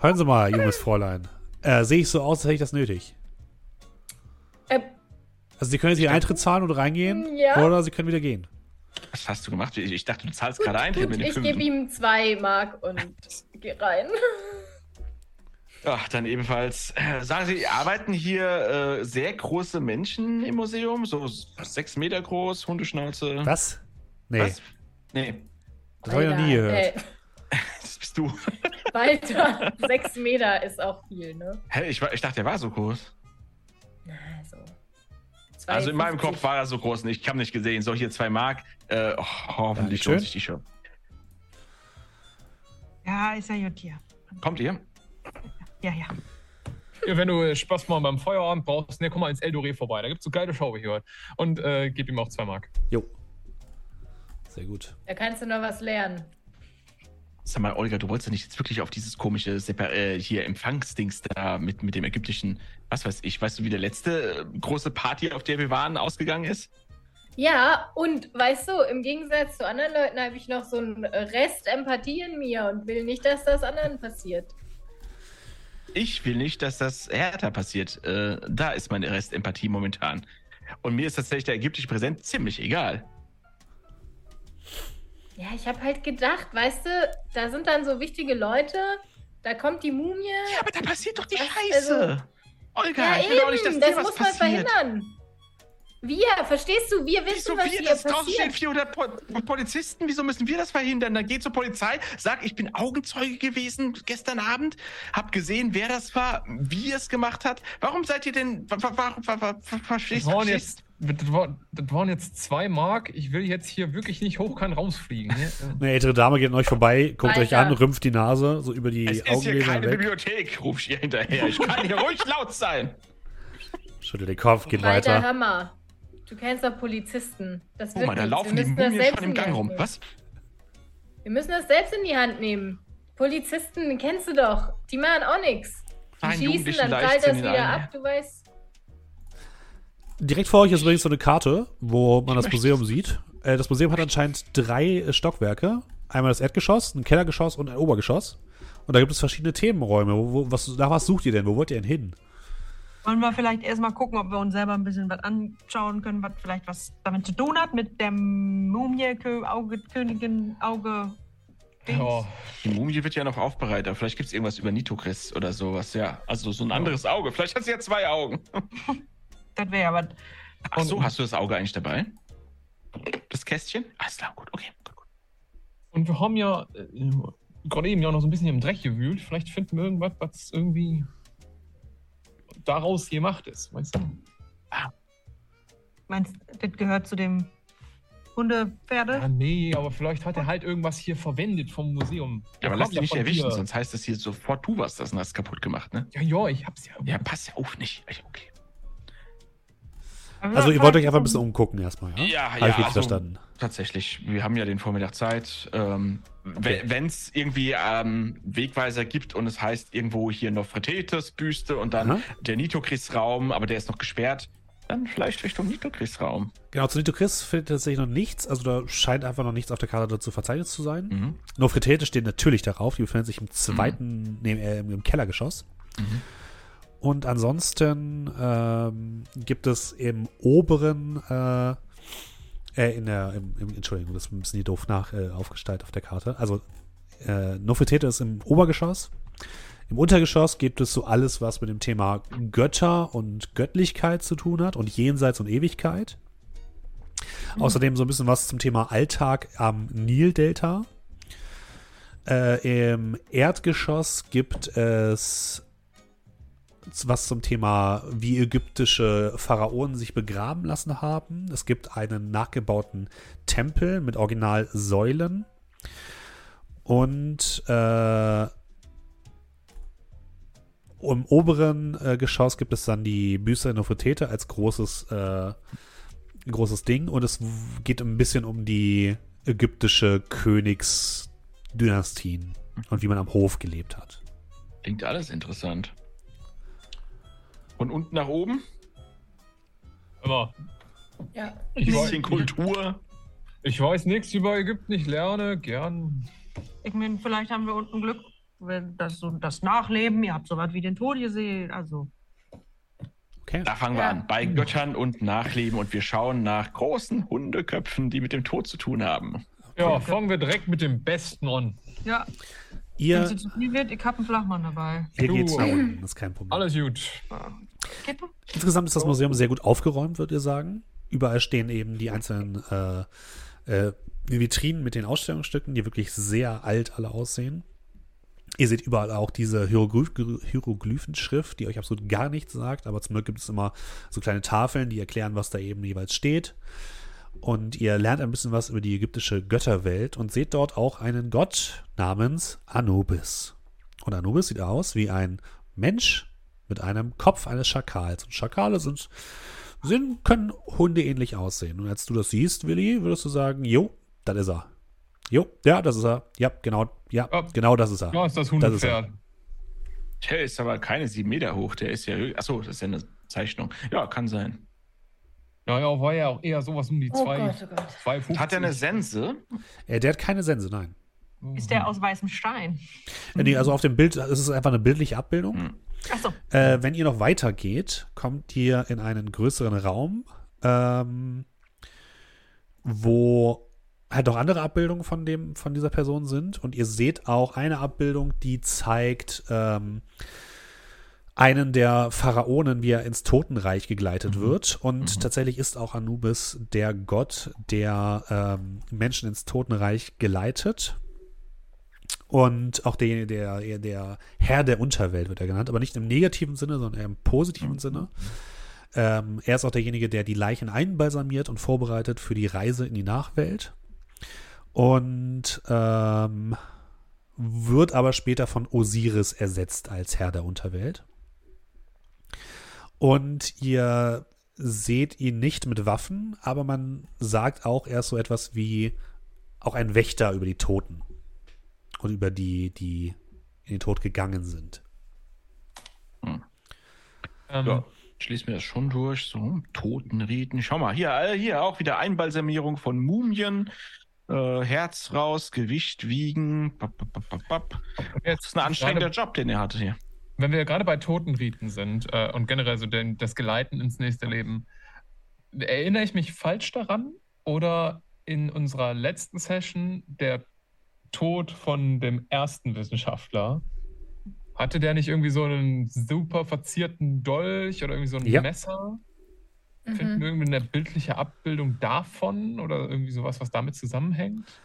Hören Sie mal, junges Fräulein. Äh, Sehe ich so aus, als hätte ich das nötig? Also Sie können jetzt Ihren Eintritt zahlen und reingehen. Ja. Oder Sie können wieder gehen. Was hast du gemacht? Ich, ich dachte, du zahlst gut, gerade Eintritt gut, mit ich gebe ihm 2 Mark und geh rein. Ach, dann ebenfalls. Äh, sagen Sie, arbeiten hier äh, sehr große Menschen im Museum? So sechs Meter groß, Hundeschnauze? Was? Nee, Was? Nee, das habe ich noch nie gehört. Äh, das bist du. Walter, 6 Meter ist auch viel, ne? Hä, ich, ich dachte, der war so groß. Na, so. Also in meinem 52. Kopf war er so groß. Ich habe nicht gesehen. So, hier zwei Mark. Äh, oh, hoffentlich lohnt sich die Show. Ja, ist ja gut hier. Kommt ihr? Ja, ja. Ja, wenn du äh, Spaß mal beim Feierabend brauchst, ne, komm mal ins Eldoré vorbei. Da gibt's so geile Show, wie ich gehört. Und äh, gib ihm auch zwei Mark. Jo. Sehr gut. Da kannst du noch was lernen. Sag mal, Olga, du wolltest ja nicht jetzt wirklich auf dieses komische Separ äh, hier Empfangsdings da mit, mit dem ägyptischen, was weiß ich, weißt du, wie der letzte äh, große Party, auf der wir waren, ausgegangen ist? Ja, und weißt du, im Gegensatz zu anderen Leuten habe ich noch so einen Rest Empathie in mir und will nicht, dass das anderen passiert. Ich will nicht, dass das härter passiert. Äh, da ist meine Restempathie momentan. Und mir ist tatsächlich der ägyptische Präsent ziemlich egal. Ja, ich habe halt gedacht, weißt du, da sind dann so wichtige Leute, da kommt die Mumie. Aber da passiert doch die? Scheiße. Olga, Ja, ich will auch nicht, dass eben, dir das was muss man passiert. verhindern. Wir, verstehst du? Wir wissen, Wieso was wir? hier Das draußen passiert. stehen 400 Po Polizisten. Wieso müssen wir das verhindern? Dann geht zur Polizei, sagt, ich bin Augenzeuge gewesen gestern Abend, hab gesehen, wer das war, wie er es gemacht hat. Warum seid ihr denn? wa- wa- wa- wa- wa- Das Verstehst verstehst- jetzt, das, war, das waren jetzt zwei Mark. Ich will jetzt hier wirklich nicht hochkant rausfliegen. Ne? Eine ältere Dame geht an euch vorbei, guckt euch Alter. an, rümpft die Nase so über die Es ist hier keine weg, Bibliothek, ruf ich ihr hinterher. Ich kann hier ruhig laut sein. schüttelt den Kopf, geht weiter. hör mal. Du kennst doch Polizisten. Das Guck wird mal, da laufen Wir die müssen das Mumien schon im Gang rum. nehmen. Was? Wir müssen das selbst in die Hand nehmen. Polizisten kennst du doch. Die machen auch nichts. Die Kleinen schießen, dann prallt das wieder Arm, ab, du weißt. Direkt vor euch ist übrigens so eine Karte, wo man das Museum sieht. Äh, das Museum hat anscheinend drei äh, Stockwerke. Einmal das Erdgeschoss, ein Kellergeschoss und ein Obergeschoss. Und da gibt es verschiedene Themenräume. Wo, wo, was, nach was sucht ihr denn? Wo wollt ihr denn hin? Wollen wir vielleicht erstmal gucken, ob wir uns selber ein bisschen was anschauen können, was vielleicht was damit zu tun hat, mit der Mumie, Kö Auge, Königin, Auge. Ja, Die Mumie wird ja noch aufbereitet. Vielleicht gibt es irgendwas über Nitokris oder sowas. Ja, also so ein anderes Auge. Vielleicht hat sie ja zwei Augen. Das wäre ja was. Ach so, Und- hast du das Auge eigentlich dabei? Das Kästchen? Alles klar, gut, okay. Gut, gut. und wir haben ja äh, gerade eben ja noch so ein bisschen im Dreck gewühlt. Vielleicht finden wir irgendwas, was irgendwie daraus gemacht ist. Weißt du? Meinst du, das gehört zu dem Hundepferde? Ja, nee, aber vielleicht hat er halt irgendwas hier verwendet vom Museum. Ja, aber lass dich nicht erwischen, dir. sonst heißt es hier sofort, du warst das und hast kaputt gemacht, ne? Ja, ja, ich hab's ja. Ja, pass ja auf nicht. Okay. Aber Also ihr vielleicht- wollt euch einfach ein bisschen umgucken erstmal, ja? Ja, Habe ja, ich richtig also- verstanden. Tatsächlich, wir haben ja den Vormittag Zeit. Ähm, Okay. Wenn es irgendwie ähm, Wegweiser gibt und es heißt irgendwo hier Nofretetes Büste und dann Aha. der Nitokris-Raum, aber der ist noch gesperrt, dann vielleicht Richtung Nitokris-Raum. Genau, zu Nito Chris findet tatsächlich noch nichts. Also da scheint einfach noch nichts auf der Karte dazu verzeichnet zu sein. Mhm. Nofretete steht natürlich darauf. Die befindet sich im zweiten, nee, äh, im Kellergeschoss. Mhm. Und ansonsten ähm, gibt es im oberen, äh, äh, in der, im, im, Entschuldigung, das ist ein bisschen hier doof nach äh, aufgestaltet auf der Karte. Also äh, Nofretete ist im Obergeschoss. Im Untergeschoss gibt es so alles, was mit dem Thema Götter und Göttlichkeit zu tun hat und Jenseits und Ewigkeit. Außerdem so ein bisschen was zum Thema Alltag am Nildelta. Äh, Im Erdgeschoss gibt es was zum Thema, wie ägyptische Pharaonen sich begraben lassen haben. Es gibt einen nachgebauten Tempel mit Originalsäulen. Und äh, im oberen äh, Geschoss gibt es dann die Büste der Nofretete als großes, äh, großes Ding. Und es geht ein bisschen um die ägyptische Königsdynastien und wie man am Hof gelebt hat. Klingt alles interessant. Von unten nach oben? Aber Ja. ich, Ein weiß- bisschen Kultur. ich weiß nichts über Ägypten, ich lerne gern. Ich meine, vielleicht haben wir unten Glück, wenn das, so, das Nachleben, ihr habt sowas wie den Tod gesehen, also. Okay. Da fangen wir Ja. an. Bei Göttern und Nachleben und wir schauen nach großen Hundeköpfen, die mit dem Tod zu tun haben. Ja, fangen wir direkt mit dem Besten an. Ja, wenn Ihr, es zu viel wird, ich hab einen Flachmann dabei. Du. geht nach unten, das ist kein Problem. Alles gut. Kippen? Insgesamt ist das Museum sehr gut aufgeräumt, würdet ihr sagen. Überall stehen eben die einzelnen äh, äh, Vitrinen mit den Ausstellungsstücken, die wirklich sehr alt alle aussehen. Ihr seht überall auch diese Hieroglyph Hieroglyphenschrift, die euch absolut gar nichts sagt, aber zum Glück gibt es immer so kleine Tafeln, die erklären, was da eben jeweils steht. Und ihr lernt ein bisschen was über die ägyptische Götterwelt und seht dort auch einen Gott namens Anubis. Und Anubis sieht aus wie ein Mensch mit einem Kopf eines Schakals. Und Schakale sind, sind können hundeähnlich aussehen. Und als du das siehst, Willi, würdest du sagen, jo, das ist er. Jo, ja, das ist er. Ja, genau, ja, Ja. genau das ist er. Ja, ist das Das ist er. Hundepferd. Der ist aber keine sieben Meter hoch. Der ist ja. Achso, das ist ja eine Zeichnung. Ja, kann sein. Naja, war ja auch eher sowas um die Oh zwei, Gott, oh Gott. 250. Hat er eine Sense? Äh, der hat keine Sense, nein. Ist der aus weißem Stein? Äh, Nee, also auf dem Bild, es ist einfach eine bildliche Abbildung. Hm. Achso, Äh, wenn ihr noch weiter geht, kommt ihr in einen größeren Raum, ähm, wo halt auch andere Abbildungen von dem, von dieser Person sind. Und ihr seht auch eine Abbildung, die zeigt ähm, einen der Pharaonen, wie er ins Totenreich gegleitet wird. Und tatsächlich ist auch Anubis der Gott, der ähm, Menschen ins Totenreich geleitet. Und auch der, der, der Herr der Unterwelt wird er genannt, aber nicht im negativen Sinne, sondern eher im positiven Sinne. Ähm, er ist auch derjenige, der die Leichen einbalsamiert und vorbereitet für die Reise in die Nachwelt. Und ähm, wird aber später von Osiris ersetzt als Herr der Unterwelt. Und ihr seht ihn nicht mit Waffen, aber man sagt auch, er ist so etwas wie auch ein Wächter über die Toten und über die, die in den Tod gegangen sind. Ähm, Ja. Schließ mir das schon durch. So, Totenriten. Schau mal, hier, äh, hier auch wieder Einbalsamierung von Mumien. Äh, Herz raus, Gewicht wiegen. Bap, bap, bap. Das ist ein anstrengender Job, den er hatte hier. Wenn wir gerade bei Totenriten sind äh, und generell so den, das Geleiten ins nächste Leben, erinnere ich mich falsch daran oder in unserer letzten Session der Tod von dem ersten Wissenschaftler? Hatte der nicht irgendwie so einen super verzierten Dolch oder irgendwie so ein Ja. Messer? Finden Mhm. wir irgendwie eine bildliche Abbildung davon oder irgendwie sowas, was damit zusammenhängt?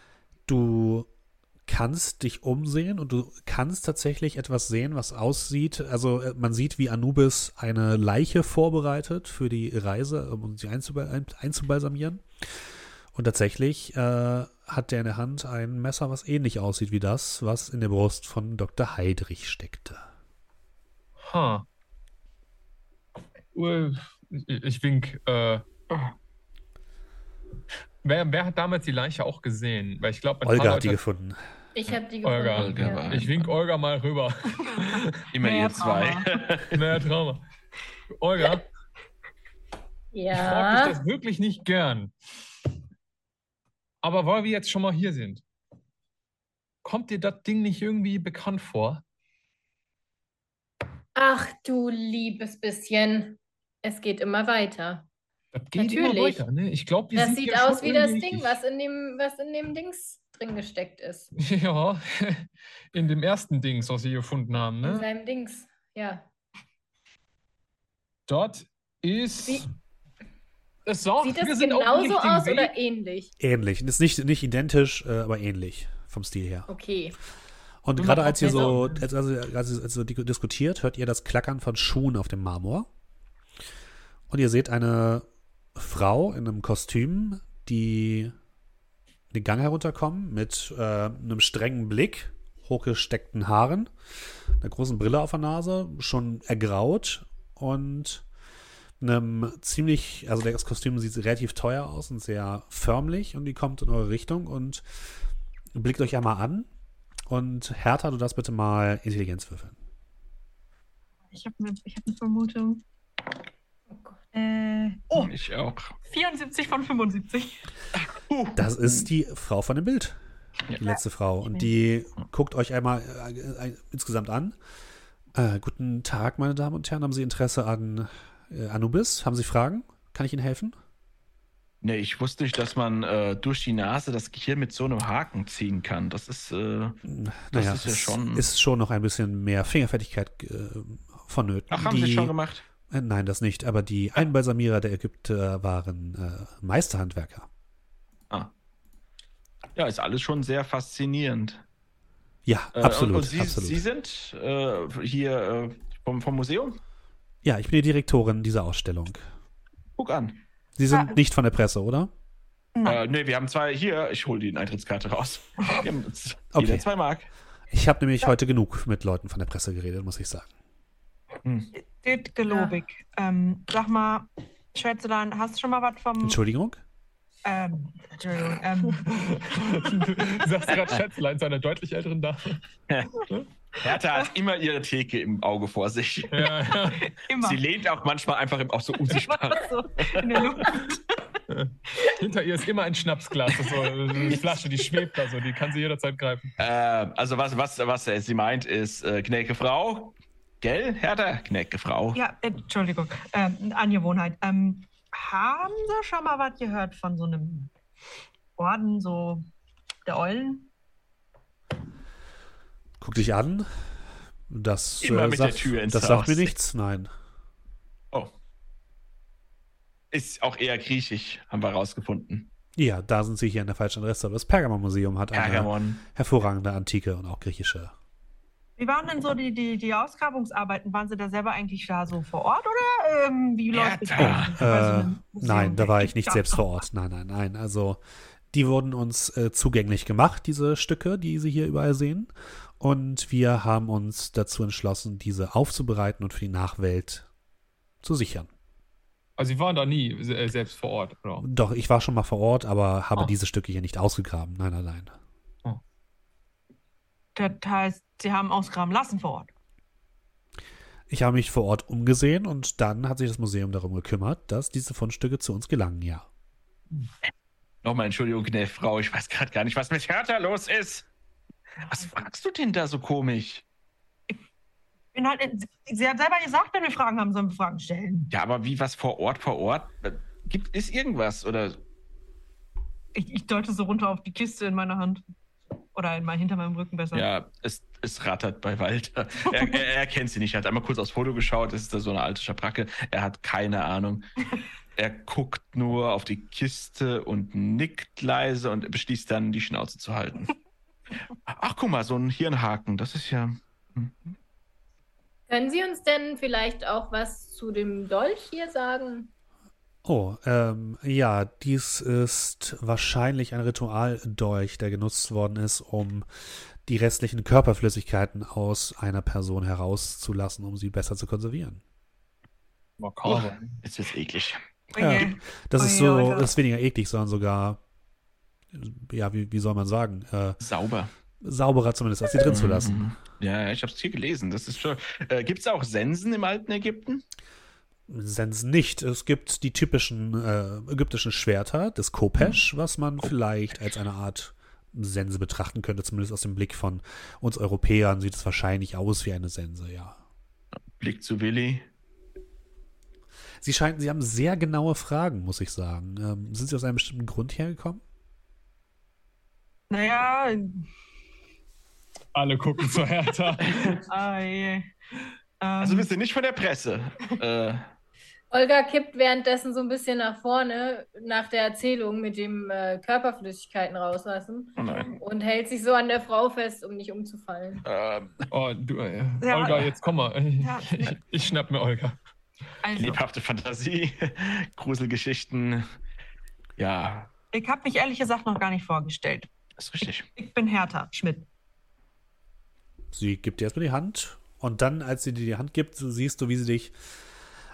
Du kannst dich umsehen und du kannst tatsächlich etwas sehen, was aussieht. Also äh, man sieht, wie Anubis eine Leiche vorbereitet für die Reise, um sie einzubal ein einzubalsamieren. Und tatsächlich äh, hat der in der Hand ein Messer, was ähnlich aussieht wie das, was in der Brust von Dr. Heidrich steckte. Ha. Ich, ich wink. Äh, wer, wer hat damals die Leiche auch gesehen? Weil ich glaube, Olga hat die gefunden. Ich habe die Olga. gefunden. Olga ja. war- Ich wink Olga mal rüber. Immer ihr zwei. naja, Trauma. Olga, ich frage Ja. dich das wirklich nicht gern. Aber weil wir jetzt schon mal hier sind, kommt dir das Ding nicht irgendwie bekannt vor? Ach du liebes bisschen. Es geht immer weiter. Das geht immer Natürlich. weiter, ne? Ich glaube, Das sind sieht aus schon wie das Ding, was in dem, was in dem Dings drin gesteckt ist. Ja, in dem ersten Dings, was wir gefunden haben, In ne? seinem Dings. Ja. Dort ist. Wie- Es sagt, Sieht das genauso aus Weg. oder ähnlich? Ähnlich. Ist nicht, nicht identisch, äh, aber ähnlich vom Stil her. Okay. Und Und gerade als ihr so, als, als, als, als ihr di- diskutiert, hört ihr das Klackern von Schuhen auf dem Marmor. Und ihr seht eine Frau in einem Kostüm, die den Gang herunterkommen mit äh, einem strengen Blick, hochgesteckten Haaren, einer großen Brille auf der Nase, schon ergraut und einem ziemlich, also das Kostüm sieht relativ teuer aus und sehr förmlich und die kommt in eure Richtung und blickt euch einmal an und Hertha, du darfst bitte mal Intelligenz würfeln. Ich habe eine ich hab ne Vermutung. Oh Gott. Äh, oh, Ich auch. 74 von 75. Das ist die Frau von dem Bild. Die Ja. letzte Frau. Und die guckt euch einmal äh, äh, insgesamt an. Äh, guten Tag, meine Damen und Herren. Haben Sie Interesse an äh, Anubis? Haben Sie Fragen? Kann ich Ihnen helfen? Nee, ich wusste nicht, dass man äh, durch die Nase das Gehirn mit so einem Haken ziehen kann. Das ist, äh, naja, ist ja schon- ist schon noch ein bisschen mehr Fingerfertigkeit äh, vonnöten. ach, haben die, sie schon gemacht? Äh, nein, das nicht. Aber die Einbalsamierer der Ägypter waren äh, Meisterhandwerker. Ah. Ja, ist alles schon sehr faszinierend. Ja, Äh, absolut. Und, und Sie, absolut. Sie sind äh, hier äh, vom, vom Museum? ja, ich bin die Direktorin dieser Ausstellung. Guck an. Sie sind Ah. nicht von der Presse, oder? Äh, nee, wir haben zwei hier. Ich hole die Eintrittskarte raus. Wir haben Okay. jeder zwei Mark. Ich habe nämlich heute genug mit Leuten von der Presse geredet, muss ich sagen. Hm. Das gelobig. Ähm, sag mal, Schätzelein, hast du schon mal was vom. Entschuldigung? Ähm, Entschuldigung. Ähm, Du sagst gerade Schätzlein zu einer deutlich älteren Dame. Hertha hat immer ihre Theke im Auge vor sich. Ja, ja. immer. Sie lehnt auch manchmal einfach im- auch so unsichtbar. so in der Luft. Hinter ihr ist immer ein Schnapsglas. Das so eine Flasche, die schwebt da so. Die kann sie jederzeit greifen. äh, also was, was, was äh, sie meint ist äh, Gnädige Frau. Gell, Hertha? Gnädige Frau. Ja, Entschuldigung. Ähm, Angewohnheit. Ähm, haben Sie schon mal was gehört von so einem Orden, so der Eulen? Guck dich an. Das, Immer äh, mit der sagt, Tür ins das sagt mir nichts, nein. Oh. Ist auch eher griechisch, haben wir rausgefunden. Ja, da sind sie hier an der falschen Adresse. Aber das Pergamon-Museum hat eine Pergamon. hervorragende antike und auch griechische. Wie waren denn so die, die, die Ausgrabungsarbeiten? Waren Sie da selber eigentlich da so vor Ort oder ähm, wie Ja, läuft das? da. bei so Äh, Museum? nein, da war ich nicht selbst vor Ort. Nein, nein, nein. Also, die wurden uns äh, zugänglich gemacht, diese Stücke, die Sie hier überall sehen. Und wir haben uns dazu entschlossen, diese aufzubereiten und für die Nachwelt zu sichern. Also sie waren da nie äh, selbst vor Ort, oder? Doch, ich war schon mal vor Ort, aber habe Ah. diese Stücke hier nicht ausgegraben. Nein, nein, nein. Das heißt, Sie haben ausgraben lassen vor Ort. Ich habe mich vor Ort umgesehen und dann hat sich das Museum darum gekümmert, dass diese Fundstücke zu uns gelangen, ja. Nochmal Entschuldigung, gnädige Frau. Ich weiß gerade gar nicht, was mit Hertha los ist. Was fragst du denn da so komisch? Bin halt, Sie hat selber gesagt, wenn wir Fragen haben, sollen wir Fragen stellen. Ja, aber wie was vor Ort, vor Ort? Gibt ist irgendwas oder Ich, ich deute so runter auf die Kiste in meiner Hand. Oder in mein, hinter meinem Rücken besser. ja, es, es rattert bei Walter. Er, er, er kennt sie nicht. Er hat einmal kurz aufs Foto geschaut. Das ist da so eine alte Schabracke. Er hat keine Ahnung. Er guckt nur auf die Kiste und nickt leise und beschließt dann, die Schnauze zu halten. Ach, guck mal, so ein Hirnhaken. Das ist ja. hm. Können Sie uns denn vielleicht auch was zu dem Dolch hier sagen? Oh, ähm, ja, dies ist wahrscheinlich ein Ritualdolch, der genutzt worden ist, um die restlichen Körperflüssigkeiten aus einer Person herauszulassen, um sie besser zu konservieren. Makaber. Jetzt wird's eklig. Oh Ja. Das Oh ist so, das ist weniger eklig, sondern sogar, ja, wie, wie soll man sagen, äh, Sauber. sauberer zumindest, als die drin zu lassen. Mhm. Ja, ich habe es hier gelesen. Das ist schon. Äh, Gibt es auch Sensen im alten Ägypten? Sensen nicht. Es gibt die typischen äh, ägyptischen Schwerter, das Kopesh, was man vielleicht als eine Art Sense betrachten könnte, zumindest aus dem Blick von uns Europäern sieht es wahrscheinlich aus wie eine Sense, ja. Blick zu Willi. Sie scheinen, Sie haben sehr genaue Fragen, muss ich sagen. Ähm, sind Sie aus einem bestimmten Grund hergekommen? Naja, Alle gucken zur Hertha. ah. Ähm, Also bist du nicht von der Presse. äh, Olga kippt währenddessen so ein bisschen nach vorne nach der Erzählung mit dem äh, Körperflüssigkeiten rauslassen oh nein. und hält sich so an der Frau fest, um nicht umzufallen. Ähm, Oh, du, äh, Ja, Olga, jetzt komm mal. Ja, Ich, ich schnapp mir Olga. also, lebhafte Fantasie, Gruselgeschichten. Ja, ich habe mich ehrlich gesagt noch gar nicht vorgestellt. ist richtig. Ich bin Hertha Schmidt. Sie gibt dir erstmal die Hand und dann, als sie dir die Hand gibt, so siehst du, wie sie dich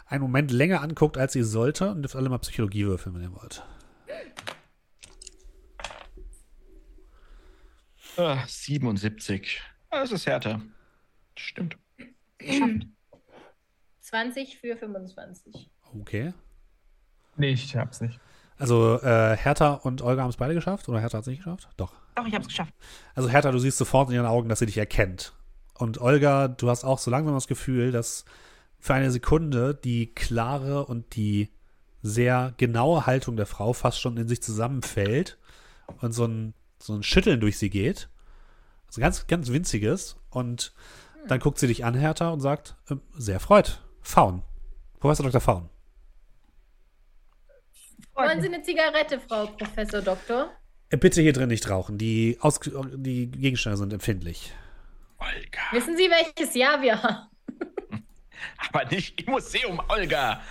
einen Moment länger anguckt, als sie sollte und dürft alle mal Psychologie würfeln, wenn ihr wollt. Ah, 77. Ah, Das ist härter. Stimmt. 20 für 25. Okay. Nee, ich hab's nicht. Also äh, Hertha und Olga haben es beide geschafft oder Hertha hat es nicht geschafft? Doch. Doch, ich habe es geschafft. Also Hertha, du siehst sofort in ihren Augen, dass sie dich erkennt. Und Olga, du hast auch so langsam das Gefühl, dass für eine Sekunde die klare und die sehr genaue Haltung der Frau fast schon in sich zusammenfällt und so ein, so ein Schütteln durch sie geht. Also ganz, ganz winziges. Und dann guckt sie dich an, Hertha, und sagt, ähm, sehr freut. Faun. Professor Dr. Faun. Wollen Sie eine Zigarette, Frau Professor Doktor? Äh, Bitte hier drin nicht rauchen. Die, Aus die Gegenstände sind empfindlich. Olga. Wissen Sie, welches Jahr wir haben? Aber nicht im Museum, Olga.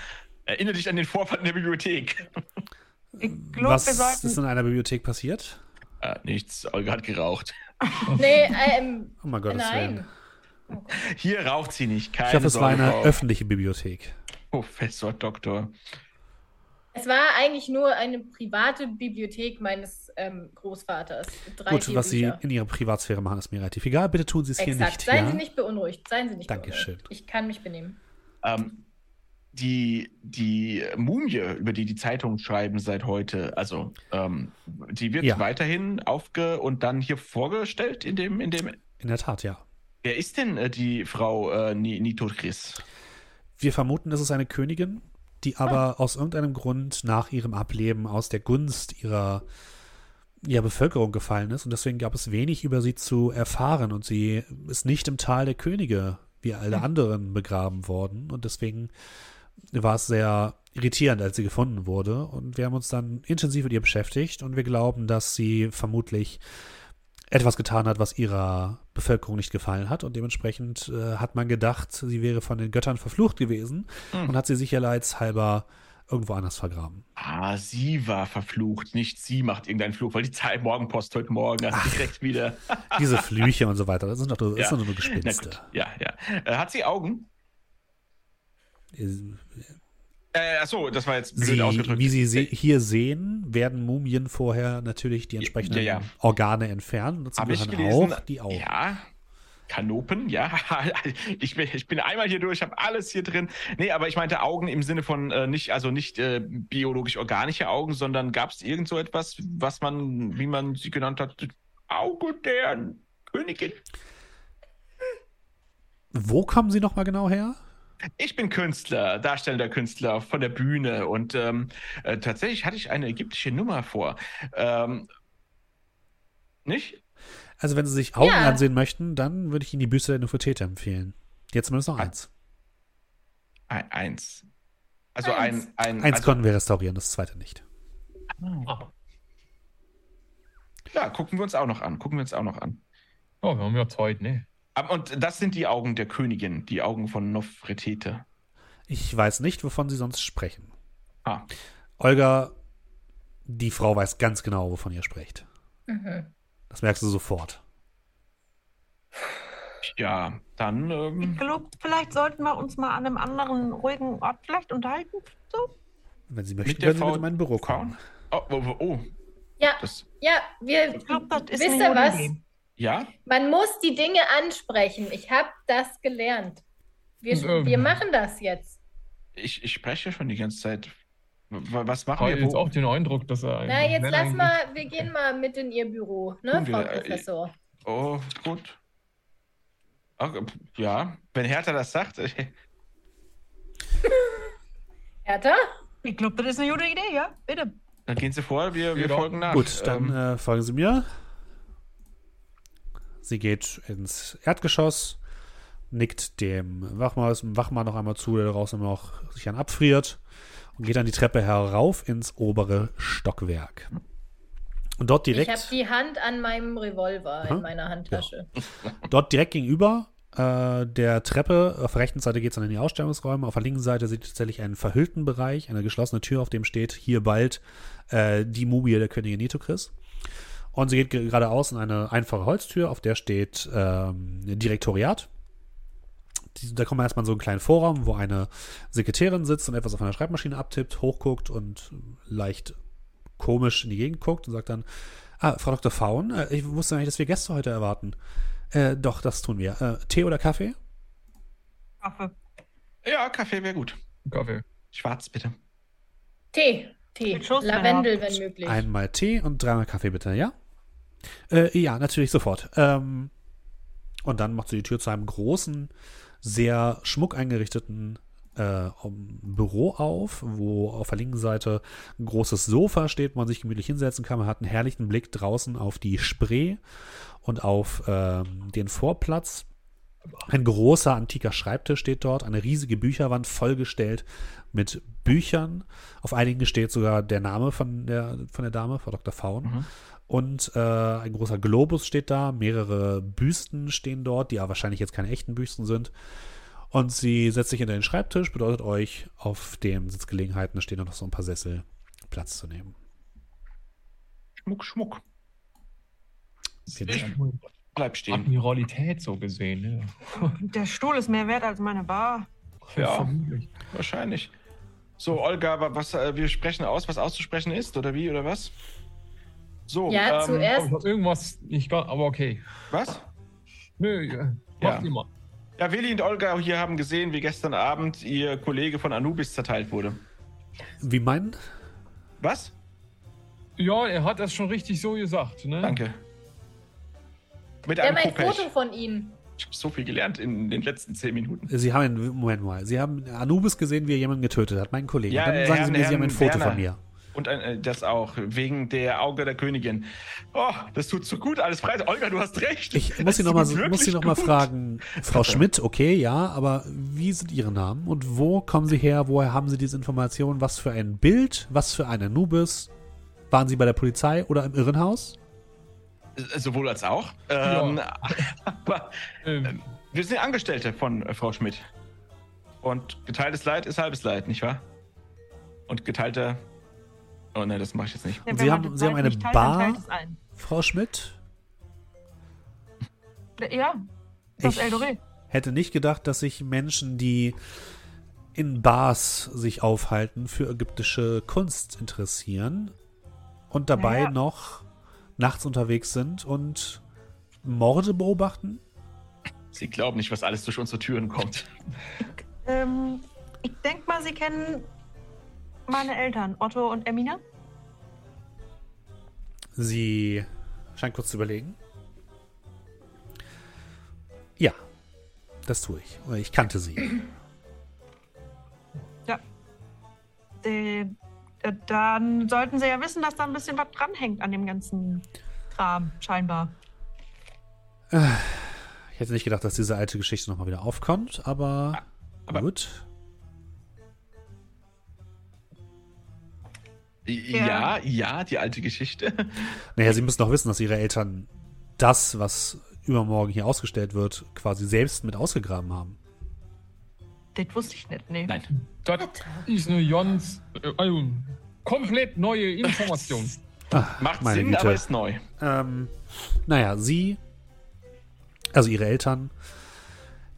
Erinnere dich an den Vorfall in der Bibliothek. Ich glaube, Was wir ist sollten. in einer Bibliothek passiert? Ah, nichts. Olga hat geraucht. Nee, ähm, Oh mein Gott, nein. Hier raucht sie nicht. Keine Ich hoffe, es war eine öffentliche Bibliothek. Professor Doktor. Es war eigentlich nur eine private Bibliothek meines ähm, Großvaters. Drei, Gut, was Sie Bücher. in Ihrer Privatsphäre machen, ist mir relativ egal. Bitte tun Sie es hier nicht. Seien ja? Sie nicht beunruhigt. Seien Sie nicht Dankeschön. beunruhigt. Ich kann mich benehmen. Ähm, die, die Mumie, über die die Zeitungen schreiben seit heute, also ähm, die wird Ja. weiterhin aufge und dann hier vorgestellt in dem, in dem. In der Tat, ja. Wer ist denn äh, die Frau äh, Ni- Nitocris? Wir vermuten, es ist eine Königin, die aber aus irgendeinem Grund nach ihrem Ableben aus der Gunst ihrer, ihrer Bevölkerung gefallen ist. Und deswegen gab es wenig über sie zu erfahren. Und sie ist nicht im Tal der Könige wie alle anderen begraben worden. Und deswegen war es sehr irritierend, als sie gefunden wurde. Und wir haben uns dann intensiv mit ihr beschäftigt. Und wir glauben, dass sie vermutlich etwas getan hat, was ihrer Bevölkerung nicht gefallen hat. Und dementsprechend äh, hat man gedacht, sie wäre von den Göttern verflucht gewesen Hm. und hat sie sicherheitshalber irgendwo anders vergraben. Ah, sie war verflucht, nicht sie macht irgendeinen Fluch, weil die Zeit Morgenpost heute Morgen also direkt wieder. Diese Flüche und so weiter, das sind doch nur, das Ja. sind doch nur Gespinste. ja, ja. Äh, hat sie Augen? Sie, Äh, achso, das war jetzt blöd ausgedrückt. wie Sie se hier sehen, werden Mumien vorher natürlich die entsprechenden ja, ja. Organe entfernen. Dazu Habe ich gelesen. auch die Augen. Ja. Kanopen, ja. Ich bin, ich bin einmal hier durch, habe alles hier drin. Nee, aber ich meinte Augen im Sinne von äh, nicht, also nicht äh, biologisch-organische Augen, sondern gab es irgend so etwas, was man, wie man sie genannt hat, Auge der Königin? Wo kommen Sie nochmal genau her? Ich bin Künstler, darstellender Künstler von der Bühne und ähm, äh, tatsächlich hatte ich eine ägyptische Nummer vor. Ähm, nicht? Also wenn Sie sich Augen Ja. ansehen möchten, dann würde ich Ihnen die Büste der Nofretete empfehlen. Jetzt zumindest noch eins. Ein, eins. Also Eins. ein, ein Eins also, konnten wir restaurieren, das zweite nicht. Ah. Ja, gucken wir uns auch noch an. Gucken wir uns auch noch an. Oh, wir haben ja Zeit, ne? Und das sind die Augen der Königin, die Augen von Nofretete. Ich weiß nicht, wovon Sie sonst sprechen. Ah, Olga, die Frau weiß ganz genau, wovon ihr spricht. Mhm. Das merkst du sofort. ja, Dann, Ich ähm, glaube, vielleicht sollten wir uns mal an einem anderen ruhigen Ort vielleicht unterhalten. So. Wenn Sie möchten, können Sie mit in mein Büro kommen. oh, oh, oh, Ja, das, ja, wir. Ich glaube, das ist Wisst ihr was? Idee. Ja, Man muss die Dinge ansprechen. Ich habe das gelernt. Wir, Ähm. wir machen das jetzt. ich, ich spreche schon die ganze Zeit. Was machen habe wir? jetzt auch den Eindruck, dass er Na, jetzt lass mal, wir gehen mal mit in Ihr Büro, ne, wir, Frau äh, Professor? Oh, gut. Ach, äh, ja, wenn Hertha das sagt. äh, Hertha? Ich glaube, das ist eine gute Idee, ja? Bitte. Dann gehen Sie vor, wir, wir Ja. folgen nach. Gut, dann Ähm, äh, folgen Sie mir. Sie geht ins Erdgeschoss, nickt dem Wachmann, Wachmann noch einmal zu, der draußen noch sich an abfriert und geht dann die Treppe herauf ins obere Stockwerk. Und dort Ich habe direkt, die Hand an meinem Revolver Aha. in meiner Handtasche. dort direkt gegenüber äh, der Treppe, auf der rechten Seite geht es dann in die Ausstellungsräume, auf der linken Seite seht ihr tatsächlich einen verhüllten Bereich, eine geschlossene Tür, auf dem steht, hier bald äh, die Mumie der Königin Nitokris. Und sie geht ge- geradeaus in eine einfache Holztür, auf der steht ähm, Direktoriat. Die, da kommt man erstmal in so einen kleinen Vorraum, wo eine Sekretärin sitzt und etwas auf einer Schreibmaschine abtippt, hochguckt und leicht komisch in die Gegend guckt und sagt dann, ah, Frau Dr. Faun, äh, ich wusste nicht, dass wir Gäste heute erwarten. Äh, doch, das tun wir. Äh, Tee oder Kaffee? Kaffee. ja, Kaffee wäre gut. Kaffee. Schwarz, bitte. Tee, Tee, Lavendel, wenn möglich. Einmal Tee und dreimal Kaffee bitte, ja? Äh, ja, natürlich sofort. Ähm, und dann macht sie die Tür zu einem großen, sehr schmuck eingerichteten äh, Büro auf, wo auf der linken Seite ein großes Sofa steht, wo man sich gemütlich hinsetzen kann. Man hat einen herrlichen Blick draußen auf die Spree und auf ähm, den Vorplatz. Ein großer antiker Schreibtisch steht dort, eine riesige Bücherwand vollgestellt mit Büchern. Auf einigen steht sogar der Name von der, von der Dame, Frau Dr. Faun. Mhm. Und äh, ein großer Globus steht da, mehrere Büsten stehen dort, die ja wahrscheinlich jetzt keine echten Büsten sind. Und sie setzt sich hinter den Schreibtisch, bedeutet euch, auf den Sitzgelegenheiten stehen noch so ein paar Sessel Platz zu nehmen. Schmuck, Schmuck. Ich bleib stehen. Admiralität so gesehen, ja. Der Stuhl ist mehr wert als meine Bar. Ja. Vermutlich. Wahrscheinlich. So, Olga, wa- was, äh, wir sprechen aus, was auszusprechen ist, oder wie, oder was? So, Ja, ähm, zuerst- ich irgendwas nicht gar, aber okay. Was? Nö, ja, Ja. macht immer. Ja, Willi und Olga hier haben gesehen, wie gestern Abend ihr Kollege von Anubis zerteilt wurde. Wie meinen? Was? Ja, er hat das schon richtig so gesagt, ne? Danke. Mit Wir haben einem ein Kopech. Foto von Ihnen. Ich habe so viel gelernt in den letzten zehn Minuten. Sie haben, Moment mal, Sie haben Anubis gesehen, wie er jemanden getötet hat, meinen Kollegen. Ja, Dann äh, sagen Herrn- Sie mir, Sie haben ein Herrn Foto Werner. von mir. Und äh, das auch, wegen der Auge der Königin. Oh, das tut so gut, alles frei. Olga, du hast recht. Ich Das muss Sie nochmal wirklich muss Sie noch mal fragen, Frau Schmidt, okay, ja, aber wie sind Ihre Namen und wo kommen Sie her? Woher haben Sie diese Informationen? Was für ein Bild? Was für ein Anubis? Waren Sie bei der Polizei oder im Irrenhaus? Äh, Sowohl als auch. Ähm, aber Ähm, wir sind Angestellte von äh, Frau Schmidt. Und geteiltes Leid ist halbes Leid, nicht wahr? Und geteilter. Oh ne, das mache ich jetzt nicht. Ja, Sie haben- Sie haben eine teilt, Bar? Ein. Frau Schmidt? Ja, das Ich- Eldoré. Hätte nicht gedacht, dass sich Menschen, die in Bars sich aufhalten, für ägyptische Kunst interessieren und dabei Naja. noch nachts unterwegs sind und Morde beobachten. Sie glauben nicht, was alles durch unsere Türen kommt. Ähm, ich denke mal, Sie kennen meine Eltern, Otto und Emina. Sie scheint kurz zu überlegen. Ja, das tue ich. Ich kannte sie. Äh, äh, dann sollten Sie ja wissen, dass da ein bisschen was dranhängt an dem ganzen Kram, scheinbar. Ich hätte nicht gedacht, dass diese alte Geschichte nochmal wieder aufkommt, aber, aber- gut. Ja, ja, die alte Geschichte. Naja, Sie müssen doch wissen, dass Ihre Eltern das, was übermorgen hier ausgestellt wird, quasi selbst mit ausgegraben haben. Das wusste ich nicht, nee. Nein. das ist eine ganz, äh, komplett neue Information. Ach, Macht Sinn, Güte. aber ist neu. Ähm, naja, sie, also ihre Eltern,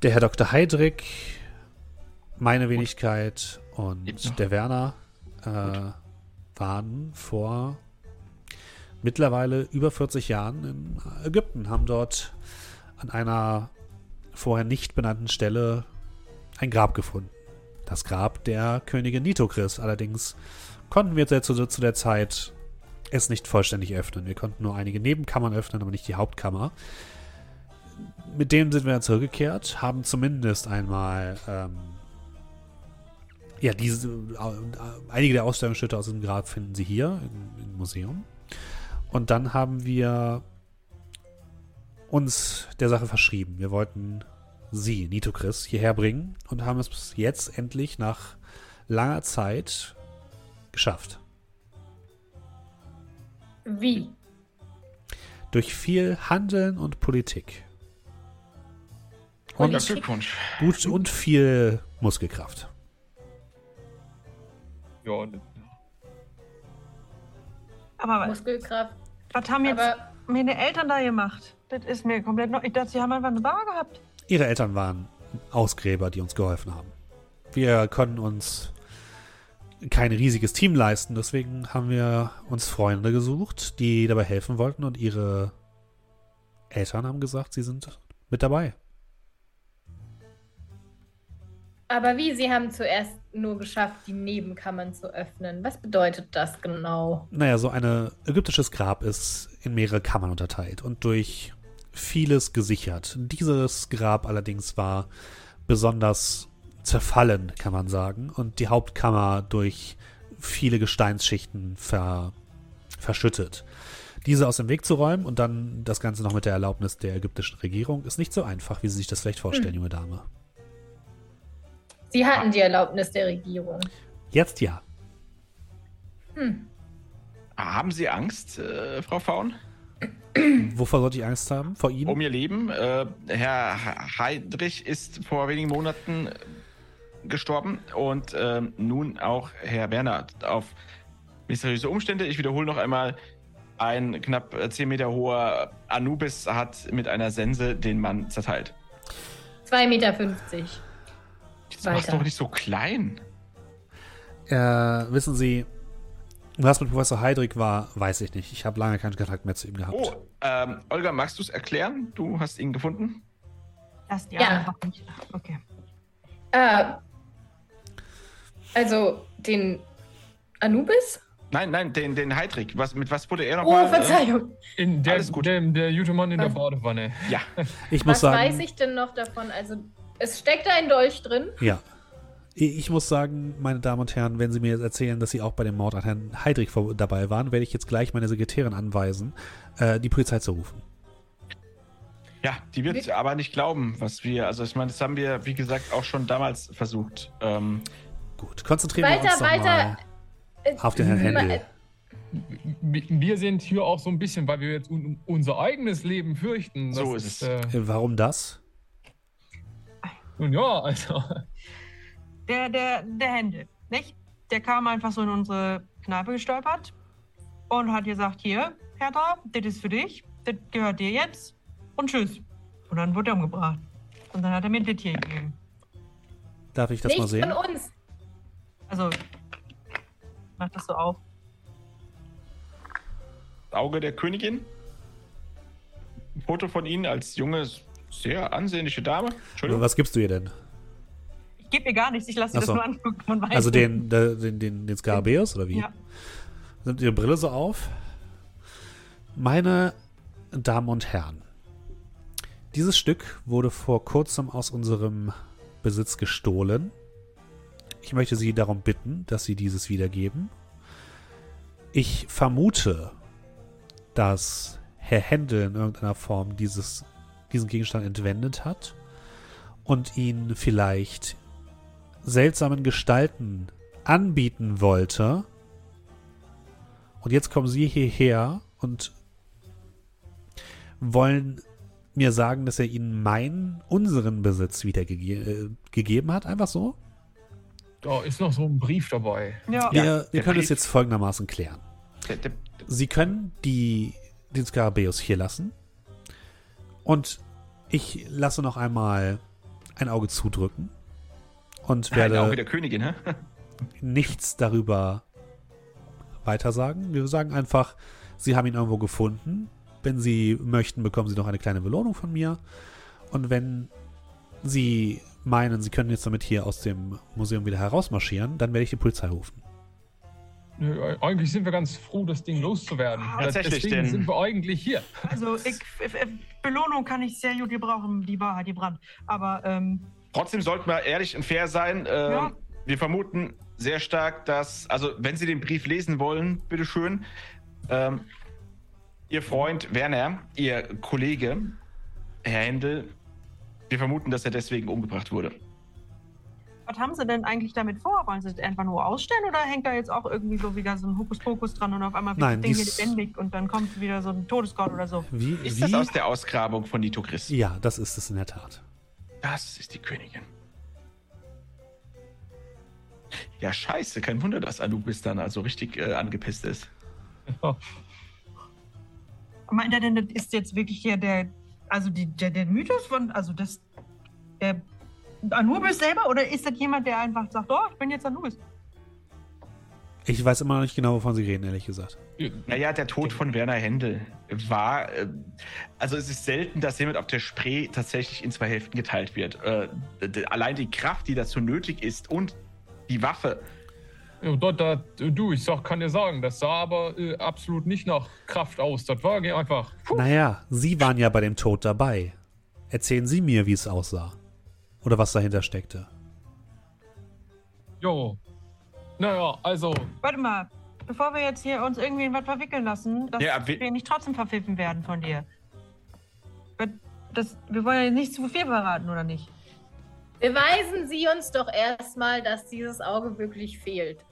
Der Herr Dr. Heidrich, meine Wenigkeit und noch. der Werner äh, waren vor mittlerweile über 40 Jahren in Ägypten, haben dort an einer vorher nicht benannten Stelle ein Grab gefunden. Das Grab der Königin Nitokris. Allerdings konnten wir zu, zu der Zeit es nicht vollständig öffnen. Wir konnten nur einige Nebenkammern öffnen, aber nicht die Hauptkammer. Mit dem sind wir dann zurückgekehrt, haben zumindest einmal ähm, ja, diese, äh, einige der Ausstellungsstücke aus dem Grab finden Sie hier im, im Museum. Und dann haben wir uns der Sache verschrieben. Wir wollten Sie, Nitokris, hierher bringen und haben es jetzt endlich nach langer Zeit geschafft. Wie? Durch viel Handeln und Politik. Und Politik? Glückwunsch. gut und viel Muskelkraft. Ja, Aber was, Muskelkraft. was haben jetzt Aber meine Eltern da gemacht? Das ist mir komplett neu. Ich dachte, sie haben einfach eine Bar gehabt. Ihre Eltern waren Ausgräber, die uns geholfen haben. Wir können uns kein riesiges Team leisten, deswegen haben wir uns Freunde gesucht, die dabei helfen wollten und ihre Eltern haben gesagt, sie sind mit dabei. Aber wie? Sie haben zuerst nur geschafft, die Nebenkammern zu öffnen. Was bedeutet das genau? Naja, so ein ägyptisches Grab ist in mehrere Kammern unterteilt und durch vieles gesichert. Dieses Grab allerdings war besonders zerfallen, kann man sagen, und die Hauptkammer durch viele Gesteinsschichten ver verschüttet. Diese aus dem Weg zu räumen und dann das Ganze noch mit der Erlaubnis der ägyptischen Regierung ist nicht so einfach, wie Sie sich das vielleicht vorstellen, junge Dame. Sie hatten die Erlaubnis der Regierung. Jetzt ja. Hm. Haben Sie Angst, äh, Frau Faun? Wovor sollte ich Angst haben? Vor Ihnen? Um Ihr Leben. Äh, Herr Heidrich ist vor wenigen Monaten äh, gestorben und ähm, nun auch Herr Werner auf mysteriöse Umstände. Ich wiederhole noch einmal. Ein knapp äh, 10 Meter hoher Anubis hat mit einer Sense den Mann zerteilt. 2,50 Meter. Jetzt mach's Weiter. doch nicht so klein. Äh, wissen Sie, was mit Professor Heidrich war, weiß ich nicht. Ich habe lange keinen Kontakt mehr zu ihm gehabt. Oh, ähm, Olga, magst du es erklären? Du hast ihn gefunden? Das Ja. Nicht. Okay. Ah, also den Anubis? Nein, nein, den, den Heidrich. Was, mit was wurde er Oh, nochmal? Verzeihung. in der, Alles gut. Der, der gute Mann in der Was? Badewanne. Äh, ja, Ich muss Was sagen, weiß ich denn noch davon? Also, es steckt da ein Dolch drin. ja. Ich muss sagen, meine Damen und Herren, wenn Sie mir jetzt erzählen, dass Sie auch bei dem Mord an Herrn Heidrich vor- dabei waren, werde ich jetzt gleich meine Sekretärin anweisen, äh, die Polizei zu rufen. ja, die wird Wie- aber nicht glauben, was wir. Also, ich meine, das haben wir, wie gesagt, auch schon damals versucht. Ähm, Gut, konzentrieren wir Weiter, uns doch weiter. mal Äh, auf den Herrn Händel. äh, Wir wir sind hier auch so ein bisschen, weil wir jetzt un unser eigenes Leben fürchten. Das So ist es. Äh, Äh, Warum das? Nun ja, also. Der, der, der Händel, nicht? Der kam einfach so in unsere Kneipe gestolpert und hat gesagt, hier, Hertha, das ist für dich, das gehört dir jetzt und tschüss. Und dann wurde er umgebracht. Und dann hat er mir das hier gegeben. Darf ich das nicht mal sehen? von uns. Also, mach das so auf. Auge der Königin. Ein Foto von Ihnen als junge, sehr ansehnliche Dame. Entschuldigung. Was gibst du ihr denn? Ich gebe mir gar nichts, ich lasse dir Ach das so. nur angucken und weiß Also den, den, den, den, den Skarabäus oder wie? Ja. Nimmt ihre Brille so auf? Meine Damen und Herren, dieses Stück wurde vor kurzem aus unserem Besitz gestohlen. Ich möchte Sie darum bitten, dass Sie dieses wiedergeben. Ich vermute, dass Herr Händel in irgendeiner Form dieses, diesen Gegenstand entwendet hat und ihn vielleicht seltsamen Gestalten anbieten wollte. Und jetzt kommen Sie hierher und wollen mir sagen, dass er Ihnen meinen, unseren Besitz wiedergegeben äh, gegeben hat, einfach so? Da ist noch so ein Brief dabei. Ja. Wir, der wir können es Brief- jetzt folgendermaßen klären. Der, der, Sie können die, den Skarabäus hier lassen. Und ich lasse noch einmal ein Auge zudrücken und werde auch wieder Königin, hä? nichts darüber weitersagen. Wir sagen einfach, Sie haben ihn irgendwo gefunden. Wenn Sie möchten, bekommen Sie noch eine kleine Belohnung von mir. Und wenn Sie meinen, Sie können jetzt damit hier aus dem Museum wieder herausmarschieren, dann werde ich die Polizei rufen. Nö, Eigentlich sind wir ganz froh, das Ding loszuwerden. Tatsächlich, Deswegen denn- sind wir eigentlich hier. Also ich, Belohnung kann ich sehr gut gebrauchen, die Wahrheit, die Brand. Aber ähm, Trotzdem sollten wir ehrlich und fair sein. Ähm, Ja. Wir vermuten sehr stark, dass, also wenn Sie den Brief lesen wollen, bitteschön, ähm, Ihr Freund Werner, Ihr Kollege, Herr Händel, wir vermuten, dass er deswegen umgebracht wurde. Was haben Sie denn eigentlich damit vor? Wollen Sie es einfach nur ausstellen oder hängt da jetzt auch irgendwie so wieder so ein Hokuspokus dran und auf einmal wird Nein, das Ding hier lebendig und dann kommt wieder so ein Todesgott oder so? Wie? Ist wie? das aus der Ausgrabung von Nito Chris? ja, das ist es in der Tat. Das ist die Königin. Ja, scheiße, kein Wunder, dass Anubis dann also richtig äh, angepisst ist. Meint er denn, das ist jetzt wirklich der, der also die, der, der Mythos von, also das, der Anubis selber oder ist das jemand, der einfach sagt, oh, ich bin jetzt Anubis? Ich weiß immer noch nicht genau, wovon Sie reden, ehrlich gesagt. Naja, der Tod von Werner Händel war. Äh, also, es ist selten, dass jemand auf der Spree tatsächlich in zwei Hälften geteilt wird. Äh, allein die Kraft, die dazu nötig ist und die Waffe. Ja, da, da, du, ich sag, kann dir sagen, das sah aber äh, absolut nicht nach Kraft aus. Das war einfach. Puh. Naja, Sie waren ja bei dem Tod dabei. Erzählen Sie mir, wie es aussah. Oder was dahinter steckte. Jo. Naja, also, Warte mal, bevor wir jetzt hier uns irgendwie in was verwickeln lassen, dass Ja, wir- wir nicht trotzdem verpfiffen werden von dir. Das, wir wollen ja nicht zu viel verraten, oder nicht? Beweisen Sie uns doch erstmal, dass dieses Auge wirklich fehlt.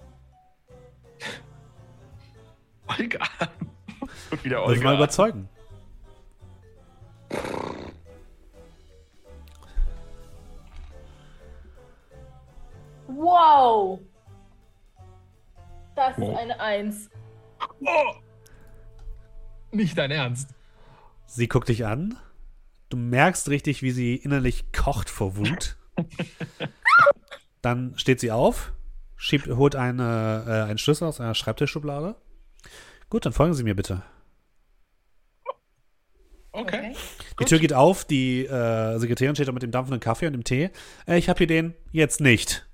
Olga. und wieder Wollen Sie mal Olga. überzeugen? Wow! Das Wow. ist eine Eins. oh, nicht dein Ernst. Sie guckt dich an. Du merkst richtig, wie sie innerlich kocht vor Wut. Dann steht sie auf, schiebt, holt eine, äh, einen Schlüssel aus einer Schreibtischschublade. Gut, dann folgen Sie mir bitte. Okay. Die Tür geht auf, die äh, Sekretärin steht da mit dem dampfenden Kaffee und dem Tee. Äh, ich habe hier den jetzt nicht.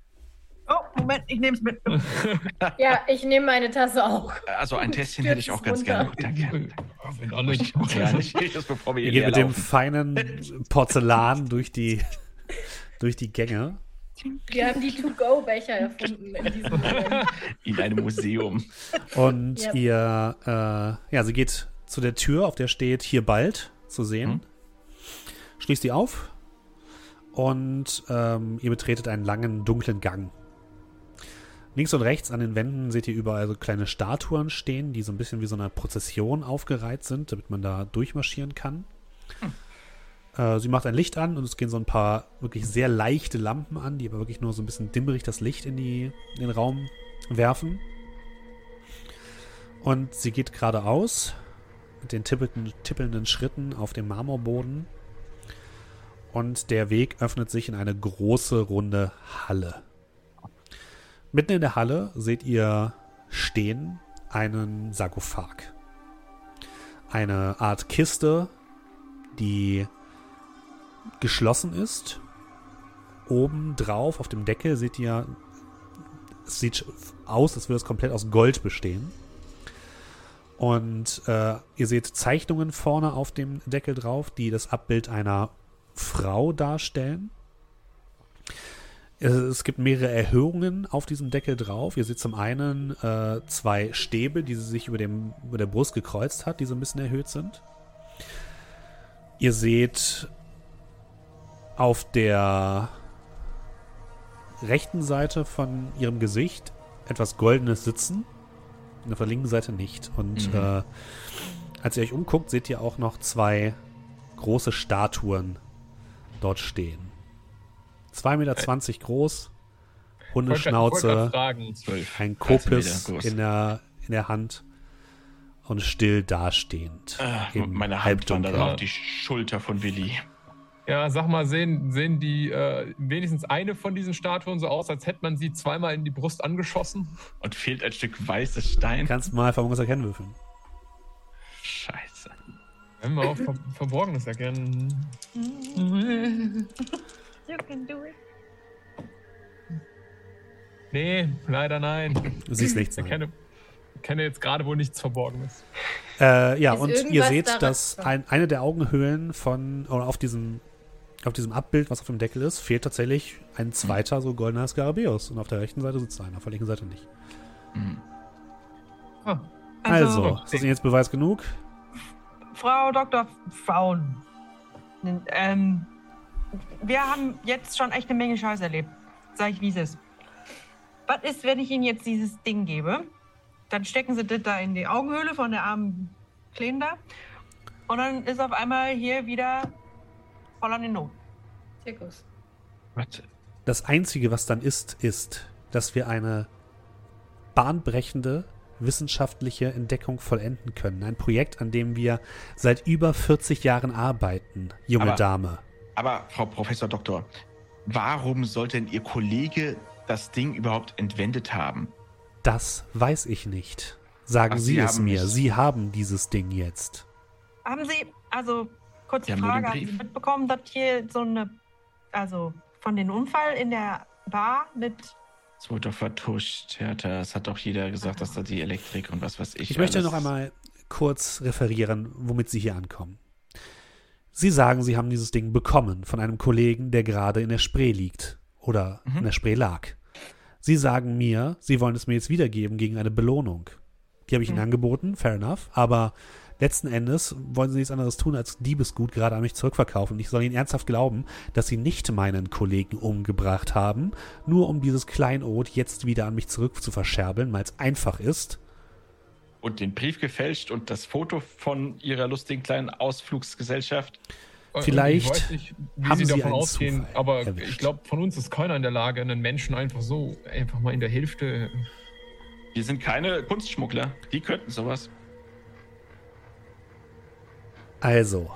Moment, ich nehme es mit. Ja, ich nehme meine Tasse auch. Also, ein Tässchen hätte ich auch ganz runter. gerne. Danke. Wenn alle nicht. Ja, nicht, das bevor wir Ihr geht mit dem feinen Porzellan durch die, durch die Gänge. Wir haben die To-Go-Becher erfunden in diesem Moment. in einem Museum. Und Ja. ihr, äh, ja, sie geht zu der Tür, auf der steht hier bald zu sehen. Mhm. Schließt die auf und ähm, ihr betretet einen langen, dunklen Gang. Links und rechts an den Wänden seht ihr überall so kleine Statuen stehen, die so ein bisschen wie so eine Prozession aufgereiht sind, damit man da durchmarschieren kann. Äh, sie macht ein Licht an und es gehen so ein paar wirklich sehr leichte Lampen an, die aber wirklich nur so ein bisschen dimmerig das Licht in, die, in den Raum werfen. Und sie geht geradeaus mit den tippelnden, tippelnden Schritten auf dem Marmorboden. Und der Weg öffnet sich in eine große, runde Halle. Mitten in der Halle seht ihr stehen einen Sarkophag. Eine Art Kiste, die geschlossen ist. Oben drauf auf dem Deckel seht ihr, es sieht aus, als würde es komplett aus Gold bestehen. Und äh, ihr seht Zeichnungen vorne auf dem Deckel drauf, die das Abbild einer Frau darstellen. Es, gibt mehrere Erhöhungen auf diesem Deckel drauf. Ihr seht zum einen äh, zwei Stäbe, die sie sich über, dem, über der Brust gekreuzt hat, die so ein bisschen erhöht sind. Ihr seht auf der rechten Seite von ihrem Gesicht etwas Goldenes sitzen. Auf der linken Seite nicht. Und Mhm. äh, als ihr euch umguckt, seht ihr auch noch zwei große Statuen dort stehen. 2,20 Meter groß, Hundeschnauze, ein 13 Kopis in der, in der Hand und still dastehend. Ah, im meine Hand wandert auf die Schulter von Willi. Ja, sag mal, sehen, sehen die äh, wenigstens eine von diesen Statuen so aus, als hätte man sie zweimal in die Brust angeschossen? Und fehlt ein Stück weißes Stein. Kannst mal Vermögens erkennen würfeln. Scheiße. Wenn wir auch Ver Verborgenes erkennen. You can do it. Nee, leider nein. Du siehst nichts. Ich Nein. erkenne, erkenne jetzt gerade wohl nichts Verborgenes. Äh, ja, Ist und ihr seht, dass ein, eine der Augenhöhlen von, oder auf diesem, auf diesem Abbild, was auf dem Deckel ist, fehlt tatsächlich ein zweiter so goldener Skarabäus. Und auf der rechten Seite sitzt einer, auf der linken Seite nicht. Hm. Also, ist das jetzt Beweis genug? Frau Dr. Frauen. Ähm, wir haben jetzt schon echt eine Menge Scheiß erlebt. Sag ich, wie es ist. Was ist, wenn ich Ihnen jetzt dieses Ding gebe? Dann stecken Sie das da in die Augenhöhle von der armen Kleinen da. Und dann ist auf einmal hier wieder voll an den Not. Zirkus. Warte. Das Einzige, was dann ist, ist, dass wir eine bahnbrechende wissenschaftliche Entdeckung vollenden können. Ein Projekt, an dem wir seit über 40 Jahren arbeiten, junge Aber- Dame. Aber, Frau Professor Doktor, warum sollte denn Ihr Kollege das Ding überhaupt entwendet haben? Das weiß ich nicht. Sagen Ach, Sie, Sie es mir. nicht. Sie haben dieses Ding jetzt. Haben Sie, also, kurze Sie Frage, haben Sie mitbekommen, dass hier so eine, also von den Unfall in der Bar mit Es wurde doch vertuscht, Hertha. Es hat doch jeder gesagt, dass da die Elektrik und was weiß ich. Ich möchte alles- noch einmal kurz referieren, womit Sie hier ankommen. Sie sagen, Sie haben dieses Ding bekommen von einem Kollegen, der gerade in der Spree liegt oder Mhm. in der Spree lag. Sie sagen mir, Sie wollen es mir jetzt wiedergeben gegen eine Belohnung. Die habe ich Ihnen Mhm. angeboten, fair enough, aber letzten Endes wollen Sie nichts anderes tun, als Diebesgut gerade an mich zurückverkaufen. Und ich soll Ihnen ernsthaft glauben, dass Sie nicht meinen Kollegen umgebracht haben, nur um dieses Kleinod jetzt wieder an mich zurück zu verscherbeln, weil es einfach ist. Und den Brief gefälscht und das Foto von Ihrer lustigen kleinen Ausflugsgesellschaft. Und Vielleicht ich weiß nicht, wie haben Sie Sie davon einen ausgehen, Zufall aber erwischt. ich glaube, von uns ist keiner in der Lage, einen Menschen einfach so, einfach mal in der Hälfte. Wir sind keine Kunstschmuggler. Die könnten sowas. Also,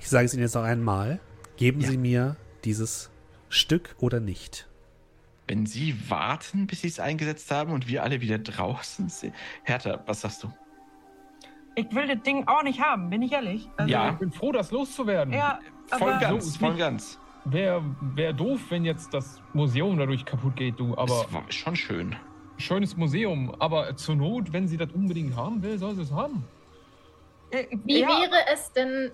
ich sage es Ihnen jetzt noch einmal. Geben Ja. Sie mir dieses Stück oder nicht? Wenn Sie warten, bis Sie es eingesetzt haben und wir alle wieder draußen sind. Hertha, was sagst du? Ich will das Ding auch nicht haben, bin ich ehrlich. Also, Ja. Ich bin froh, das loszuwerden. Ja, Voll aber ganz, so voll ganz. Wäre wär doof, wenn jetzt das Museum dadurch kaputt geht, du. Aber das war schon schön. schönes Museum. Aber zur Not, wenn sie das unbedingt haben will, soll sie es haben. äh, Wie ja, wäre es denn.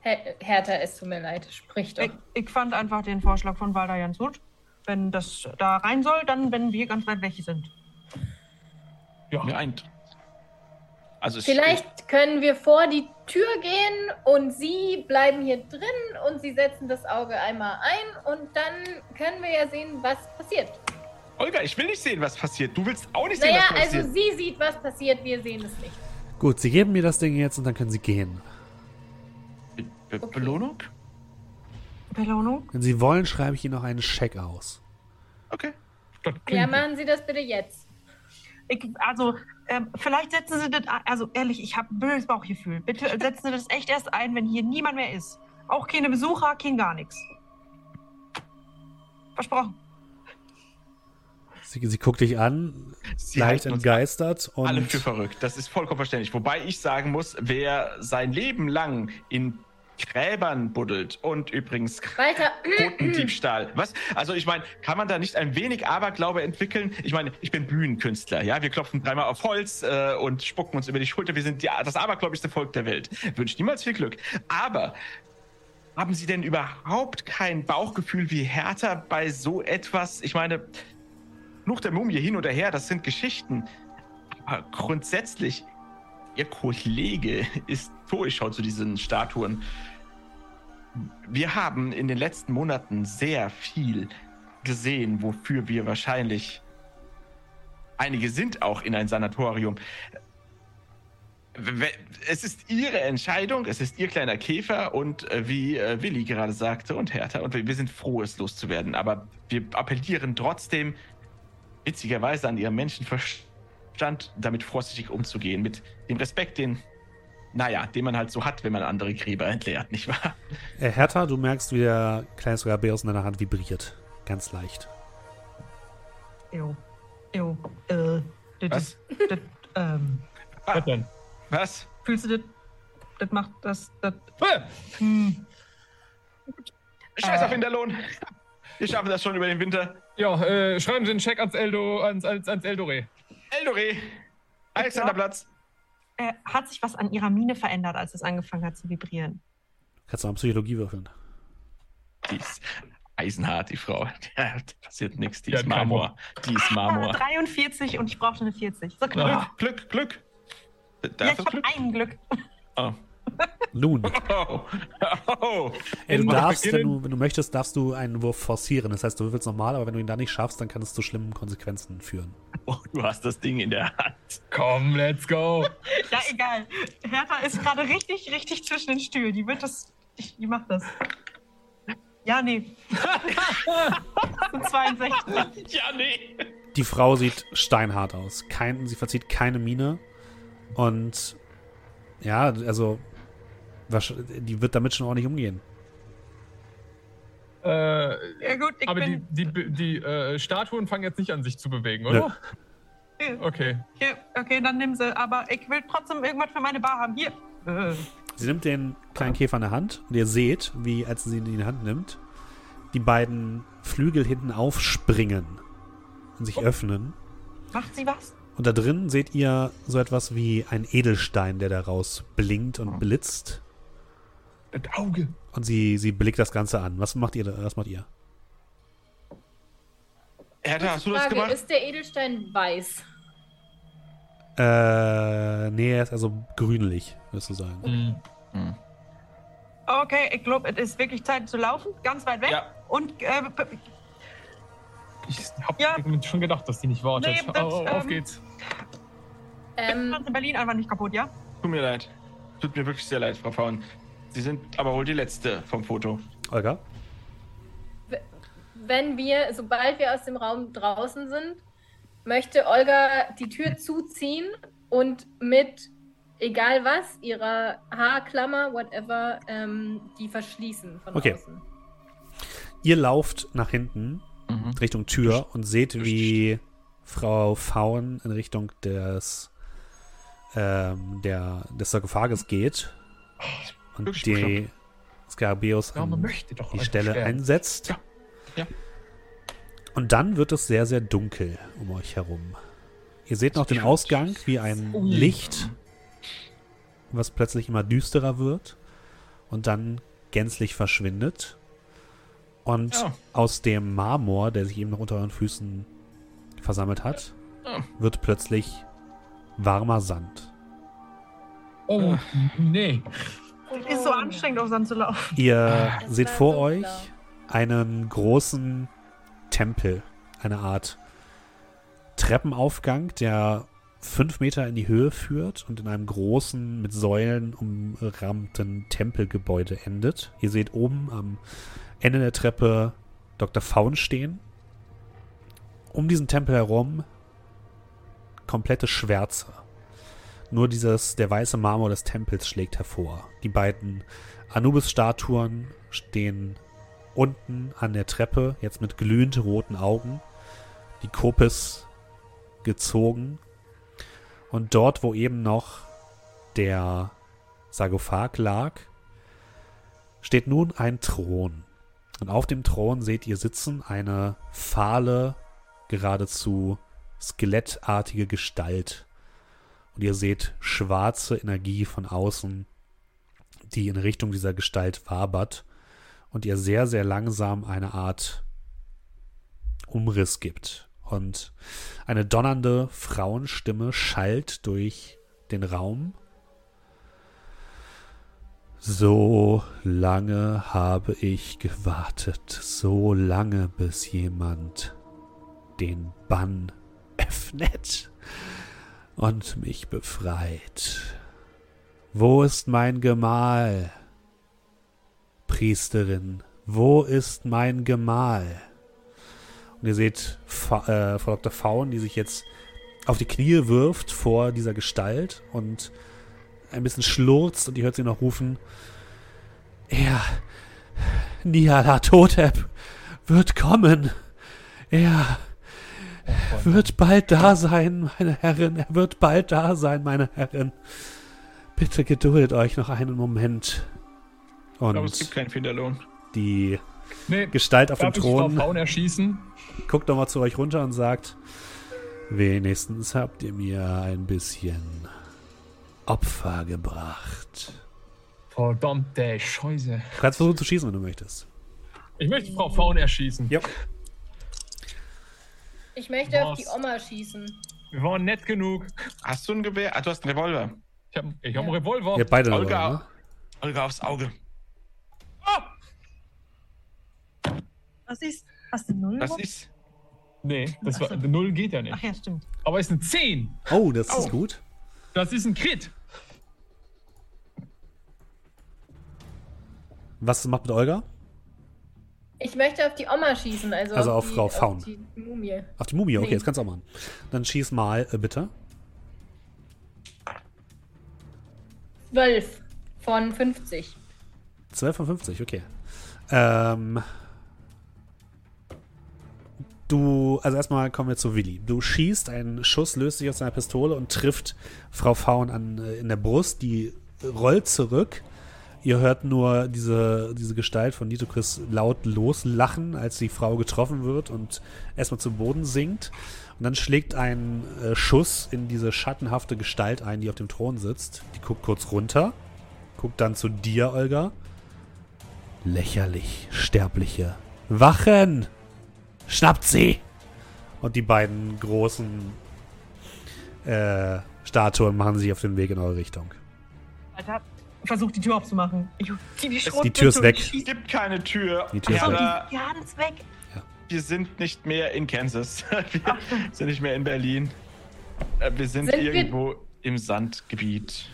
Her Hertha, es tut mir leid, sprich doch. ich, ich fand einfach den Vorschlag von Walter ganz gut. Wenn das da rein soll, dann wenn wir ganz weit weg sind. Ja. Mir eint. Also Vielleicht können wir vor die Tür gehen und Sie bleiben hier drin und Sie setzen das Auge einmal ein und dann können wir ja sehen, was passiert. Olga, ich will nicht sehen, was passiert. Du willst auch nicht sehen, Naja, was passiert. also sie sieht, was passiert, wir sehen es nicht. Gut, Sie geben mir das Ding jetzt und dann können Sie gehen. Be Be Okay. Belohnung? Belohnung? Wenn Sie wollen, schreibe ich Ihnen noch einen Scheck aus. Okay. Ja, machen Sie das bitte jetzt. Ich, also, ähm, vielleicht setzen Sie das, ein- also ehrlich, ich habe ein böses Bauchgefühl. Bitte setzen Sie das echt erst ein, wenn hier niemand mehr ist. Auch keine Besucher, kein gar nichts. Versprochen. Sie, sie guckt dich an, Sie leicht entgeistert und alle für verrückt. Das ist vollkommen verständlich. Wobei ich sagen muss, wer sein Leben lang in Gräbern buddelt und übrigens Walter. Was? Also ich meine, kann man da nicht ein wenig Aberglaube entwickeln? Ich meine, ich bin Bühnenkünstler, ja. Wir klopfen dreimal auf Holz äh, und spucken uns über die Schulter. Wir sind die, das abergläubigste Volk der Welt. Wünsche niemals viel Glück. Aber haben Sie denn überhaupt kein Bauchgefühl wie Hertha bei so etwas? Ich meine, Fluch der Mumie hin oder her, das sind Geschichten. Aber grundsätzlich, Ihr Kollege ist tot. Ich schaue zu diesen Statuen. Wir haben in den letzten Monaten sehr viel gesehen, wofür wir wahrscheinlich. Einige sind auch in ein Sanatorium. Es ist ihre Entscheidung, es ist ihr kleiner Käfer und äh, wie äh, Willi gerade sagte und Hertha, und wir wir sind froh, es loszuwerden. Aber wir appellieren trotzdem witzigerweise an ihren Menschenverstand, damit vorsichtig umzugehen, mit dem Respekt, den naja, den man halt so hat, wenn man andere Gräber entleert, nicht wahr? Äh, Hertha, du merkst, wie der kleine Skarabäus in deiner Hand vibriert. Ganz leicht. Ew. Ew. Äh, das Was? ist. Das, ähm, Was denn? Was? fühlst du das? Das macht das. das Ah, hm. Scheiß Äh. auf Hinterlohn. Wir schaffen das schon über den Winter. Ja, äh, schreiben Sie einen Check ans, Eldo, ans, ans, ans Eldoré. Eldoré. Alexanderplatz. Äh, hat sich was an ihrer Mine verändert, als es angefangen hat zu vibrieren? Kannst du mal Psychologie würfeln. Die ist eisenhart, die Frau. Ja, da passiert nichts. Die Ja, ist Marmor. Die ist Ah, Marmor. 43 und ich brauchte eine 40. So knapp. Ah, Glück, Glück. ja, Darf ich das habe ein Glück. Oh. Nun, Oh. Oh. ey, du darfst, wenn du, wenn du möchtest, darfst du einen Wurf forcieren. Das heißt, du würfelst normal, aber wenn du ihn da nicht schaffst, dann kann es zu schlimmen Konsequenzen führen. Oh, du hast das Ding in der Hand. Komm, let's go. Ja, egal. Hertha ist gerade richtig, richtig zwischen den Stühlen. Die wird das. Ich, die macht das. Ja, nee. Das sind 62. Ja, nee. Die Frau sieht steinhart aus. Kein, sie verzieht keine Miene. Und ja, also die wird damit schon ordentlich umgehen. Äh, Ja, gut, ich aber die, bin. die, die äh, Statuen fangen jetzt nicht an, sich zu bewegen, oder? Okay. Hier, okay, dann nimm sie. Aber ich will trotzdem irgendwas für meine Bar haben. Hier. Äh. Sie nimmt den kleinen Käfer in der Hand und ihr seht, wie, als sie ihn in die Hand nimmt, die beiden Flügel hinten aufspringen und sich öffnen. Macht sie was? Und da drin seht ihr so etwas wie ein Edelstein, der daraus blinkt und blitzt. Das Auge. Und sie, sie blickt das Ganze an. Was macht ihr? da- Was macht ihr? Hertha, hast du das Frage, gemacht? ist der Edelstein weiß? Äh, nee, er ist also grünlich, würdest du sagen. Hm. Okay, ich glaube, es ist wirklich Zeit zu laufen. Ganz weit weg. Ja. Und äh, Ich hab Ja. schon gedacht, dass die nicht wartet. Nee, das, oh, auf ähm, geht's. Ähm, in Berlin einfach nicht kaputt, ja? Tut mir leid. Tut mir wirklich sehr leid, Frau Faun. Sie sind aber wohl die Letzte vom Foto. Olga? wenn wir, sobald wir aus dem Raum draußen sind, möchte Olga die Tür zuziehen und mit egal was, ihrer Haarklammer, whatever, ähm, die verschließen von Okay. außen. Ihr lauft nach hinten Mhm. Richtung Tür und seht, wie Frau Faun in Richtung des, ähm, der, des Sarkophages geht und die. Skarabäus Ja, an möchte doch die Stelle sterben. einsetzt. Ja. Ja. Und dann wird es sehr, sehr dunkel um euch herum. Ihr seht noch den Ausgang wie ein. Licht, was plötzlich immer düsterer wird und dann gänzlich verschwindet. Und Ja. aus dem Marmor, der sich eben noch unter euren Füßen versammelt hat, Ja. wird plötzlich warmer Sand. Oh, nee. Ist so anstrengend, auf Sand zu laufen. Ihr Das seht vor so euch klar. einen großen Tempel, eine Art Treppenaufgang, der fünf Meter in die Höhe führt und in einem großen, mit Säulen umrahmten Tempelgebäude endet. Ihr seht oben am Ende der Treppe Dr. Faun stehen. Um diesen Tempel herum komplette Schwärze. Nur dieses, der weiße Marmor des Tempels schlägt hervor. Die beiden Anubis-Statuen stehen unten an der Treppe, jetzt mit glühend roten Augen. Die Kopis gezogen. Und dort, wo eben noch der Sarkophag lag, steht nun ein Thron. Und auf dem Thron seht ihr sitzen eine fahle, geradezu skelettartige Gestalt. Und ihr seht schwarze Energie von außen, die in Richtung dieser Gestalt wabert und ihr sehr, sehr langsam eine Art Umriss gibt. Und eine donnernde Frauenstimme schallt durch den Raum. So lange habe ich gewartet, so lange, bis jemand den Bann öffnet und mich befreit. Wo ist mein Gemahl? Priesterin, wo ist mein Gemahl? Und ihr seht Fa äh, Frau Dr. Faun, die sich jetzt auf die Knie wirft vor dieser Gestalt und ein bisschen schlurzt und ihr hört sie noch rufen. Er, Niala Totep, wird kommen. Er wird bald da sein, meine Herren. Er wird bald da sein, meine Herren. Bitte geduldet euch noch einen Moment. Ich glaube, es gibt Und keinen Finderlohn. die Nee, Gestalt auf dem Frau Thron Faun erschießen? guckt nochmal zu euch runter und sagt, wenigstens habt ihr mir ein bisschen Opfer gebracht. Verdammte Scheiße. Du kannst versuchen zu schießen, wenn du möchtest. Ich möchte Frau Faun erschießen. Ja. Ich möchte auf die Oma schießen. Wir waren nett genug. Hast du ein Gewehr? Ah, du hast einen Revolver. Ich habe ich hab einen Ja. Revolver. Ihr habt beide Olga. Rolle, ne? Olga aufs Auge. Was ist? Hast du null? Was Wurf? ist? Nee, das war, null geht ja nicht. Ach ja, stimmt. Aber es ist eine 10. Oh, das ist Au. gut. Das ist ein Crit. Was macht mit Olga? Ich möchte auf die Oma schießen, also, Also auf die, Frau Faun. Auf die Mumie. Auf die Mumie, okay, Nee. das kannst du auch machen. Dann schieß mal, äh, bitte. 12 von 50. 12 von 50, okay. Ähm. Du, also erstmal kommen wir zu Willi. Du schießt, ein Schuss löst sich aus deiner Pistole und trifft Frau Faun an, äh, in der Brust. Die rollt zurück. Ihr hört nur diese, diese Gestalt von Nitocris laut loslachen, als die Frau getroffen wird und erstmal zu Boden sinkt. Und dann schlägt ein äh, Schuss in diese schattenhafte Gestalt ein, die auf dem Thron sitzt. Die guckt kurz runter, guckt dann zu dir, Olga. Lächerlich, Sterbliche. Wachen! Schnappt sie! Und die beiden großen äh, Statuen machen sich auf den Weg in eure Richtung. Alter, versuch die Tür aufzumachen. Ich zieh die Schrot die Tür ist weg. Es gibt keine Tür. Die Tür ist weg. Die, ist weg. wir sind nicht mehr in Kansas. Wir sind nicht mehr in Berlin. Äh, Wir sind, Sind wir- irgendwo im Sandgebiet.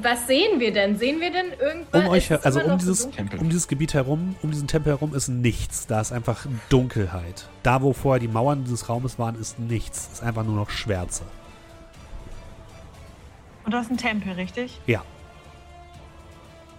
Was sehen wir denn? Sehen wir denn irgendwas? Um euch, also um dieses? Tempel. um dieses Gebiet herum, um diesen Tempel herum ist nichts. Da ist einfach Dunkelheit. Da, wo vorher die Mauern dieses Raumes waren, ist nichts. Ist einfach nur noch Schwärze. Und du hast einen Tempel, richtig? Ja.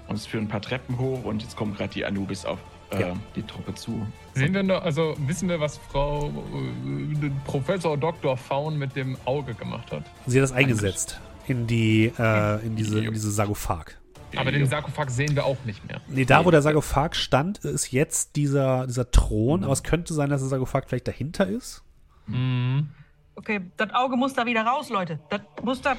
Und es führen ein paar Treppen hoch und jetzt kommt gerade die Anubis auf äh, Ja. die Truppe zu. Sehen wir noch, also wissen wir, was Frau äh, Professor Dr. Faun mit dem Auge gemacht hat? Sie hat das eingesetzt in die, äh, in diese, in diese Sarkophag. Aber den Sarkophag sehen wir auch nicht mehr. Nee, da, wo der Sarkophag stand, ist jetzt dieser, dieser Thron. Aber es könnte sein, dass der Sarkophag vielleicht dahinter ist. Mhm. Okay, das Auge muss da wieder raus, Leute. Das muss da.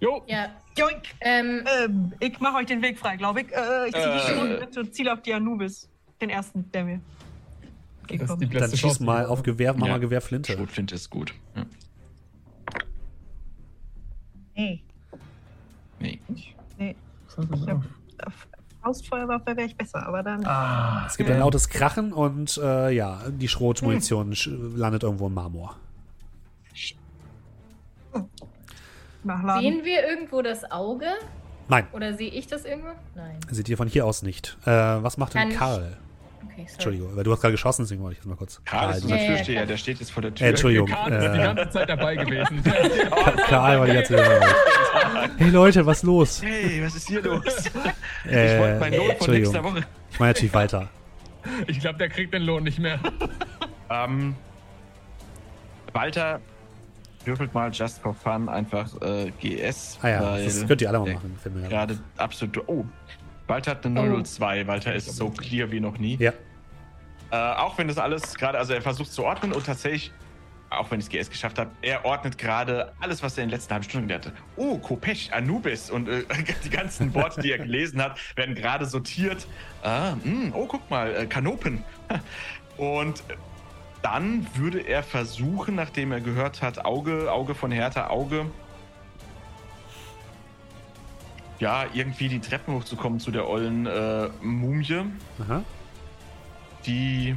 Jo, Ja. Joink. Ähm, Ähm, ich mache euch den Weg frei, glaube ich. Äh, ich zieh die Äh. Schrot und ziele auf die Anubis. Den ersten, der mir. beste Dann schieß Chance. mal auf Gewehr, mach Ja. mal Gewehrflinte. Schrotflinte ist gut. Ja. Nee, Nee. nee. Ich hab, auf Faustfeuerwaffe wäre ich besser, aber dann. Ah, Es gibt ein lautes Krachen und äh, ja, die Schrotmunition sch- landet irgendwo im Marmor. Nachladen. sehen wir irgendwo das Auge? Nein, Oder sehe ich das irgendwo? Nein. seht ihr von hier aus nicht. Äh, was macht denn Kann ich- Karl? Okay, sorry. Entschuldigung, weil du hast gerade geschossen, deswegen wollte ich das mal kurz. Karl ist du- unser Ja, Türsteher, der steht jetzt vor der Tür. Äh, Entschuldigung. Karl ist die Äh, ganze Zeit dabei gewesen. Karl war die ganze Zeit dabei. Hey Leute, was los? Hey, was ist hier los? ich Äh, wollte meinen Lohn von nächster Woche. Ich meine natürlich weiter. ich glaube, der kriegt den Lohn nicht mehr. Ähm, Walter würfelt mal just for fun einfach äh, GS. Ah ja, das könnt ihr alle mal machen. gerade. Absolut. Oh, Walter hat eine 002. Walter ist so clear wie noch nie. Ja, Äh, auch wenn das alles gerade, also er versucht zu ordnen und tatsächlich, auch wenn ich es GS geschafft habe, er ordnet gerade alles, was er in den letzten halben Stunden gelernt hat. Oh, Kopech, Anubis und äh, die ganzen Worte, die er gelesen hat, werden gerade sortiert. Ah, mh, oh, guck mal, äh, Kanopen. Und dann würde er versuchen, nachdem er gehört hat, Auge, Auge von Hertha, Auge, ja, irgendwie die Treppen hochzukommen zu der ollen äh, Mumie aha. die.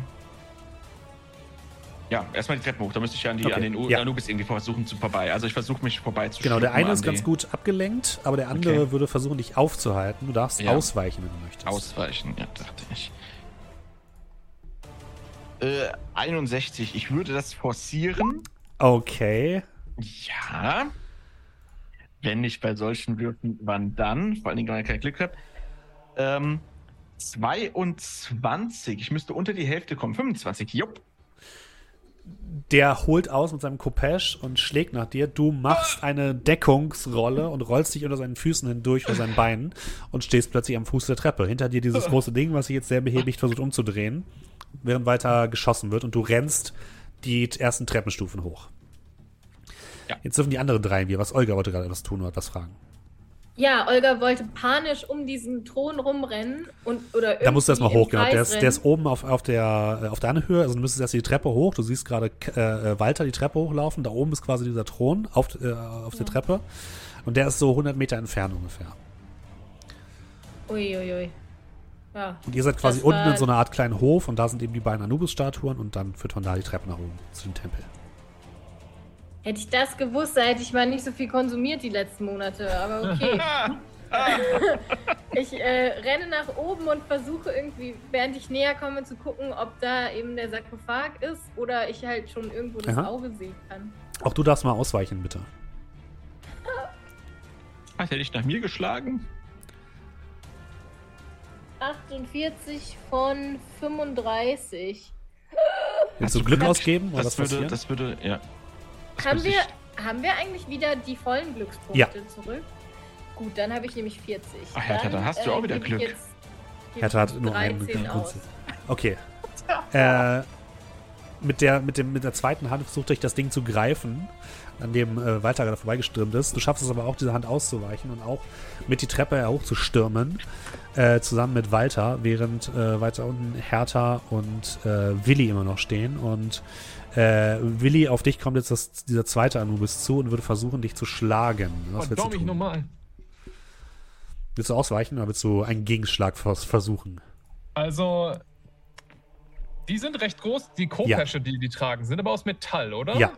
Ja, erstmal die Treppen hoch. Da müsste ich ja an, die, Okay, an den U ja. Anubis irgendwie versuchen zu vorbei. Also ich versuche mich vorbei zu Genau, der eine ist an ganz gut abgelenkt, aber der andere Okay. würde versuchen, dich aufzuhalten. Du darfst Ja. ausweichen, wenn du möchtest. Ausweichen, ja, dachte ich. Äh, 61. Ich würde das forcieren. Okay. Ja. wenn ich bei solchen Würfen, wann dann? Vor allen Dingen, wenn ich kein Glück habe. Ähm, 22. Ich müsste unter die Hälfte kommen. 25. Jupp. Der holt aus mit seinem Kopesch und schlägt nach dir. Du machst eine Deckungsrolle und rollst dich unter seinen Füßen hindurch oder seinen Beinen und stehst plötzlich am Fuß der Treppe. Hinter dir dieses große Ding, was sich jetzt sehr behäbig versucht umzudrehen, während weiter geschossen wird und du rennst die ersten Treppenstufen hoch. Ja. Jetzt dürfen die anderen drei wir. Was Olga wollte gerade etwas tun oder etwas fragen. Ja, Olga wollte panisch um diesen Thron rumrennen und oder Da musst du erstmal hoch, genau. Der ist, der ist oben auf, auf, der, äh, auf deiner Höhe. Also du müsstest erst die Treppe hoch. Du siehst gerade äh, Walter die Treppe hochlaufen. Da oben ist quasi dieser Thron auf, äh, auf der Treppe. Und der ist so 100 Meter entfernt ungefähr. Uiuiui. Ja. Und ihr seid quasi unten in so einer Art kleinen Hof und da sind eben die beiden Anubis-Statuen und dann führt man da die Treppe nach oben zu dem Tempel. Hätte ich das gewusst, da hätte ich mal nicht so viel konsumiert die letzten Monate. Aber okay. ich äh, renne nach oben und versuche irgendwie, während ich näher komme, zu gucken, ob da eben der Sarkophag ist oder ich halt schon irgendwo das Aha. Auge sehen kann. Auch du darfst mal ausweichen, bitte. Was hätte ich nach mir geschlagen? 48 von 35. Willst du Glück ausgeben oder was Das würde, das würde, ja. Das Haben wir, ich- haben wir eigentlich wieder die vollen Glückspunkte Ja. zurück? Gut, dann habe ich nämlich 40. Ach, Hertha, da hast du auch wieder gebe ich Glück. jetzt- Hertha hat nur einen 13 aus. Okay. Äh, mit, der, mit, dem, mit der zweiten Hand versucht euch das Ding zu greifen, an dem äh, Walter gerade vorbeigestürmt ist. Du schaffst es aber auch, diese Hand auszuweichen und auch mit die Treppe hochzustürmen, äh, zusammen mit Walter, während äh, weiter unten Hertha und äh, Willi immer noch stehen. Und äh, Willi, auf dich kommt jetzt das, dieser zweite Anubis zu und würde versuchen, dich zu schlagen. Was willst du tun? normal. Willst du ausweichen oder willst du einen Gegenschlag vers versuchen? Also, die sind recht groß, die Kopesche, die die tragen, sind aber aus Metall, oder? Ja.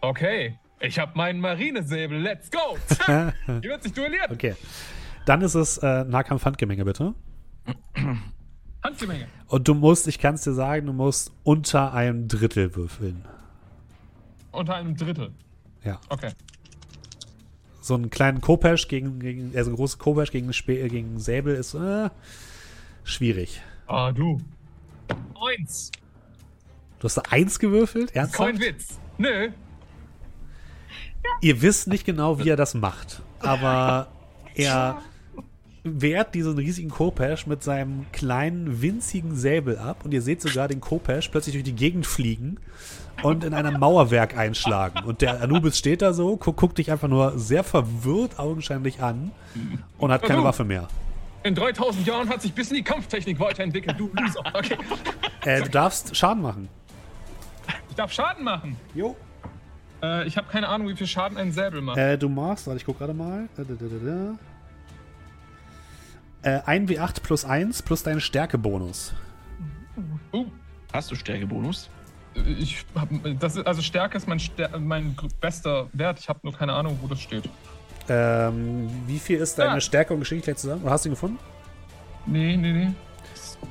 Okay. Ich habe meinen Marinesäbel. Let's go! Hier wird sich duelliert. Okay. Dann ist es äh, Nahkampf-Handgemenge, bitte. Handgemenge. Und du musst, ich kann es dir sagen, du musst unter einem Drittel würfeln. Unter einem Drittel. Ja. Okay. So einen kleinen Kopesch gegen, gegen also ein großes Kopesch gegen, äh, gegen Säbel ist äh, schwierig. Ah, du. Eins. Du hast eine Eins gewürfelt? Kein Ernsthaft? Witz. Nö. Ihr wisst nicht genau, wie er das macht, aber er wehrt diesen riesigen Kopesch mit seinem kleinen, winzigen Säbel ab und ihr seht sogar den Kopesch plötzlich durch die Gegend fliegen und in einem Mauerwerk einschlagen. Und der Anubis steht da so, gu guckt dich einfach nur sehr verwirrt augenscheinlich an und hat keine. Waffe mehr. In 3000 Jahren hat sich bis in die Kampftechnik weiterentwickelt, du Loser. Okay. Äh, du darfst Schaden machen. Ich darf Schaden machen. Jo. Äh, ich habe keine Ahnung, wie viel Schaden ein Säbel macht. Äh, du machst, warte, ich guck gerade mal. Äh, da, da, da, da. Äh, 1w8 plus 1 plus deinen Stärkebonus. Uh, Hast du Stärkebonus? ich hab, das ist, also Stärke ist mein, Stär, mein bester Wert. Ich habe nur keine Ahnung, wo das steht. Ähm, wie viel ist deine Ja. Stärke und Geschicklichkeit zusammen? Oder hast du ihn gefunden? Nee, nee, nee.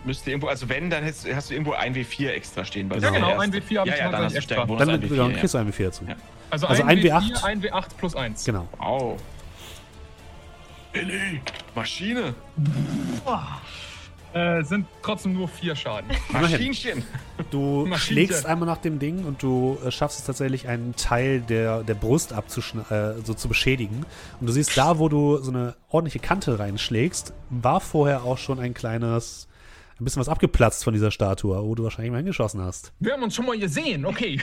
Müsste irgendwo, also wenn, dann hast, hast du irgendwo ein W4 extra stehen. Weil Ja, genau, der ein erste- W4 hab ja, ich ja, dann hast du extra. Dann, ein dann W4. kriegst du ja. ein W4 dazu. Ja. Also, Also ein ein W4, W8. ein W8 plus 1. Genau. Au. Billy, Maschine, Äh, sind trotzdem nur vier Schaden. Maschinchen. Du Maschinchen. schlägst einmal nach dem Ding und du äh, schaffst es tatsächlich, einen Teil der, der Brust abzuschn äh, so zu beschädigen. Und du siehst, da, wo du so eine ordentliche Kante reinschlägst, war vorher auch schon ein kleines, ein bisschen was abgeplatzt von dieser Statue, wo du wahrscheinlich mal hingeschossen hast. Wir haben uns schon mal gesehen, okay.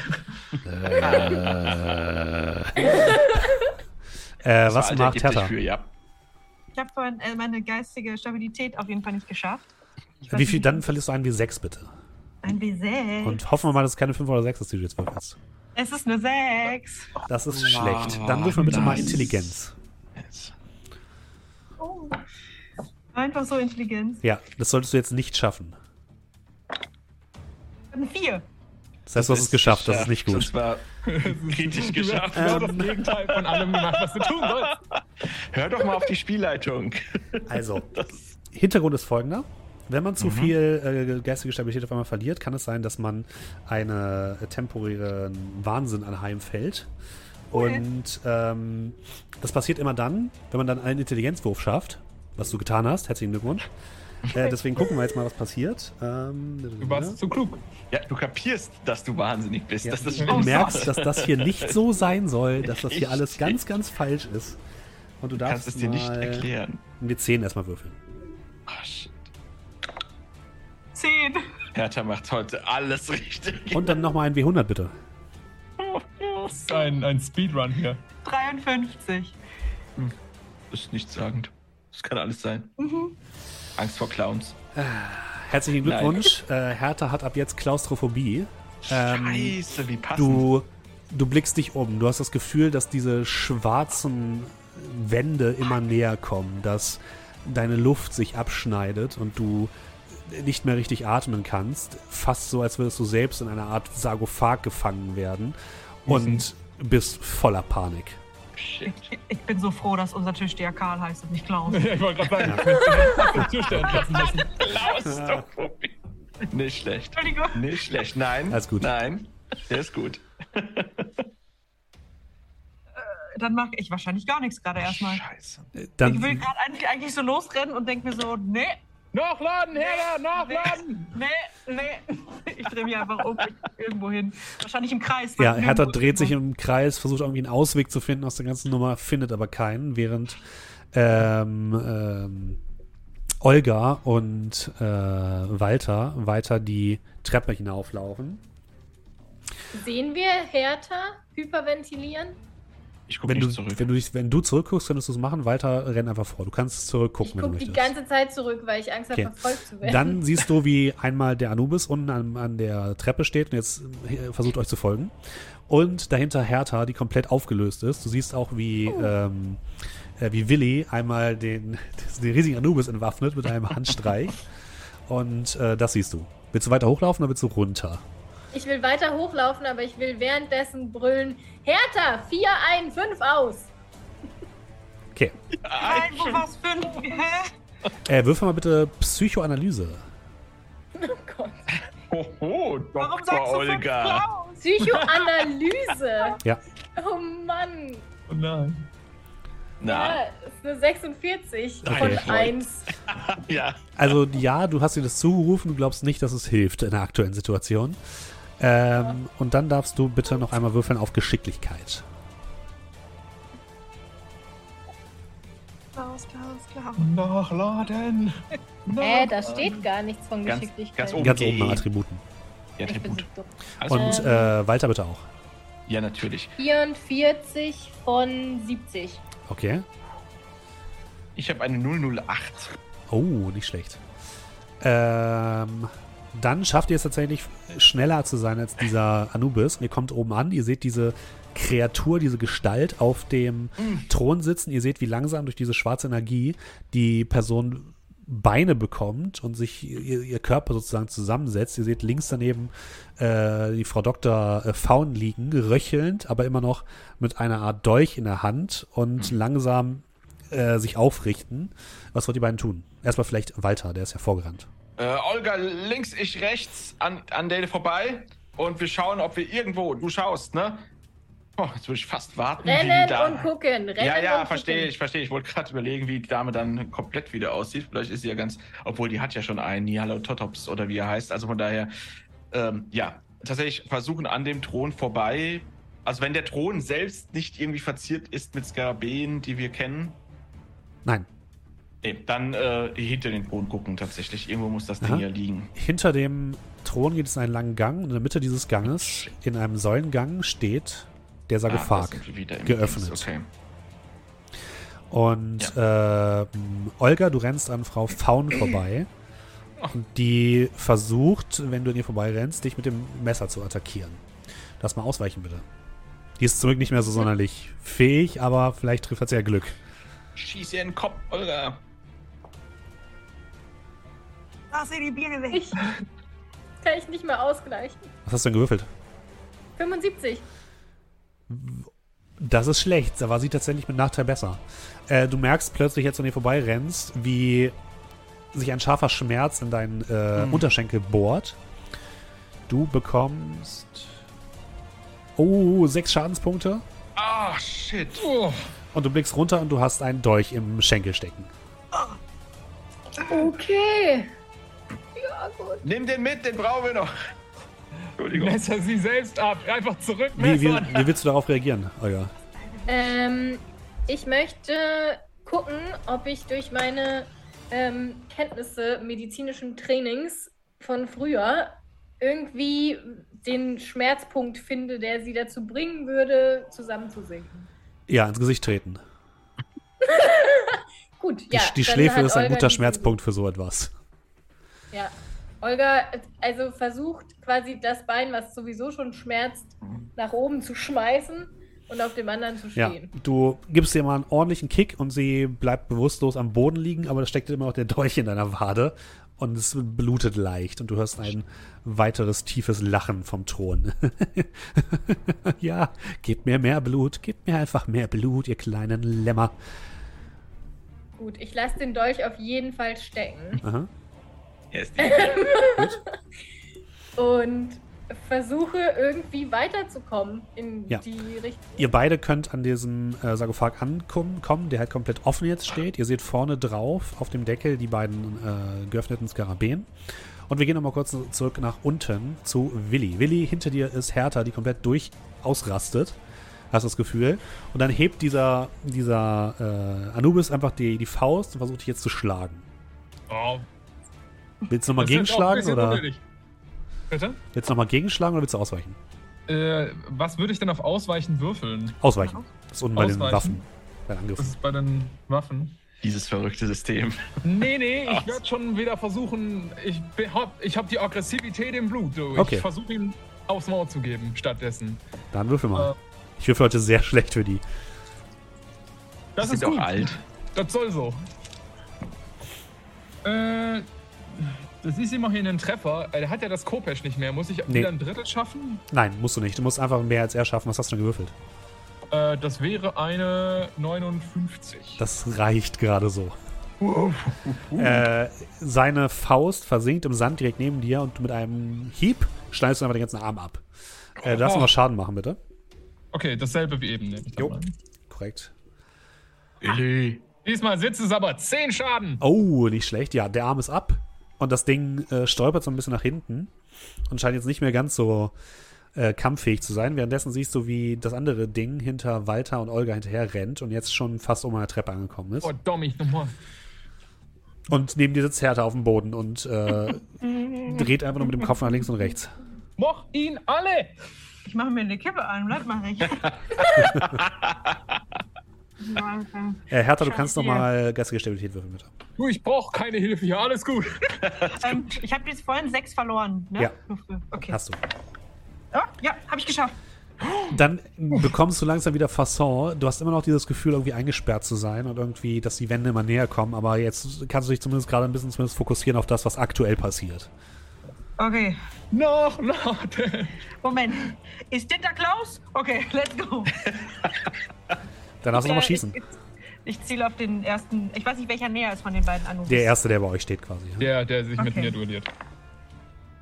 Äh, Das was macht Hertha? Für, ja. Ich habe vorhin äh, meine geistige Stabilität auf jeden Fall nicht geschafft. Wie viel? Dann verlierst du einen W6 bitte. Ein W6. Und hoffen wir mal, dass es keine 5 oder 6 ist, die du jetzt würfelst. es ist eine 6. Das ist schlecht. Dann würfeln wir bitte mal Intelligenz. Oh. Einfach so Intelligenz. Ja, das solltest du jetzt nicht schaffen. Eine 4. Das heißt, du hast es geschafft, das ist nicht gut. Das war kritisch Du hast geschafft. genau Ähm. das Gegenteil von allem gemacht, was du tun sollst. Hör doch mal auf die Spielleitung. Also, Hintergrund ist folgender. Wenn man Mhm. zu viel äh, geistige Stabilität auf einmal verliert, kann es sein, dass man einen temporären Wahnsinn anheimfällt. Und ähm, das passiert immer dann, wenn man dann einen Intelligenzwurf schafft, was du getan hast. Herzlichen Glückwunsch. Äh, deswegen gucken wir jetzt mal, was passiert. Ähm, Du warst zu klug. Ja, du kapierst, dass du wahnsinnig bist. ja, Das ist du merkst, dass das hier nicht so sein soll, dass das hier alles ganz, ganz falsch ist. Und du Du darfst kannst es dir nicht erklären. Mit 10 erstmal würfeln. Ah, shit. Zehn. Hertha macht heute alles richtig. Und dann nochmal ein W100 bitte. Das ist ein, ein Speedrun hier. 53. Das ist nichtssagend. Das kann alles sein. Angst vor Clowns. Herzlichen Glückwunsch. Äh, Hertha hat ab jetzt Klaustrophobie. Ähm, Scheiße, wie passend. Du, du blickst dich um. Du hast das Gefühl, dass diese schwarzen Wände immer näher kommen, dass deine Luft sich abschneidet und du nicht mehr richtig atmen kannst. Fast so, als würdest du selbst in einer Art Sarkophag gefangen werden und bist voller Panik. Shit. Ich bin so froh, dass unser Türsteher Karl heißt und nicht Klaus. Ja, ich wollte gerade sagen, den Türsteher lassen. Klaustrophobie. Nicht schlecht. Entschuldigung. Nicht schlecht. Nein. Alles gut. Nein. Der ist gut. Dann mache ich wahrscheinlich gar nichts gerade erstmal. Scheiße. Dann, Ich will gerade eigentlich, eigentlich so losrennen und denke mir so, nee, Nachladen, Herr, nachladen! nee, nee. Ich drehe mich einfach um, irgendwo hin. Wahrscheinlich im Kreis. ja, Hertha dreht sich im Kreis, versucht irgendwie einen Ausweg zu finden aus der ganzen Nummer, findet aber keinen, während ähm, ähm, Olga und äh, Walter weiter die Treppe hinauflaufen. Sehen wir Hertha hyperventilieren? Ich gucke Wenn du, nicht zurück. wenn, du, dich- wenn du zurückguckst, könntest du es machen. Walter, renn einfach vor. Du kannst zurückgucken, Ich wenn du gucke die möchtest. ganze Zeit zurück, weil ich Angst habe, Okay. verfolgt zu werden. Dann siehst du, wie einmal der Anubis unten an, an der Treppe steht und jetzt äh, versucht euch zu folgen. Und dahinter Hertha, die komplett aufgelöst ist. Du siehst auch, wie, ähm, äh, wie Willi einmal den, den riesigen Anubis entwaffnet mit einem Handstreich. Und äh, das siehst du. Willst du weiter hochlaufen oder willst du runter? Ich will weiter hochlaufen, aber ich will währenddessen brüllen: Hertha, 4 ein, 5 aus. Okay. Nein, wo war's fünf? Hä? Äh, würfel mal bitte Psychoanalyse. Oh Gott. Hoho, Warum Dr. sagst du fünf Olga. Klaus? Psychoanalyse. Ja. Oh Mann. Oh nein. Na, Ja, ist eine 46 Okay. von Freund. 1. ja. Also ja, du hast dir das zugerufen, du glaubst nicht, dass es hilft in der aktuellen Situation. Ähm, Und dann darfst du bitte noch einmal würfeln auf Geschicklichkeit. Klaus, Klaus, Klaus. Nachladen! Äh, da steht gar nichts von Ganz- Geschicklichkeit. ganz oben. Ganz oben nach Attributen. Ja, ich bin Tribut. so dumm. Also, Und äh, Walter bitte auch. ja, natürlich. 44 von 70. Okay. Ich habe eine 008. Oh, nicht schlecht. Ähm, dann schafft ihr es tatsächlich schneller zu sein als dieser Anubis. Und ihr kommt oben an, ihr seht diese Kreatur, diese Gestalt auf dem Thron sitzen. Ihr seht, wie langsam durch diese schwarze Energie die Person Beine bekommt und sich ihr, ihr Körper sozusagen zusammensetzt. Ihr seht links daneben äh, die Frau Dr. äh, Faun liegen, röchelnd, aber immer noch mit einer Art Dolch in der Hand und langsam äh, sich aufrichten. Was wollt ihr beiden tun? Erstmal vielleicht Walter, der ist ja vorgerannt. Äh, Olga links, ich rechts, an, an Dale vorbei. Und wir schauen, ob wir irgendwo, du schaust, ne? Oh, jetzt würde ich fast warten. Rennen und gucken. Rennen Ja, ja, und verstehe gucken. ich, verstehe ich. Ich wollte gerade überlegen, wie die Dame dann komplett wieder aussieht. Vielleicht ist sie ja ganz, obwohl die hat ja schon einen Nyalototops oder wie er heißt. Also von daher, ähm, ja, tatsächlich versuchen an dem Thron vorbei. Also wenn der Thron selbst nicht irgendwie verziert ist mit Skarabäen, die wir kennen, Nein, nee, dann äh, hinter den Thron gucken tatsächlich. Irgendwo muss das Ding Aha. ja liegen. hinter dem Thron geht es einen langen Gang und in der Mitte dieses Ganges, in einem Säulengang, steht der Ah, Sarkophag. im geöffnet. Okay. Und ähm, Olga, du rennst an Frau Faun vorbei. Und die versucht, wenn du an ihr vorbeirennst, dich mit dem Messer zu attackieren. Lass mal ausweichen, bitte. Die ist zurück nicht mehr so sonderlich fähig, aber vielleicht trifft sie ja Glück. Schieß ihr in den Kopf, Olga. Da sind die Birne weg. Ich kann ich nicht mehr ausgleichen. Was hast du denn gewürfelt? 75. Das ist schlecht, aber sieht tatsächlich mit Nachteil besser. Äh, du merkst plötzlich, jetzt an ihr vorbeirennst, wie sich ein scharfer Schmerz in deinen äh, Mhm. Unterschenkel bohrt. Du bekommst. Oh, sechs Schadenspunkte. Ah, shit. Oh, Und du blickst runter und du hast einen Dolch im Schenkel stecken. Okay. Gut. Nimm den mit, den brauchen wir noch. Entschuldigung. messer sie selbst ab. Einfach zurück, Wie, wie, wie willst du darauf reagieren, Olga? Ähm, ich möchte gucken, ob ich durch meine ähm, Kenntnisse medizinischen Trainings von früher irgendwie den Schmerzpunkt finde, der sie dazu bringen würde, zusammenzusinken. Ja, ins Gesicht treten. Gut, Die, ja. die Schläfe ist ein guter Schmerzpunkt für so etwas. Ja. Olga, also versucht quasi das Bein, was sowieso schon schmerzt, nach oben zu schmeißen und auf dem anderen zu Ja, stehen. du gibst ihr mal einen ordentlichen Kick und sie bleibt bewusstlos am Boden liegen, aber da steckt immer noch der Dolch in deiner Wade und es blutet leicht und du hörst ein weiteres tiefes Lachen vom Thron. ja, gebt mir mehr Blut, gebt mir einfach mehr Blut, ihr kleinen Lämmer. Gut, ich lasse den Dolch auf jeden Fall stecken Aha. Und versuche irgendwie weiterzukommen in Ja. die Richtung. Ihr beide könnt an diesem äh, Sarkophag ankommen, kommen, der halt komplett offen jetzt steht. Ihr seht vorne drauf auf dem Deckel die beiden äh, geöffneten Skarabäen. Und wir gehen nochmal kurz zurück nach unten zu Willi. Willi, hinter dir ist Hertha, die komplett durch ausrastet. Hast du das Gefühl. Und dann hebt dieser, dieser äh, Anubis einfach die, die Faust und versucht dich jetzt zu schlagen. Oh, Willst du nochmal das gegenschlagen oder unnötig. Bitte? willst du noch mal gegenschlagen oder willst du ausweichen? Äh, was würde ich denn auf Ausweichen würfeln? Ausweichen. Das ist unten bei den? Waffen. Bei den Das ist bei den Waffen. dieses verrückte System. Nee, nee, ich werde schon wieder versuchen. Ich hab, ich hab die Aggressivität im Blut. Du. Okay. Ich versuche ihm aufs Maul zu geben stattdessen. Dann würfel mal. Äh. Ich würfel heute sehr schlecht für die. Das Die ist auch alt. Das soll so. Äh, das ist immerhin ein Treffer. Er hat ja das Kopesch nicht mehr. Muss ich Nee. wieder ein Drittel schaffen? Nein, musst du nicht. Du musst einfach mehr als er schaffen. Was hast du denn gewürfelt? Äh, das wäre eine 59. Das reicht gerade so. Äh, seine Faust versinkt im Sand direkt neben dir und mit einem Hieb schneidest du einfach den ganzen Arm ab. Äh, darfst du Oh. noch Schaden machen, bitte? Okay, dasselbe wie eben. Jo. mal. Korrekt. Willi. Diesmal sitzt es aber 10 Schaden. Oh, nicht schlecht. Ja, der Arm ist ab. Und das Ding äh, stolpert so ein bisschen nach hinten und scheint jetzt nicht mehr ganz so äh, kampffähig zu sein. Währenddessen siehst du, wie das andere Ding hinter Walter und Olga hinterher rennt und jetzt schon fast um eine Treppe angekommen ist. Oh, Dommi, nochmal. Und neben dir sitzt Hertha auf dem Boden und äh, dreht einfach nur mit dem Kopf nach links und rechts. Moch ihn alle! Ich mache mir eine Kippe an, bleib mal recht. Äh, Hertha, du Scheiße. kannst nochmal geistige Stabilität würfeln, bitte. Du, ich brauche keine Hilfe hier, alles gut. ähm, ich habe jetzt vorhin sechs verloren, ne? Ja. Okay. Hast du. Oh, ja, habe ich geschafft. Dann bekommst du langsam wieder Fasson. Du hast immer noch dieses Gefühl, irgendwie eingesperrt zu sein und irgendwie, dass die Wände immer näher kommen. Aber jetzt kannst du dich zumindest gerade ein bisschen zumindest fokussieren auf das, was aktuell passiert. Okay. Noch, noch. Moment. Ist Dinter Klaus? Okay, let's go. Dann darfst du nochmal schießen. Ich, ich ziele auf den ersten. Ich weiß nicht, welcher näher ist von den beiden Anubis. Der erste, der bei euch steht quasi. ja. Der, der sich mit Okay. mir duelliert.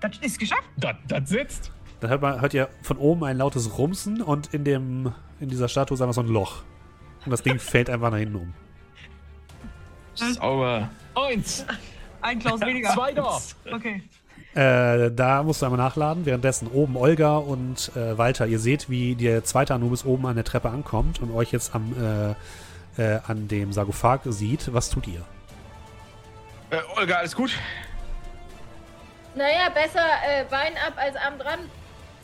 Das ist geschafft. Das, das sitzt. Dann hört, man, hört ihr von oben ein lautes Rumsen und in, dem, in dieser Statue ist einfach so ein Loch. Und das Ding fällt einfach nach hinten um. Sauber. Eins. Ein Klaus weniger. Zwei da. Okay. Äh, da musst du einmal nachladen. Währenddessen oben Olga und äh, Walter. Ihr seht, wie der zweite Anubis oben an der Treppe ankommt und euch jetzt am, äh, äh, an dem Sarkophag sieht. Was tut ihr? Äh, Olga, alles gut? Naja, besser äh, Bein ab als Arm dran.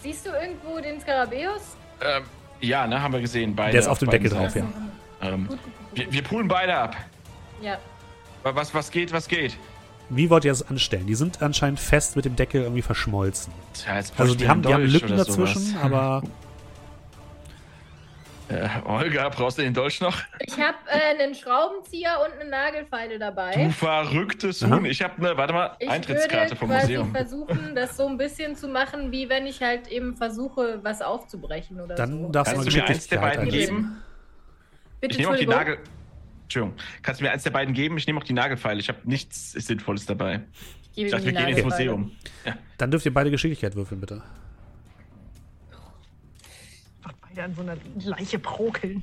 Siehst du irgendwo den Skarabäus? Ähm, ja, ne, haben wir gesehen. Beide Der ist auf dem Deckel drauf, ja. Ähm, Gut, gut, gut, wir, gut. wir poolen beide ab. Ja. Was, was geht, was geht? Wie wollt ihr das anstellen? Die sind anscheinend fest mit dem Deckel irgendwie verschmolzen. Jetzt Also die haben, die haben Lücken dazwischen, sowas. aber Äh, Olga, brauchst du den Dolch noch? Ich habe äh, einen Schraubenzieher und eine Nagelfeile Du dabei. verrücktes Aha. Huhn. Ich habe eine, warte mal, Ich Eintrittskarte würde vom quasi Museum. versuchen, das so ein bisschen zu machen, wie wenn ich halt eben versuche, was aufzubrechen oder dann so. darfst du du mir eins der beiden geben? Bitte, Ich nehme auch die. Nagel. Entschuldigung. Kannst du mir eins der beiden geben? Ich nehme auch die Nagelfeile. Ich habe nichts Sinnvolles dabei. Ich gebe Ich dachte, die wir gehen ins. Museum. Dann dürft ihr beide Geschicklichkeit würfeln, bitte. Einfach beide an so einer Leiche prokeln.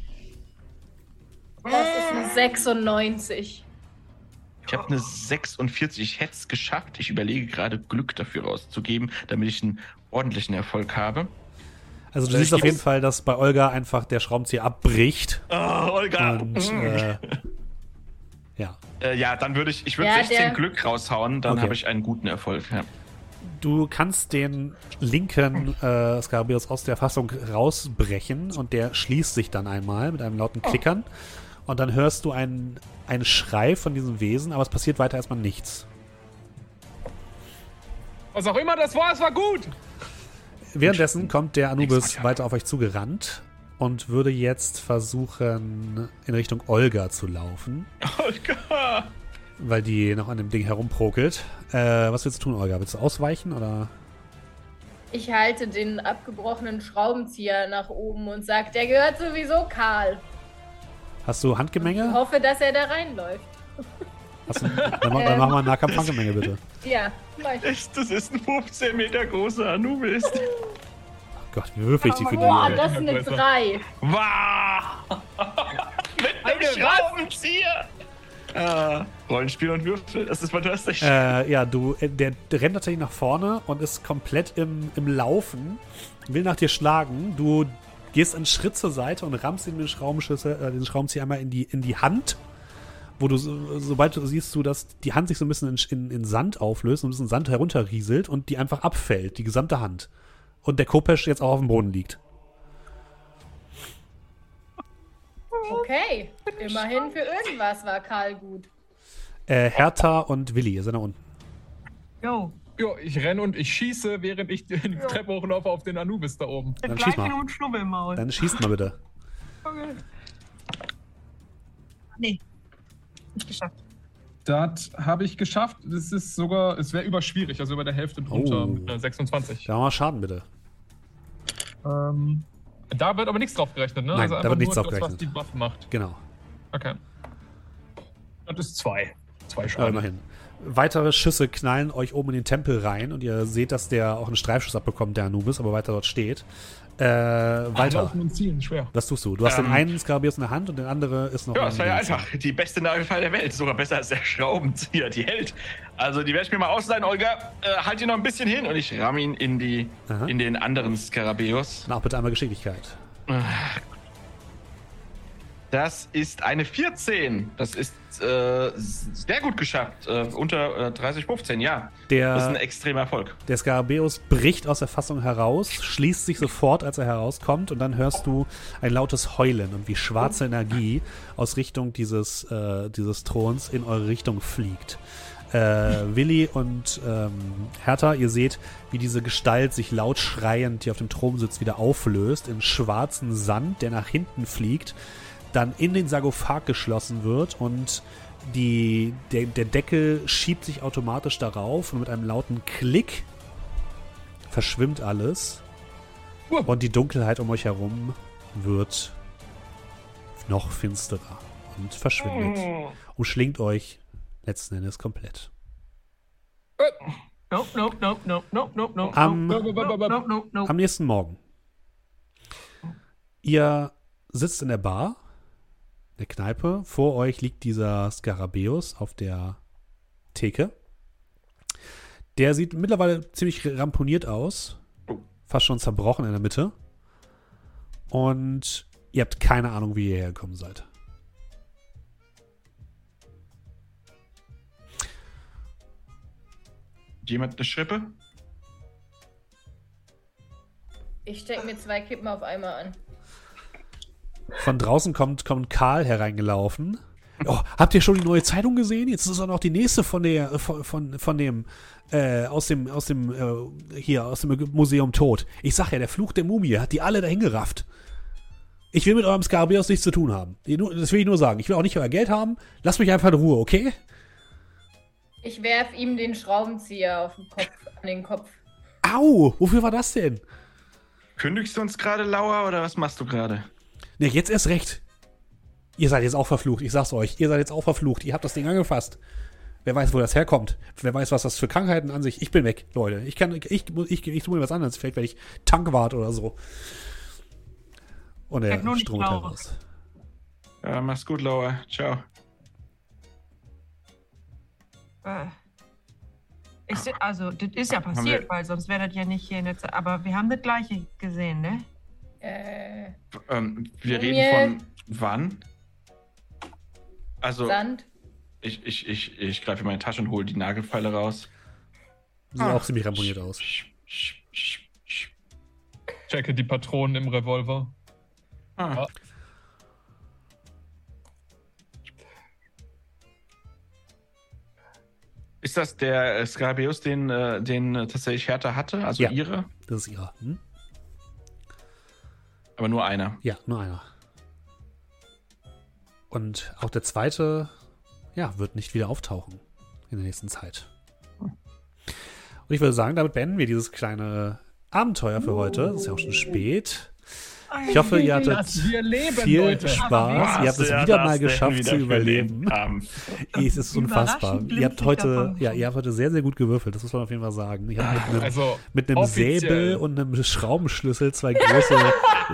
Das ist eine 96. Ich habe eine 46. Ich hätte es geschafft. Ich überlege gerade, Glück dafür rauszugeben, damit ich einen ordentlichen Erfolg habe. Also du Äh, siehst auf jeden Fall, dass bei Olga einfach der Schraubenzieher abbricht. Oh, Olga! Und äh, ja. Äh, ja, dann würde ich, ich würde Ja, 16 der- Glück raushauen, dann Okay. habe ich einen guten Erfolg. Ja. Du kannst den linken äh, Skarabäus aus der Fassung rausbrechen und der schließt sich dann einmal mit einem lauten Klickern. Und dann hörst du einen, einen Schrei von diesem Wesen, aber es passiert weiter erstmal nichts. Was auch immer das war, es war gut. Währenddessen kommt der Anubis weiter auf euch zugerannt und würde jetzt versuchen, in Richtung Olga zu laufen, Olga! weil die noch an dem Ding herumprokelt. Äh, was willst du tun, Olga? Willst du ausweichen oder? Ich halte den abgebrochenen Schraubenzieher nach oben und sage, der gehört sowieso Karl. Hast du Ich Handgemenge? hoffe, dass er da reinläuft. Hast du, dann, ma- dann machen wir einen Nahkampf-Handgemenge, bitte. Ja, mach ich. Das ist ein 15 Meter großer Anubis. Gott, wie würfel ich die für Boah, die? das ist eine 3. Wow! Mit einem Eine Schraubenzieher! Ah, Rollenspiel und Würfel, das ist fantastisch. Äh, ja, du, äh, der, der rennt tatsächlich nach vorne und ist komplett im, im Laufen, will nach dir schlagen. Du gehst einen Schritt zur Seite und rammst ihm den Schraubenschlüssel, äh, den Schraubenzieher einmal in die, in die Hand, wo du, so, sobald du siehst, du, dass die Hand sich so ein bisschen in, in, in Sand auflöst und ein bisschen Sand herunterrieselt und die einfach abfällt, die gesamte Hand. Und der Kopesch jetzt auch auf dem Boden liegt. Okay, immerhin für irgendwas war Karl gut. Äh, Hertha und Willi, ihr seid da unten. Jo, Jo, ich renne und ich schieße, während ich die Treppe hochlaufe auf den Anubis da oben. Dann dann schieß mal. Schnubbel im Maul. Dann schießt mal bitte. Okay. Nee. Nicht geschafft. Das habe ich geschafft. Das ist sogar, es wäre überschwierig, also über der Hälfte drunter Oh. mit einer 26. Da machen wir Schaden bitte. Ähm, da wird aber nichts drauf gerechnet, ne? Nein, da einfach wird nichts drauf das, was gerechnet. die Waffe macht. Genau. Okay. Das ist zwei. Zwei Aber Schaden. immerhin. Weitere Schüsse knallen euch oben in den Tempel rein und ihr seht, dass der auch einen Streifschuss abbekommt, der Anubis, aber weiter dort steht. Äh, Walter, Laufen und zielen, schwer. was tust du? Du hast den Ähm, einen Skarabeus in der Hand und der andere ist noch Ja, das war ja einfach die beste Nagelfall der Welt. Sogar besser als der Schraubenzieher, die hält. Also, die werde ich mir mal ausleihen, Olga. Äh, halt ihn noch ein bisschen hin und ich ramm ihn in, die, Aha. in den anderen Skarabäus. Na, auch bitte einmal Geschicklichkeit. Das ist eine 14. Das ist äh, sehr gut geschafft. Äh, unter äh, 30, 15, ja. Das ist ein Der, extremer Erfolg. der Skarabeus bricht aus der Fassung heraus, schließt sich sofort, als er herauskommt und dann hörst du ein lautes Heulen und wie schwarze Energie aus Richtung dieses, äh, dieses Throns in eure Richtung fliegt. Äh, Willi und ähm, Hertha, ihr seht, wie diese Gestalt sich laut schreiend, die auf dem Thron sitzt, wieder auflöst in schwarzen Sand, der nach hinten fliegt, dann in den Sarkophag geschlossen wird und die, der, der Deckel schiebt sich automatisch darauf und mit einem lauten Klick verschwimmt alles Uh. und die Dunkelheit um euch herum wird noch finsterer und verschwindet. Umschlingt euch letzten Endes komplett. Nope, nope, nope, nope, nope, nope, nope. Am, nope, nope, nope, nope, nope. am nächsten Morgen. Ihr sitzt in der Bar, der Kneipe. Vor euch liegt dieser Skarabäus auf der Theke. Der sieht mittlerweile ziemlich ramponiert aus. Fast schon zerbrochen in der Mitte. Und ihr habt keine Ahnung, wie ihr hergekommen seid. Jemand eine Schrippe? Ich stecke mir zwei Kippen auf einmal an. Von draußen kommt, kommt Karl hereingelaufen. Oh, habt ihr schon die neue Zeitung gesehen? Jetzt ist auch noch die nächste von der von, von, von dem äh, aus dem aus dem äh, hier aus dem Museum Tod. Ich sag ja, der Fluch der Mumie hat die alle dahin gerafft. Ich will mit eurem Skarabeus nichts zu tun haben. Das will ich nur sagen. Ich will auch nicht euer Geld haben. Lasst mich einfach in Ruhe, okay? Ich werf ihm den Schraubenzieher auf den Kopf, an den Kopf. Au, wofür war das denn? Kündigst du uns gerade, Lauer, oder was machst du gerade? Ne, jetzt erst recht. Ihr seid jetzt auch verflucht, ich sag's euch. Ihr seid jetzt auch verflucht. Ihr habt das Ding angefasst. Wer weiß, wo das herkommt. Wer weiß, was das für Krankheiten an sich. Ich bin weg, Leute. Ich kann, ich, ich, ich, ich tue mir was anderes. Vielleicht werde ich Tankwart oder so. Und er Lauch. heraus. Ja, mach's gut, Laura. Ciao. Äh. Ich, also, das ist ja passiert, weil sonst wäre das ja nicht hier in der Zeit. Aber wir haben das gleiche gesehen, ne? Äh, Ähm, wir Mir- reden von wann? Also, Sand. ich, ich, ich, ich greife in meine Tasche und hole die Nagelfeile raus. Sieht auch ziemlich ramponiert aus. Checke die Patronen im Revolver. Ah. Ist das der äh, Skarabäus, den, äh, den tatsächlich Hertha hatte? Also Ja. ihre? Das ist ihrer. Hm? Aber nur einer. Ja, nur einer. Und auch der zweite, ja, wird nicht wieder auftauchen in der nächsten Zeit. Und ich würde sagen, damit beenden wir dieses kleine Abenteuer für heute. Es ist ja auch schon spät. Ich hoffe, ihr hattet leben, viel Leute. Spaß. Ihr habt es Ja, wieder mal geschafft wieder zu überleben. Es ist unfassbar. Ihr habt heute, ja, ihr habt heute sehr, sehr gut gewürfelt. Das muss man auf jeden Fall sagen. Ihr habt mit einem, Also, mit einem. Säbel und einem Schraubenschlüssel zwei große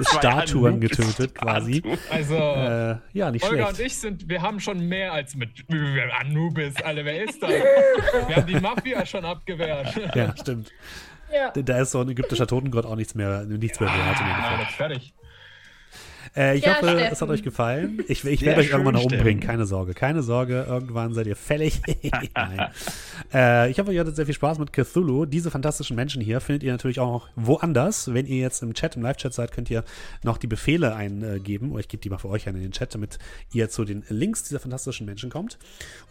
Statuen getötet, quasi. also Äh, ja, nicht Olga schlecht. und ich sind, wir haben schon mehr als mit Anubis, alle, wer ist das? wir haben die Mafia schon abgewehrt. Ja, stimmt. Ja. Da ist so ein ägyptischer Totengott auch nichts mehr, nichts mehr wert Ah, fertig. Äh, ich Ja, hoffe, Steffen. es hat euch gefallen. Ich, ich werde euch irgendwann noch umbringen, keine Sorge. Keine Sorge, irgendwann seid ihr fällig. Nein. Äh, ich hoffe, ihr hattet sehr viel Spaß mit Cthulhu. Diese fantastischen Menschen hier findet ihr natürlich auch noch woanders. Wenn ihr jetzt im Chat, im Live-Chat seid, könnt ihr noch die Befehle eingeben. Oder ich gebe die mal für euch ein in den Chat, damit ihr zu den Links dieser fantastischen Menschen kommt.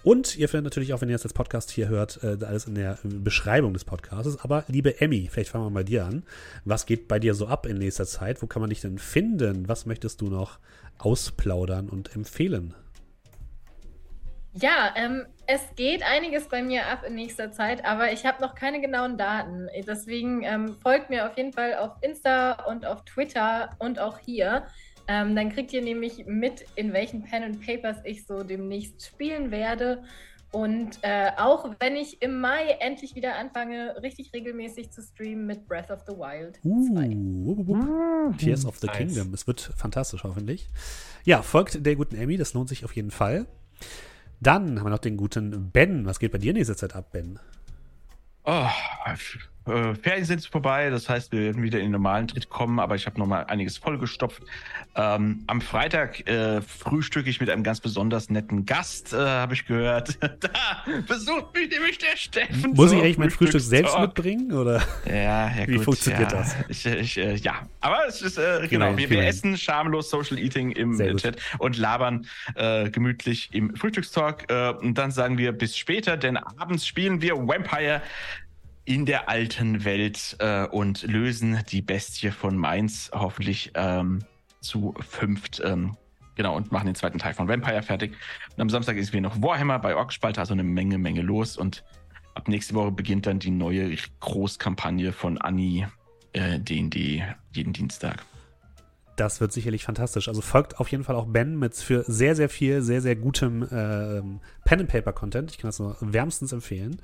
Und ihr findet natürlich auch, wenn ihr jetzt das Podcast hier hört, äh, alles in der Beschreibung des Podcasts. Aber liebe Emmy, vielleicht fangen wir mal bei dir an. Was geht bei dir so ab in nächster Zeit? Wo kann man dich denn finden? Was möchtest du noch ausplaudern und empfehlen? Ja, ähm, es geht einiges bei mir ab in nächster Zeit, aber ich habe noch keine genauen Daten. Deswegen ähm, folgt mir auf jeden Fall auf Insta und auf Twitter und auch hier. Ähm, dann kriegt ihr nämlich mit, in welchen Pen and Papers ich so demnächst spielen werde. Und äh, auch wenn ich im Mai endlich wieder anfange, richtig regelmäßig zu streamen mit Breath of the Wild 2. Uh, wup. Tears of the Nice. Kingdom. Es wird fantastisch, hoffentlich. Ja, folgt der guten Emmy, das lohnt sich auf jeden Fall. Dann haben wir noch den guten Ben. Was geht bei dir in nächster Zeit ab, Ben? Oh, äh, Ferien sind vorbei, das heißt, wir werden wieder in den normalen Tritt kommen, aber ich habe noch mal einiges vollgestopft. Ähm, am Freitag äh, frühstücke ich mit einem ganz besonders netten Gast, äh, habe ich gehört. da besucht mich nämlich der Steffen. Muss ich zur eigentlich mein Frühstück selbst mitbringen? Oder? Ja, ja, Wie gut, funktioniert ja. das? Ich, ich, äh, ja, aber es ist, äh, genau, Immerhin, wir, wir essen schamlos Social Eating im Sehr äh, gut. Chat und labern äh, gemütlich im Frühstückstalk. Und dann sagen wir bis später, denn abends spielen wir Vampire in der alten Welt äh, und lösen die Bestie von Mainz hoffentlich ähm, zu fünft. Ähm, Genau, und machen den zweiten Teil von Vampire fertig. Und am Samstag ist wieder noch Warhammer bei Orkspalter, also eine Menge, Menge los. Und ab nächste Woche beginnt dann die neue Großkampagne von Anni äh, D&D jeden Dienstag. Das wird sicherlich fantastisch. Also folgt auf jeden Fall auch Ben mit für sehr, sehr viel, sehr, sehr gutem ähm, Pen-and-Paper-Content. Ich kann das nur wärmstens empfehlen.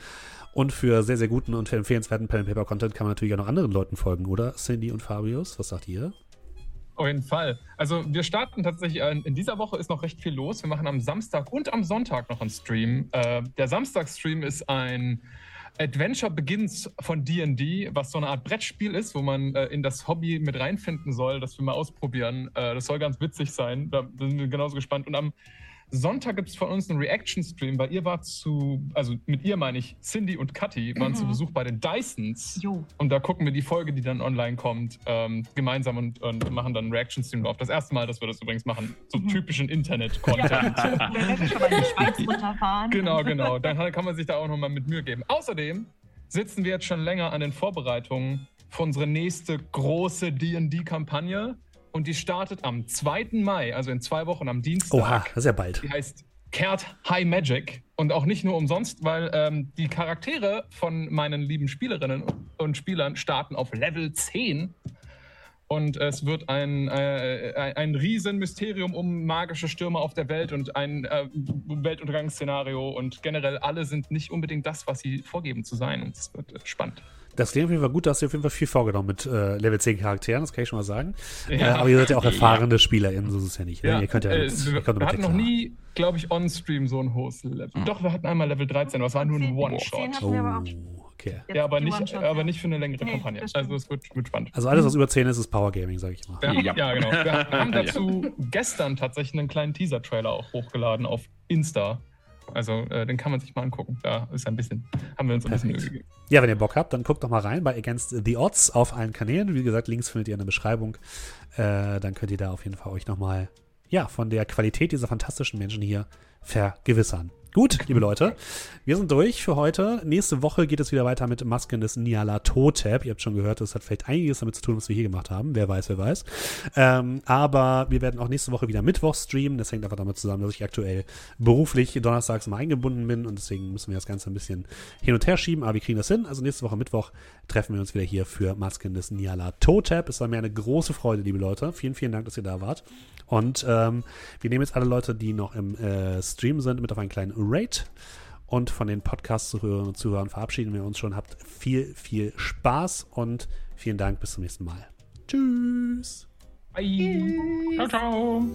Und für sehr, sehr guten und empfehlenswerten Pen-and-Paper-Content kann man natürlich auch noch anderen Leuten folgen, oder? Cindy und Fabius, was sagt ihr? Auf jeden Fall. Also wir starten tatsächlich, äh, in dieser Woche ist noch recht viel los. Wir machen am Samstag und am Sonntag noch einen Stream. Äh, der Samstag-Stream ist ein Adventure Begins von D&D, was so eine Art Brettspiel ist, wo man äh, in das Hobby mit reinfinden soll, das wir mal ausprobieren. Das soll ganz witzig sein. Da sind wir genauso gespannt. Und am Sonntag gibt es von uns einen Reaction-Stream, weil ihr wart zu, also mit ihr meine ich, Cindy und Kathi waren Mhm. zu Besuch bei den Dysons. Jo. Und da gucken wir die Folge, die dann online kommt, ähm, gemeinsam und, und machen dann einen Reaction-Stream drauf. Das erste Mal, dass wir das übrigens machen. So Mhm. typischen Internet-Content. Ja, runterfahren. Genau, genau. Dann kann man sich da auch nochmal mit Mühe geben. Außerdem sitzen wir jetzt schon länger an den Vorbereitungen für unsere nächste große D&D-Kampagne. Und die startet am 2. Mai, also in zwei Wochen am Dienstag. Oha, das ist ja bald. Die heißt Kehrt High Magic und auch nicht nur umsonst, weil ähm, die Charaktere von meinen lieben Spielerinnen und Spielern starten auf Level 10 Und es wird ein, äh, ein, Riesenmysterium um magische Stürme auf der Welt und ein äh, Weltuntergangsszenario. Und generell alle sind nicht unbedingt das, was sie vorgeben zu sein. Und es wird äh, spannend. Das klingt auf jeden Fall gut, da hast du auf jeden Fall viel vorgenommen mit äh, Level 10 Charakteren, das kann ich schon mal sagen. Äh, Ja. aber ihr seid ja auch erfahrene SpielerInnen, so ist es ja nicht. Ne? Ihr könnt ja, äh, mit- wir, wir hatten noch nie, glaube ich, on-stream so ein hohes Level. Doch, wir hatten einmal Level 13, aber es war nur ein One-Shot. zehn hatten wir aber auch Oh, okay. Jetzt Ja, aber nicht, aber ja. nicht für eine längere Nee, Kampagne. Also es wird, wird spannend. Also alles, was über 10 ist, ist Power Gaming, sag ich mal. Ja, Ja. ja. genau. Wir haben dazu gestern tatsächlich einen kleinen Teaser-Trailer auch hochgeladen auf Insta. Also äh, den kann man sich mal angucken. Da ist ein bisschen, haben wir uns ein bisschen Mühe gegeben. Ja, wenn ihr Bock habt, dann guckt doch mal rein bei Against the Odds auf allen Kanälen. Wie gesagt, Links findet ihr in der Beschreibung. Äh, dann könnt ihr da auf jeden Fall euch nochmal ja, von der Qualität dieser fantastischen Menschen hier vergewissern. Gut, liebe Leute, wir sind durch für heute. Nächste Woche geht es wieder weiter mit Masken des Niala Totep. Ihr habt schon gehört, das hat vielleicht einiges damit zu tun, was wir hier gemacht haben. Wer weiß, wer weiß. Ähm, aber wir werden auch nächste Woche wieder Mittwoch streamen. Das hängt einfach damit zusammen, dass ich aktuell beruflich donnerstags mal eingebunden bin und deswegen müssen wir das Ganze ein bisschen hin und her schieben. Aber wir kriegen das hin. Also nächste Woche Mittwoch treffen wir uns wieder hier für Masken des Niala Totep. Es war mir eine große Freude, liebe Leute. Vielen, vielen Dank, dass ihr da wart. Und ähm, wir nehmen jetzt alle Leute, die noch im äh, Stream sind, mit auf einen kleinen Raid. Und von den Podcast-Zuhörerinnen und Zuhörern verabschieden wir uns schon. Habt viel, viel Spaß und vielen Dank. Bis zum nächsten Mal. Tschüss. Bye. Ciao, ciao.